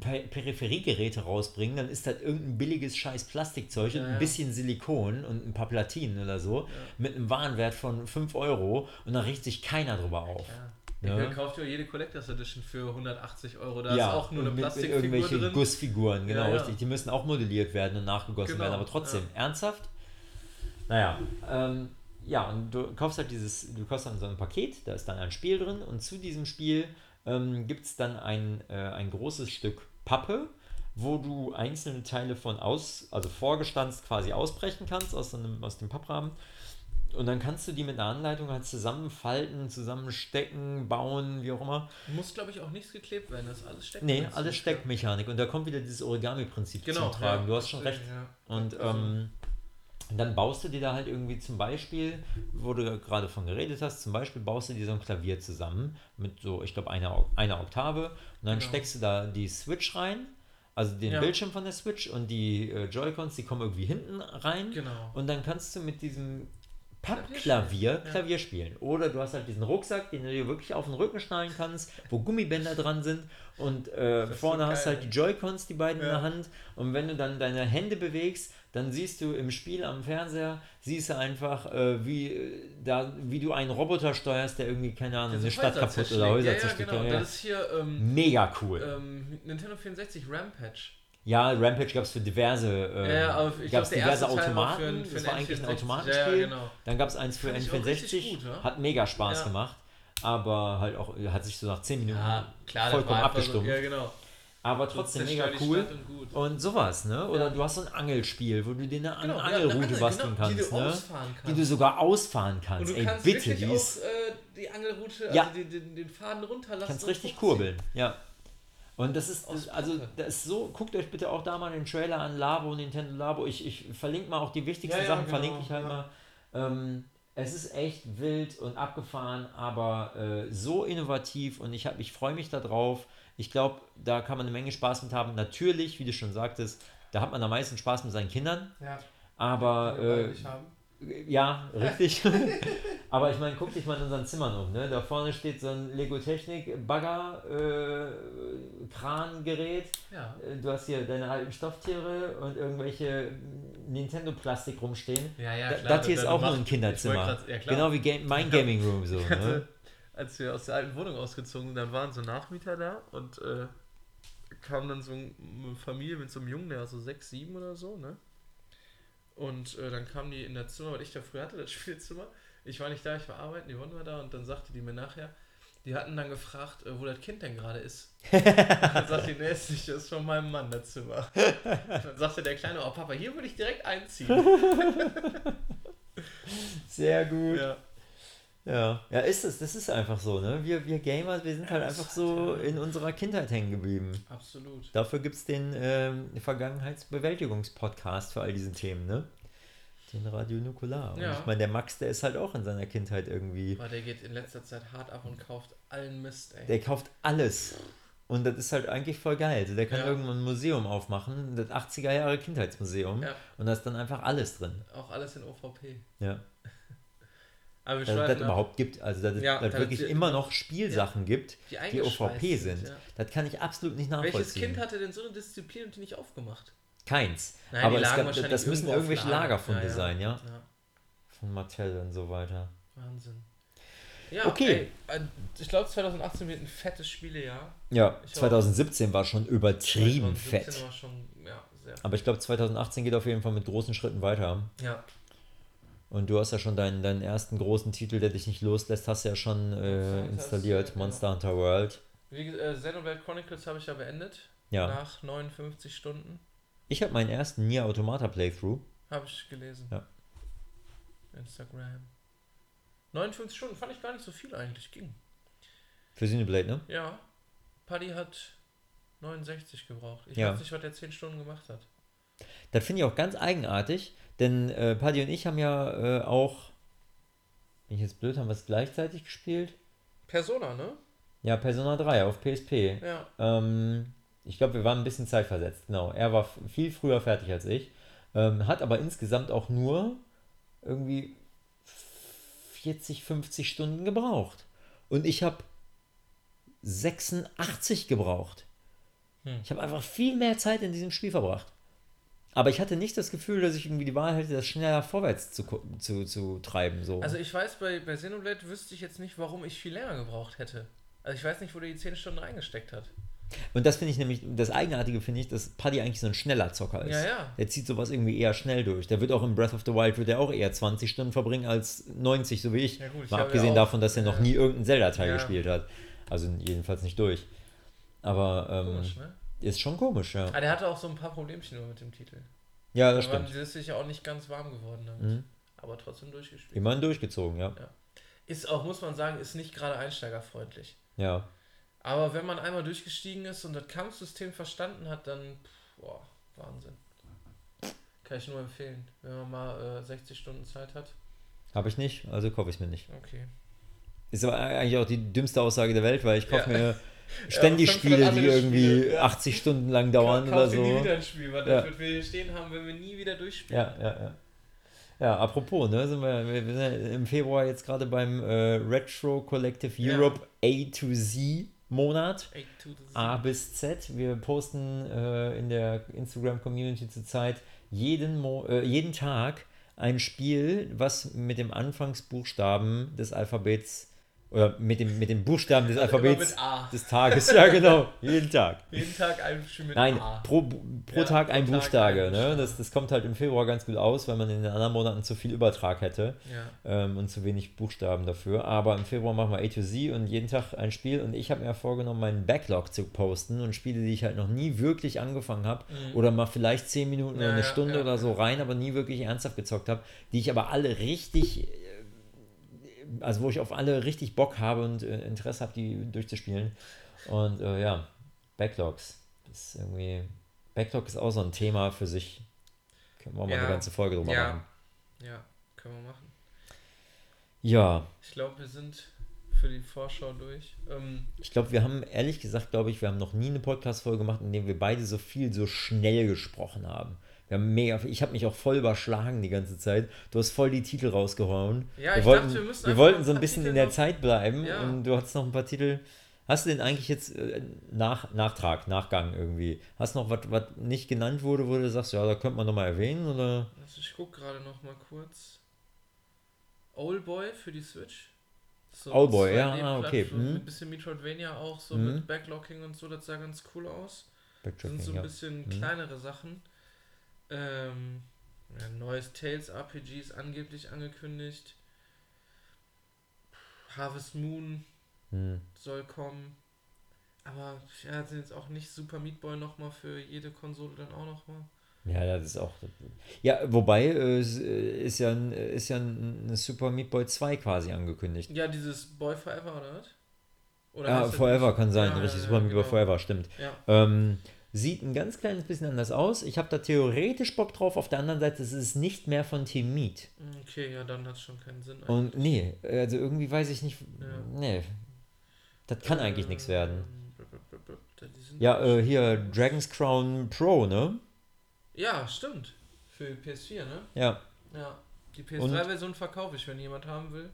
Per- Peripheriegeräte rausbringen, dann ist das irgendein billiges scheiß Plastikzeug und Ja, ein ja. bisschen Silikon und ein paar Platinen oder so mit einem Warenwert von 5 Euro und dann riecht sich keiner drüber auf. Ja. Ja. Kauft ja jede Collectors Edition für 180 Euro. Da ja, ist auch nur eine und mit, mit Plastikfigur irgendwelche drin. Gussfiguren, genau, Ja, ja. richtig. Die müssen auch modelliert werden und nachgegossen Genau, werden, aber trotzdem, ernsthaft? Naja, ähm, ja, und du kaufst halt dieses, du kaufst dann so ein Paket, da ist dann ein Spiel drin und zu diesem Spiel ähm, gibt es dann ein, äh, ein großes Stück Pappe, wo du einzelne Teile von aus, also vorgestanzt quasi ausbrechen kannst aus, einem, aus dem Papprahmen. Und dann kannst du die mit einer Anleitung halt zusammenfalten, zusammenstecken, bauen, wie auch immer. Muss, glaube ich, auch nichts geklebt werden. Das ist alles Steck. Nee, alles Steckmechanik. Und da kommt wieder dieses Origami-Prinzip Genau. zum Tragen. ja, du hast schon recht. Ja. Und Also, ähm, dann baust du dir da halt irgendwie zum Beispiel, wo du gerade von geredet hast, zum Beispiel baust du dir so ein Klavier zusammen mit so, ich glaube, einer, einer Oktave. Und dann Genau. steckst du da die Switch rein, also den Ja. Bildschirm von der Switch und die äh, Joy-Cons, die kommen irgendwie hinten rein. Genau. Und dann kannst du mit diesem Klavier Pappklavier spielen, ja. Klavier spielen. Oder du hast halt diesen Rucksack, den du dir wirklich auf den Rücken schnallen kannst, wo Gummibänder dran sind und äh, vorne so hast halt die Joy-Cons, die beiden in Ja. der Hand. Und wenn du dann deine Hände bewegst, dann siehst du im Spiel am Fernseher, siehst du einfach, äh, wie, äh, da, wie du einen Roboter steuerst, der irgendwie, keine Ahnung, eine Stadt kaputt oder. Häuser ja, ja, zerstört. genau. Ja, Das ist hier ähm, Mega cool. ähm, Nintendo 64 Rampage. Ja, Rampage gab es für diverse, äh, Ja, glaub, der diverse Automaten. für- für das war eigentlich ein N64. Automatenspiel. Ja, genau. Dann gab es eins für Fand ich auch richtig N64. gut, ja. Hat mega Spaß Ja. gemacht. Aber halt auch, hat sich so nach 10 Minuten Ja, klar, vollkommen abgestumpft. So, ja, genau. Aber trotzdem Zerstör mega die cool. Und. Und sowas, ne? Oder Ja. du hast so ein Angelspiel, wo du dir eine Genau, ja, Angelroute eine Angel, basteln genau, die kannst, ne? Die kannst. du sogar ausfahren Und kannst. du Ey, kannst bitte, die ist, auch äh, die Angelroute, also Ja. den, den, den Faden runterlassen. kannst und richtig kurbeln, ja. Und das ist, das, also, das ist so, guckt euch bitte auch da mal den Trailer an Labo, Nintendo Labo. Ich, ich verlinke mal auch die wichtigsten Ja, ja, Sachen, genau, verlinke ich halt ja. mal. Ähm, es ist echt wild und abgefahren, aber äh, so innovativ und ich, hab- ich freue mich darauf. Ich glaube, da kann man eine Menge Spaß mit haben. Natürlich, wie du schon sagtest, da hat man am meisten Spaß mit seinen Kindern, Ja, aber äh, ja, richtig. Aber ich meine, guck dich mal in unseren Zimmern um. Ne? Da vorne steht so ein Lego Technik Bagger, äh. Ja. Äh, Du hast hier deine alten Stofftiere und irgendwelche Nintendo Plastik rumstehen. Ja, ja, klar. das hier ist auch nur ein Kinderzimmer. grad- Ja. Genau wie Game, mein Gaming Room so. Ne? als wir aus der alten Wohnung ausgezogen sind, dann waren so Nachmieter da und äh, kam dann so eine Familie mit so einem Jungen, der war so sechs, sieben oder so, ne? Und äh, dann kamen die in das Zimmer, was ich da früher hatte, das Spielzimmer. Ich war nicht da, ich war arbeiten, die war da und dann sagte die mir nachher, die hatten dann gefragt, äh, wo das Kind denn gerade ist. Und dann sagte die, nee, das ist von meinem Mann das Zimmer. Und dann sagte der Kleine, oh Papa, hier würde ich direkt einziehen. Sehr gut. ja. Ja, ja, ist es. Das ist einfach so. Ne? Wir, wir Gamer, wir sind halt einfach so in unserer Kindheit hängen geblieben. Absolut. Dafür gibt es den ähm, Vergangenheitsbewältigungspodcast für all diese Themen, ne? Den Radio Nukular. Und Ja. ich meine, der Max, der ist halt auch in seiner Kindheit irgendwie. Aber der geht in letzter Zeit hart ab und kauft allen Mist, ey. Der kauft alles. Und das ist halt eigentlich voll geil. Also der kann Ja. irgendwann ein Museum aufmachen, das 80er Jahre Kindheitsmuseum. Ja. Und da ist dann einfach alles drin. Auch alles in OVP. Ja. Aber wir Dass es das ab. überhaupt gibt. Also dass es Ja, dass wirklich die- immer noch Spielsachen gibt, die die OVP sind, sind. Das kann ich absolut nicht Welches nachvollziehen. Kind hatte denn so eine Disziplin und die nicht aufgemacht? Keins. Nein, Aber gab, das müssen irgendwelche Lager. Lagerfunde Ja, ja. sein, ja? Ja, Von Mattel und so weiter. Wahnsinn. Ja, Okay. Ey, äh, ich glaube 2018 wird ein fettes Spielejahr. Ja, Ich 2017 war schon übertrieben 2017 fett. War schon, ja, sehr. Aber ich glaube, 2018 geht auf jeden Fall mit großen Schritten weiter. Ja, Und du hast ja schon deinen, deinen ersten großen Titel, der dich nicht loslässt, hast du ja schon äh, installiert. äh, Monster Hunter World. wie äh, Xenoblade Chronicles habe ich ja beendet. Ja. Nach 59 Stunden. Ich habe meinen ersten Nier Automata Playthrough. Habe ich gelesen. Ja. Instagram. 59 Stunden fand ich gar nicht so viel eigentlich. Ging. Für Xenoblade, ne? Ja. Paddy hat 69 gebraucht. Ich Ja. weiß nicht, was der 10 Stunden gemacht hat. Das finde ich auch ganz eigenartig, denn äh, Paddy und ich haben ja äh, auch, bin ich jetzt blöd, haben wir es gleichzeitig gespielt? Persona, ne? Ja, Persona 3 auf PSP. Ja. Ähm, ich glaube, wir waren ein bisschen zeitversetzt, genau. Er war viel früher fertig als ich, ähm, hat aber insgesamt auch nur irgendwie 40, 50 Stunden gebraucht. Und ich habe 86 gebraucht. Hm. Ich habe einfach viel mehr Zeit in diesem Spiel verbracht. Aber ich hatte nicht das Gefühl, dass ich irgendwie die Wahl hätte, das schneller vorwärts zu, zu, zu treiben. So. Also ich weiß, bei, bei Xenoblade wüsste ich jetzt nicht, warum ich viel länger gebraucht hätte. Also ich weiß nicht, wo der die 10 Stunden reingesteckt hat. Und das finde ich nämlich, das Eigenartige finde ich, dass Paddy eigentlich so ein schneller Zocker ist. Ja, ja. Der zieht sowas irgendwie eher schnell durch. Der wird auch in Breath of the Wild wird er auch eher 20 Stunden verbringen als 90, so wie ich. Ja gut, ich Mal habe abgesehen ja davon, dass er noch ja. nie irgendeinen Zelda-Teil Ja. gespielt hat. Also jedenfalls nicht durch. Aber ähm, Komisch, ne? ist schon komisch, ja. Ah, der hatte auch so ein paar Problemchen nur mit dem Titel. Ja, das Da waren stimmt. die ist sicher auch nicht ganz warm geworden damit. Mhm. Aber trotzdem durchgespielt. Immerhin durchgezogen, ja. Ist auch, muss man sagen, ist nicht gerade einsteigerfreundlich. Ja. Aber wenn man einmal durchgestiegen ist und das Kampfsystem verstanden hat, dann, pff, boah, Wahnsinn. Kann ich nur empfehlen, wenn man mal äh, 60 Stunden Zeit hat. Habe ich nicht, also kaufe ich es mir nicht. Okay. Ist aber eigentlich auch die dümmste Aussage der Welt, weil ich kaufe Ja. mir ständig Ja, 500 Spiele, die irgendwie Spiele, ja. 80 Stunden lang dauern Kauf oder dir nie so. wieder ein Spiel, weil Ja. das wird wir hier stehen haben, wenn wir nie wieder durchspielen. Ja, ja, ja. Ja, apropos, ne, sind wir, wir sind ja im Februar jetzt gerade beim äh, Retro Collective Ja. Europe A to Z Monat. Ey, to Z. A bis Z. Wir posten äh, in der Instagram-Community zurzeit jeden, Mo äh, jeden Tag ein Spiel, was mit dem Anfangsbuchstaben des Alphabets Oder mit dem, mit dem Buchstaben des Also Alphabets des Tages. Ja, genau. Jeden Tag. Jeden Tag ein mit Nein, A. pro, pro Ja, Tag pro ein Tag Buchstabe. ein Ne? Das, das kommt halt im Februar ganz gut aus, weil man in den anderen Monaten zu viel Übertrag hätte Ja. ähm, und zu wenig Buchstaben dafür. Aber im Februar machen wir A to Z und jeden Tag ein Spiel. Und ich habe mir vorgenommen, meinen Backlog zu posten und Spiele, die ich halt noch nie wirklich angefangen habe oder mal vielleicht 10 Minuten oder Mhm. Ja, eine ja, Stunde oder so rein, aber nie wirklich ernsthaft gezockt habe, die ich aber alle richtig, also wo ich auf alle richtig Bock habe und äh, Interesse habe, die durchzuspielen. Und äh, ja, Backlogs. Das ist irgendwie. Backlog ist auch so ein Thema für sich. Können wir mal Ja. eine ganze Folge drüber Ja. machen. Ja, können wir machen. Ja, Ich glaube, wir sind für die Vorschau durch. Ähm, ich glaube, wir haben, ehrlich gesagt, glaube ich, wir haben noch nie eine Podcast-Folge gemacht, in der wir beide so viel so schnell gesprochen haben. Wir haben mega, ich habe mich auch voll überschlagen die ganze Zeit. Du hast voll die Titel rausgehauen. Ja, wir ich wollten, dachte, wir müssen wir wollten so ein bisschen Titel in der noch- Zeit bleiben Ja. und du hattest noch ein paar Titel. Hast du denn eigentlich jetzt äh, nach, Nachtrag, Nachgang irgendwie? Hast du noch was, was nicht genannt wurde, wo du sagst, ja, da könnte man nochmal erwähnen? Oder? also ich gucke gerade noch mal kurz. Oldboy für die Switch. So Oldboy, ja, ah, okay, Mit mhm. ein bisschen Metroidvania auch, so Mhm. mit Backlocking und so, das sah ganz cool aus. Sind so ein bisschen Mhm. kleinere Sachen. Ähm, ja, neues Tales RPG ist angeblich angekündigt. Harvest Moon Hm. soll kommen. Aber ja, sind jetzt auch nicht Super Meat Boy nochmal für jede Konsole dann auch nochmal. Ja, das ist auch. Ja, wobei äh, äh, ist ja, ein, ist ja ein, ein Super Meat Boy 2 quasi angekündigt. Ja, dieses Boy Forever oder was? Oder Ja, Forever kann sein, Ja, richtig. ja, Super ja, Meat Boy genau. Forever, stimmt. Ja. Ähm, sieht ein ganz kleines bisschen anders aus. Ich habe da theoretisch Bock drauf. Auf der anderen Seite ist es nicht mehr von Team Meat. Okay, ja, dann hat es schon keinen Sinn. Und nee, also irgendwie weiß ich nicht. Ja. Nee. Das kann eigentlich nichts werden. Ähm, Ja, äh, hier Dragon's Crown Pro, ne? Ja, stimmt. Für PS4, ne? Ja, Ja. Die Und- PS3-Version verkaufe ich, wenn jemand haben will.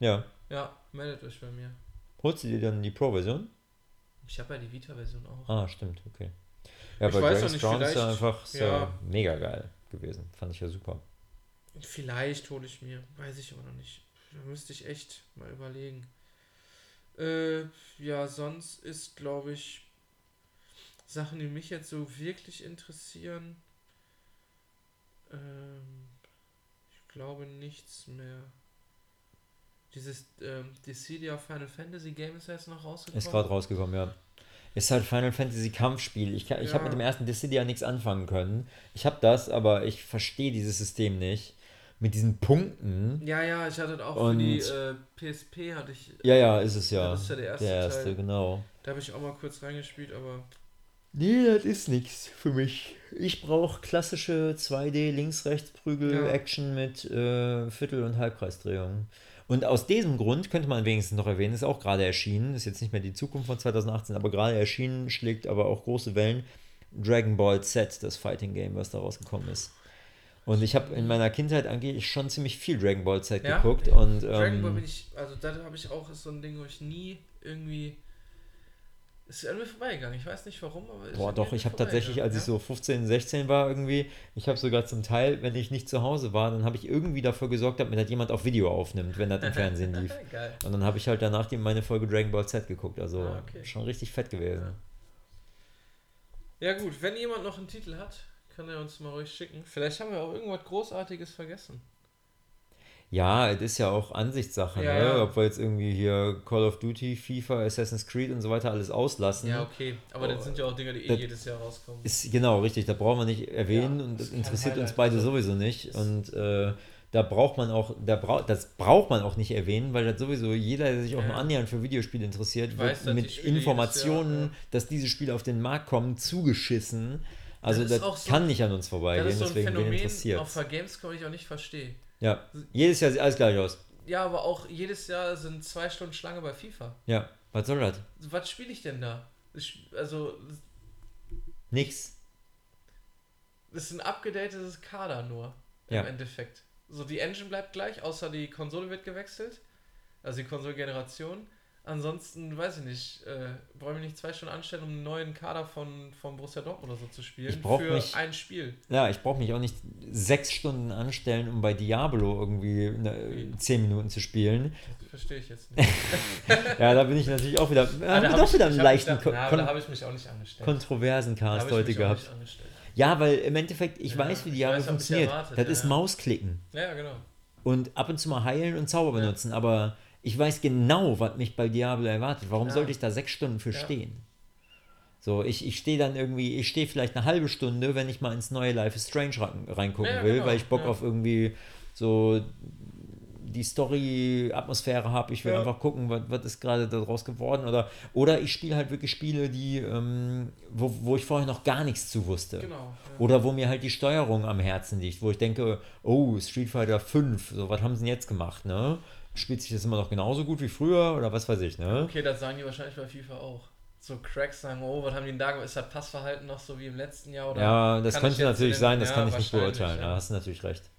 ja. Ja, meldet euch bei mir. Holst du dir dann die Pro-Version? Ich habe ja die Vita-Version auch. Ah, stimmt, okay. Ja, Ich bei weiß noch Dragon's nicht, Crown ist ja vielleicht- einfach ja. mega geil gewesen. Fand ich ja super. Vielleicht hole ich mir, weiß ich aber noch nicht. Da müsste ich echt mal überlegen. Äh, ja, sonst ist, glaube ich, Sachen, die mich jetzt so wirklich interessieren. Ähm, ich glaube nichts mehr. Dieses ähm, Dissidia Final Fantasy Game ist jetzt noch rausgekommen. Ist gerade rausgekommen, ja. Ist halt Final Fantasy Kampfspiel. Ich, kann- ich habe Ja. mit dem ersten Dissidia nichts anfangen können. Ich habe das, aber ich verstehe dieses System nicht. Mit diesen Punkten. Ja, ja, ich hatte auch Und- für die äh, PSP hatte ich. Ja, ja, ist es ja. Das ist ja der erste Der erste, Teil. genau. Da habe ich auch mal kurz reingespielt, aber Nee, das ist nichts für mich. Ich brauche klassische 2D Links-Rechts-Prügel-Action mit äh, Viertel- und Halbkreisdrehungen. Und aus diesem Grund könnte man wenigstens noch erwähnen, ist auch gerade erschienen, ist jetzt nicht mehr die Zukunft von 2018, aber gerade erschienen, schlägt aber auch große Wellen. Dragon Ball Z, das Fighting Game, was da rausgekommen ist. Und ich habe in meiner Kindheit eigentlich schon ziemlich viel Dragon Ball Z Ja? geguckt und Dragon Ball ähm, bin ich, also da habe ich auch, so ein Ding, wo ich nie irgendwie. Ist an mir vorbeigegangen. Ich weiß nicht warum, aber. Boah, doch, ich habe tatsächlich, als vorbeigegangen, ich so 15, 16 war irgendwie, ich habe sogar zum Teil, wenn ich nicht zu Hause war, dann habe ich irgendwie dafür gesorgt, dass mir das jemand auf Video aufnimmt, wenn das im Fernsehen lief. ja. Und dann habe ich halt danach die, meine Folge Dragon Ball Z geguckt, also Ah, okay. schon richtig fett gewesen. Ja, gut, wenn jemand noch einen Titel hat, kann er uns mal ruhig schicken. Vielleicht haben wir auch irgendwas Großartiges vergessen. Ja, es ist ja auch Ansichtssache, Ja, ne? ja. ob wir jetzt irgendwie hier Call of Duty, FIFA, Assassin's Creed und so weiter alles auslassen. Ja, okay. Aber Oh, das sind ja auch Dinge, die eh das- jedes Jahr rauskommen. Ist genau richtig, da brauchen wir nicht erwähnen Ja, und das interessiert uns beide Also, sowieso nicht. Und äh, da braucht man auch, da brau das braucht man auch nicht erwähnen, weil das sowieso jeder, der sich auch nur annähernd für Videospiele interessiert, wird weiß, dass mit jedes Informationen, Jahr, ja. dass diese Spiele auf den Markt kommen, zugeschissen. Also Das das, auch so- kann nicht an uns das vorbeigehen, ist so ein deswegen wen Phänomen interessiert. auf der Gamescom, ich auch nicht verstehe. Ja, jedes Jahr sieht alles gleich aus. Ja, aber auch jedes Jahr sind zwei Stunden Schlange bei FIFA. Ja, was soll das? Was spiele ich denn da? Ich, also, Nix. das ist ein abgedatetes Kader nur. Ja. Im Endeffekt. So, die Engine bleibt gleich, außer die Konsole wird gewechselt. Also die Konsolengeneration. Ansonsten, weiß ich nicht, äh, brauche ich mich nicht zwei Stunden anstellen, um einen neuen Kader von, von Borussia Dortmund oder so zu spielen. Ich für mich- ein Spiel. Ja, ich brauche mich auch nicht sechs Stunden anstellen, um bei Diablo irgendwie ne, zehn Minuten zu spielen. Das verstehe ich jetzt nicht. Ja, da bin ich natürlich auch wieder, Ah, ja, da hab doch ich- wieder einen leichten kon na, da habe ich mich auch nicht angestellt. kontroversen Cast heute gehabt. Ja, weil im Endeffekt, ich Ja, weiß, wie Diablo weiß, funktioniert. erwartet, das ja, ist ja. Mausklicken. Ja, ja, genau. und ab und zu mal heilen und Zauber benutzen, aber ich weiß genau, was mich bei Diablo erwartet. Warum Ja. sollte ich da sechs Stunden für Ja. stehen? So, ich, ich stehe dann irgendwie, ich stehe vielleicht eine halbe Stunde, wenn ich mal ins neue Life is Strange rein- reingucken Ja, will, genau, weil ich Bock auf irgendwie so die Story-Atmosphäre habe. Ich will Ja. einfach gucken, was, was ist gerade daraus geworden. Oder, oder ich spiele halt wirklich Spiele, die, ähm, wo, wo ich vorher noch gar nichts zu wusste. Genau. Ja. Oder wo mir halt die Steuerung am Herzen liegt, wo ich denke, oh, Street Fighter 5, so was haben sie denn jetzt gemacht, ne? Spielt sich das immer noch genauso gut wie früher oder was weiß ich, ne? Okay, das sagen die wahrscheinlich bei FIFA auch. So Cracks sagen, oh, was haben die denn da gemacht? Ist das Passverhalten noch so wie im letzten Jahr? Oder Ja, das könnte natürlich sein, das ja, kann ich nicht beurteilen, ja. da hast du natürlich recht.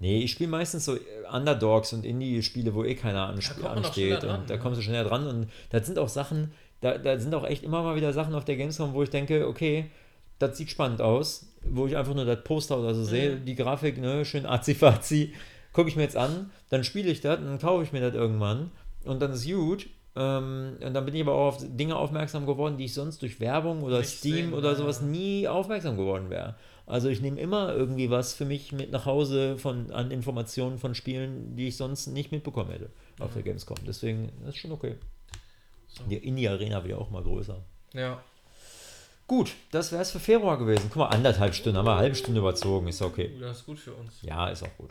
Nee, ich spiele meistens so Underdogs und Indie-Spiele, wo eh keiner ansp ansteht dran, und da ne? kommst du schneller dran und das sind auch Sachen, da, da sind auch echt immer mal wieder Sachen auf der Gamescom, wo ich denke, okay, das sieht spannend aus, wo ich einfach nur das Poster oder so sehe, Mhm. die Grafik, ne, schön azi-fazi, gucke ich mir jetzt an, dann spiele ich das und dann kaufe ich mir das irgendwann und dann ist gut. Ähm, und dann bin ich aber auch auf Dinge aufmerksam geworden, die ich sonst durch Werbung oder Nicht Steam sehen, oder ja. sowas nie aufmerksam geworden wäre. Also ich nehme immer irgendwie was für mich mit nach Hause von, an Informationen von Spielen, die ich sonst nicht mitbekommen hätte auf der Gamescom. Deswegen das ist schon okay. So. Die Indie-Arena wird ja auch mal größer. Ja. Gut, das wäre es für Februar gewesen. Guck mal, anderthalb Stunden, haben wir eine halbe Stunde überzogen, ist okay. Das ist gut für uns. Ja, ist auch gut.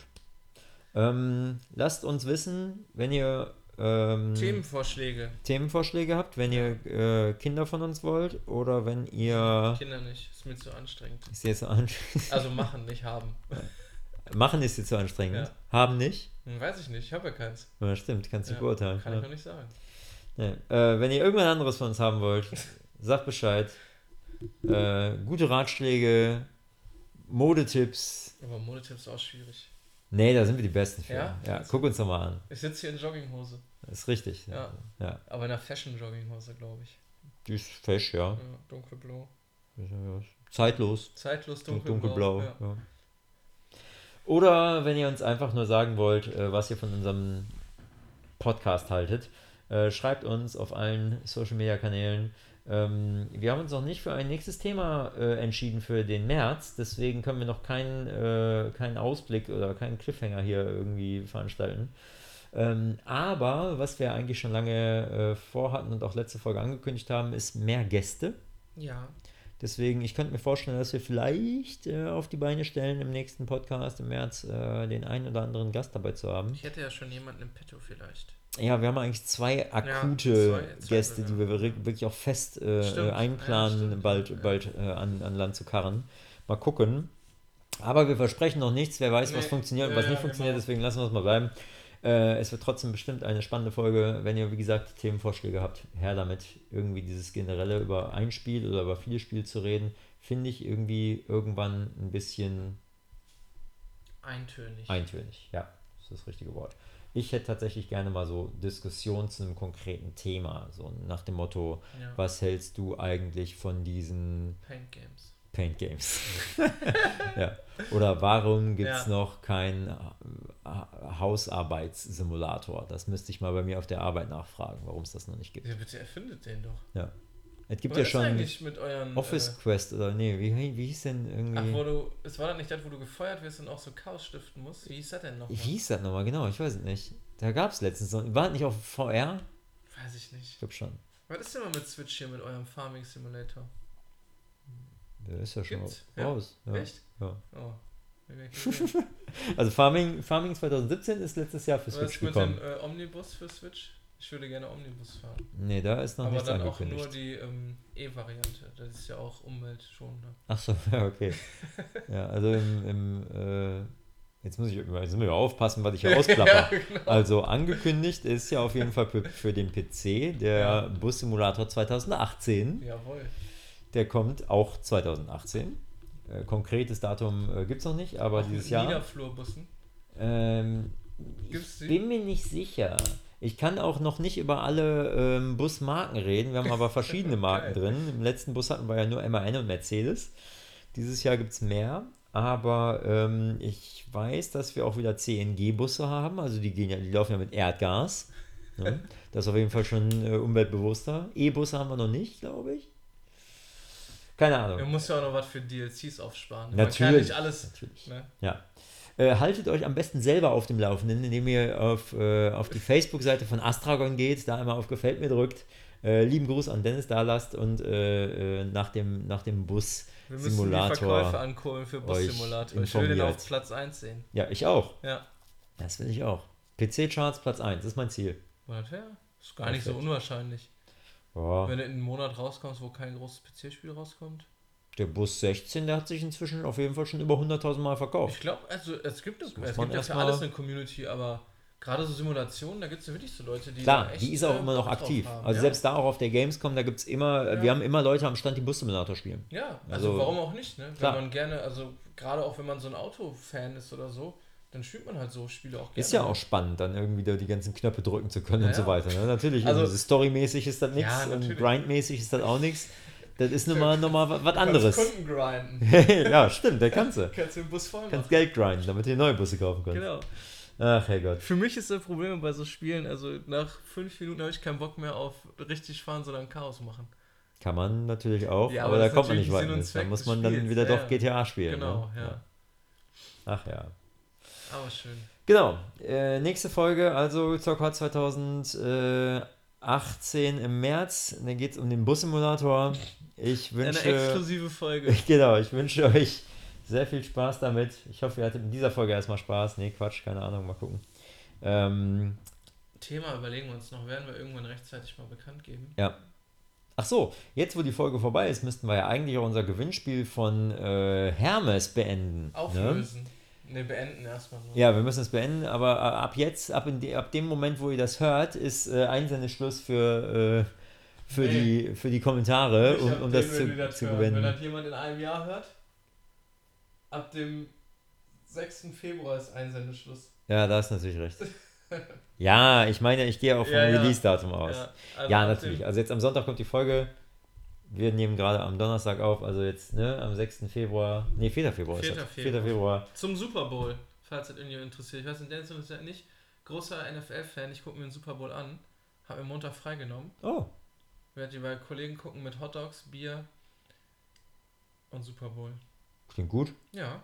Ähm, lasst uns wissen, wenn ihr ähm, Themenvorschläge. Themenvorschläge habt, wenn ihr äh, Kinder von uns wollt oder wenn ihr. Kinder nicht. Ist mir zu anstrengend. Ist jetzt so an Also machen, nicht haben. Machen ist jetzt so anstrengend. Ja. Haben nicht. Hm, weiß ich nicht. Ich habe ja keins. Ja, stimmt, kannst du Ja, beurteilen. Kann ich noch nicht sagen. Ja. Äh, wenn ihr irgendwas anderes von uns haben wollt, sagt Bescheid. Äh, gute Ratschläge, Modetipps. Aber Modetipps ist auch schwierig. Nee, da sind wir die Besten für. Ja? ja guck uns doch mal an. Ich sitze hier in Jogginghose. Das ist richtig. Ja. ja. Aber in einer Fashion-Jogginghose, glaube ich. Die ist fesch, ja. Ja, dunkelblau. Zeitlos. Zeitlos Dunkelblau. dunkelblau. Ja. Oder wenn ihr uns einfach nur sagen wollt, äh, was ihr von unserem Podcast haltet, äh, schreibt uns auf allen Social Media Kanälen. Ähm, wir haben uns noch nicht für ein nächstes Thema äh, entschieden für den März, deswegen können wir noch keinen, äh, keinen Ausblick oder keinen Cliffhanger hier irgendwie veranstalten. Ähm, aber was wir eigentlich schon lange äh, vorhatten und auch letzte Folge angekündigt haben, ist mehr Gäste. ja. Deswegen, ich könnte mir vorstellen, dass wir vielleicht äh, auf die Beine stellen, im nächsten Podcast im März äh, den einen oder anderen Gast dabei zu haben. Ich hätte ja schon jemanden im Petto vielleicht. Ja, wir haben eigentlich zwei akute zwei- zwei Gäste, die wir wirklich auch fest äh, Stimmt. äh, einplanen, Ja, bald, Ja. bald äh, an, an Land zu karren. Mal gucken. Aber wir versprechen noch nichts. Wer weiß, was Nee. funktioniert und Ja, was nicht ja, funktioniert. genau. Deswegen lassen wir es mal bleiben. Äh, es wird trotzdem bestimmt eine spannende Folge. Wenn ihr, wie gesagt, Themenvorschläge habt, her damit. Irgendwie dieses generelle über ein Spiel oder über viele Spiele zu reden, finde ich irgendwie irgendwann ein bisschen Eintönig. eintönig. Ja, das ist das richtige Wort. Ich hätte tatsächlich gerne mal so Diskussionen zu einem konkreten Thema. So nach dem Motto, ja. was hältst du eigentlich von diesen Paint Games. Paint Games? ja. Oder warum gibt es Ja. noch keinen Hausarbeitssimulator? Das müsste ich mal bei mir auf der Arbeit nachfragen, warum es das noch nicht gibt. Ja, bitte erfindet den doch. Ja. Es gibt Was ja ist schon eigentlich mit euren. Office Äh, Quest oder nee, wie, wie hieß denn irgendwie. ach, wo du. Es war das nicht das, wo du gefeuert wirst und auch so Chaos stiften musst? Wie hieß das denn noch? wie hieß das nochmal genau? Ich weiß es nicht. Da gab es letztens noch. War das nicht auf VR? Weiß ich nicht. Ich glaube schon. Was ist denn mal mit Switch hier mit eurem Farming Simulator? Der ist ja schon Gibt's? Ja. raus. Ja. Echt? Ja. Oh. Wie ich? Also Farming, Farming 2017 ist letztes Jahr für Was Switch ist mit gekommen. dem äh, Omnibus für Switch? Ich würde gerne Omnibus fahren. Nee, da ist noch Aber nichts dann auch angekündigt. nur die ähm, E-Variante. Das ist ja auch umweltschonender. Ach so, ja, okay. ja, also im, im äh, jetzt muss ich jetzt wir ja aufpassen, was ich hier ausklapper. genau. Also angekündigt ist ja auf jeden Fall für, für den PC der Ja. Bus-Simulator 2018. Jawohl. Der kommt auch 2018. Äh, konkretes Datum äh, gibt es noch nicht, aber Auch dieses Jahr. Niederflurbussen. Ähm, ich bin mir nicht sicher. Ich kann auch noch nicht über alle ähm, Busmarken reden. Wir haben aber verschiedene Marken drin. Im letzten Bus hatten wir ja nur MAN und Mercedes. Dieses Jahr gibt es mehr. Aber ähm, ich weiß, dass wir auch wieder CNG-Busse haben. Also die, gehen ja, die laufen ja mit Erdgas. Ne? Das ist auf jeden Fall schon äh, umweltbewusster. E-Busse haben wir noch nicht, glaube ich. Keine Ahnung. Er muss ja auch noch was für DLCs aufsparen. Man Natürlich. kann nicht alles. Natürlich. Ne? Ja. Äh, haltet euch am besten selber auf dem Laufenden, indem ihr auf, äh, auf die Facebook-Seite von Astragon geht, da einmal auf Gefällt mir drückt, äh, lieben Gruß an Dennis da lasst und äh, äh, nach dem, nach dem Bus Wir müssen Verkäufe ankurbeln für Bus-Simulator. Ich will den auf Platz 1 sehen. Ja, ich auch. Ja. Das will ich auch. PC-Charts Platz 1, das ist mein Ziel. Monat her? Ist gar nicht so unwahrscheinlich. Ja, Wenn du in einen Monat rauskommst, wo kein großes PC-Spiel rauskommt. Der Bus 16, der hat sich inzwischen auf jeden Fall schon über 100.000 Mal verkauft. Ich glaube, also es gibt, es muss gibt ja für alles eine Community, aber gerade so Simulationen, da gibt es ja wirklich so Leute, die. Klar, da echt, die ist auch äh, immer noch aktiv. haben, Also ja. selbst da auch auf der Gamescom, da gibt es immer, Ja. wir haben immer Leute am Stand, die Bus-Simulator spielen. Ja, also, Also- warum auch nicht, ne? Wenn Klar. man gerne, also gerade auch wenn man so ein Autofan ist oder so, dann spielt man halt so Spiele auch gerne. Ist ja auch spannend, dann irgendwie da die ganzen Knöpfe drücken zu können Ja, und so weiter. Ne? Natürlich, Also- also, storymäßig ist das nichts und grindmäßig ist das auch nichts. Das ist nun mal, noch mal was anderes. Kunden grinden. ja, stimmt, der kannst du. Kannst du den Bus voll machen. Kannst Geld grinden, damit du dir neue Busse kaufen kannst. Genau. Ach, Herrgott. Für mich ist das Problem bei so Spielen, also nach fünf Minuten habe ich keinen Bock mehr auf richtig fahren, sondern Chaos machen. Kann man natürlich auch, Ja, aber, aber da kommt man nicht weit. Sinn und mit. Da muss man dann wieder ja, doch. GTA spielen. Genau, ne? ja. Ach ja. Aber schön. Genau. Äh, nächste Folge, also Zocker 2018 im März. Da geht es um den Bus-Simulator. Ich Eine wünsche. exklusive Folge. Genau, ich wünsche euch sehr viel Spaß damit. Ich hoffe, ihr hattet in dieser Folge erstmal Spaß. Nee, Quatsch, keine Ahnung, mal gucken. Ähm, Thema überlegen wir uns noch, werden wir irgendwann rechtzeitig mal bekannt geben. ja. Ach so, jetzt wo die Folge vorbei ist, müssten wir ja eigentlich auch unser Gewinnspiel von äh, Hermes beenden. Ne? Auflösen. Ne, beenden erstmal so. Ja, wir müssen es beenden, aber äh, ab jetzt, ab, in de, ab dem Moment, wo ihr das hört, ist äh, Einsendeschluss für, äh, für, Nee. die, für die Kommentare, um, um das zu, das zu hören. Wenn gewinnen. das jemand in einem Jahr hört, ab dem 6. Februar ist Einsendeschluss. Ja, da du natürlich recht. Ja, ich meine, ich gehe auch vom Ja, ja. Release-Datum aus. Ja, also Ja, natürlich. Also jetzt am Sonntag kommt die Folge. Wir nehmen gerade am Donnerstag auf, also jetzt, ne, am 6. Februar. Ne, 4. Februar 4. ist das. 4. Februar. Februar. zum Super Bowl, falls das irgendwie interessiert. Ich weiß nicht, Dennis ist ja nicht großer NFL-Fan. Ich gucke mir den Super Bowl an. Habe mir Montag freigenommen. Oh, Werde die bei Kollegen gucken mit Hot Dogs, Bier und Super Bowl. klingt gut. Ja,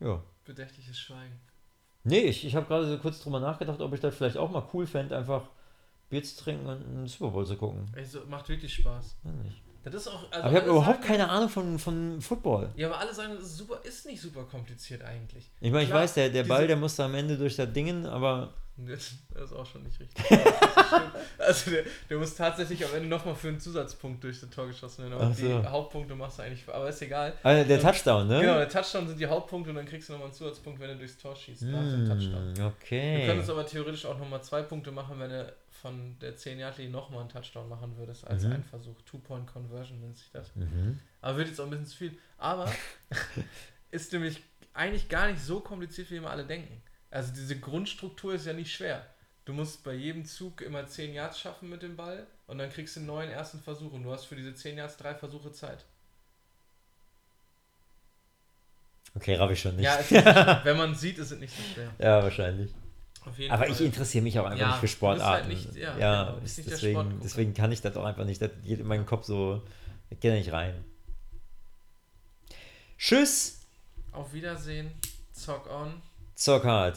Ja. bedächtliches Schweigen. Nee, ich, ich habe gerade so kurz drüber nachgedacht, ob ich das vielleicht auch mal cool fände, einfach Bier zu trinken und einen Super Bowl zu gucken. Also, macht wirklich Spaß. Weiß nicht. Das ist auch. Also Aber ich habe überhaupt sagen- keine Ahnung von, von Football. Ja, aber alle sagen, das ist, super, ist nicht super kompliziert eigentlich. Ich meine, ich weiß, der, der diese- Ball, der muss da am Ende durch das Dingen, aber Das ist auch schon nicht richtig. Also der, der muss tatsächlich am Ende nochmal für einen Zusatzpunkt durch das Tor geschossen werden. Aber so. die Hauptpunkte machst du eigentlich, aber ist egal. ah, der Ähm, Touchdown, ne? Genau, der Touchdown sind die Hauptpunkte und dann kriegst du nochmal einen Zusatzpunkt, wenn du durchs Tor schießt nach dem Touchdown. Hm, Wir okay. können uns aber theoretisch auch nochmal zwei Punkte machen, wenn du von der 10 Yard Linie nochmal einen Touchdown machen würdest, als Mhm. ein Versuch. Two-Point-Conversion nennt sich das. Mhm. Aber wird jetzt auch ein bisschen zu viel. Aber ist nämlich eigentlich gar nicht so kompliziert, wie immer alle denken. Also diese Grundstruktur ist ja nicht schwer. Du musst bei jedem Zug immer 10 Yards schaffen mit dem Ball und dann kriegst du einen neuen ersten Versuch und du hast für diese 10 Yards drei Versuche Zeit. Okay, raff ich schon nicht. Ja, nicht, wenn man sieht, ist es nicht so schwer. Ja, wahrscheinlich. Aber Fall. ich interessiere mich auch einfach Ja, nicht für halt Sportarten. nicht- ja, ja, genau, ist- deswegen, deswegen kann ich das auch einfach nicht. Das geht in meinen Kopf so. Ich gehe nicht rein. Tschüss, Auf Wiedersehen. Zock on. Zockhard.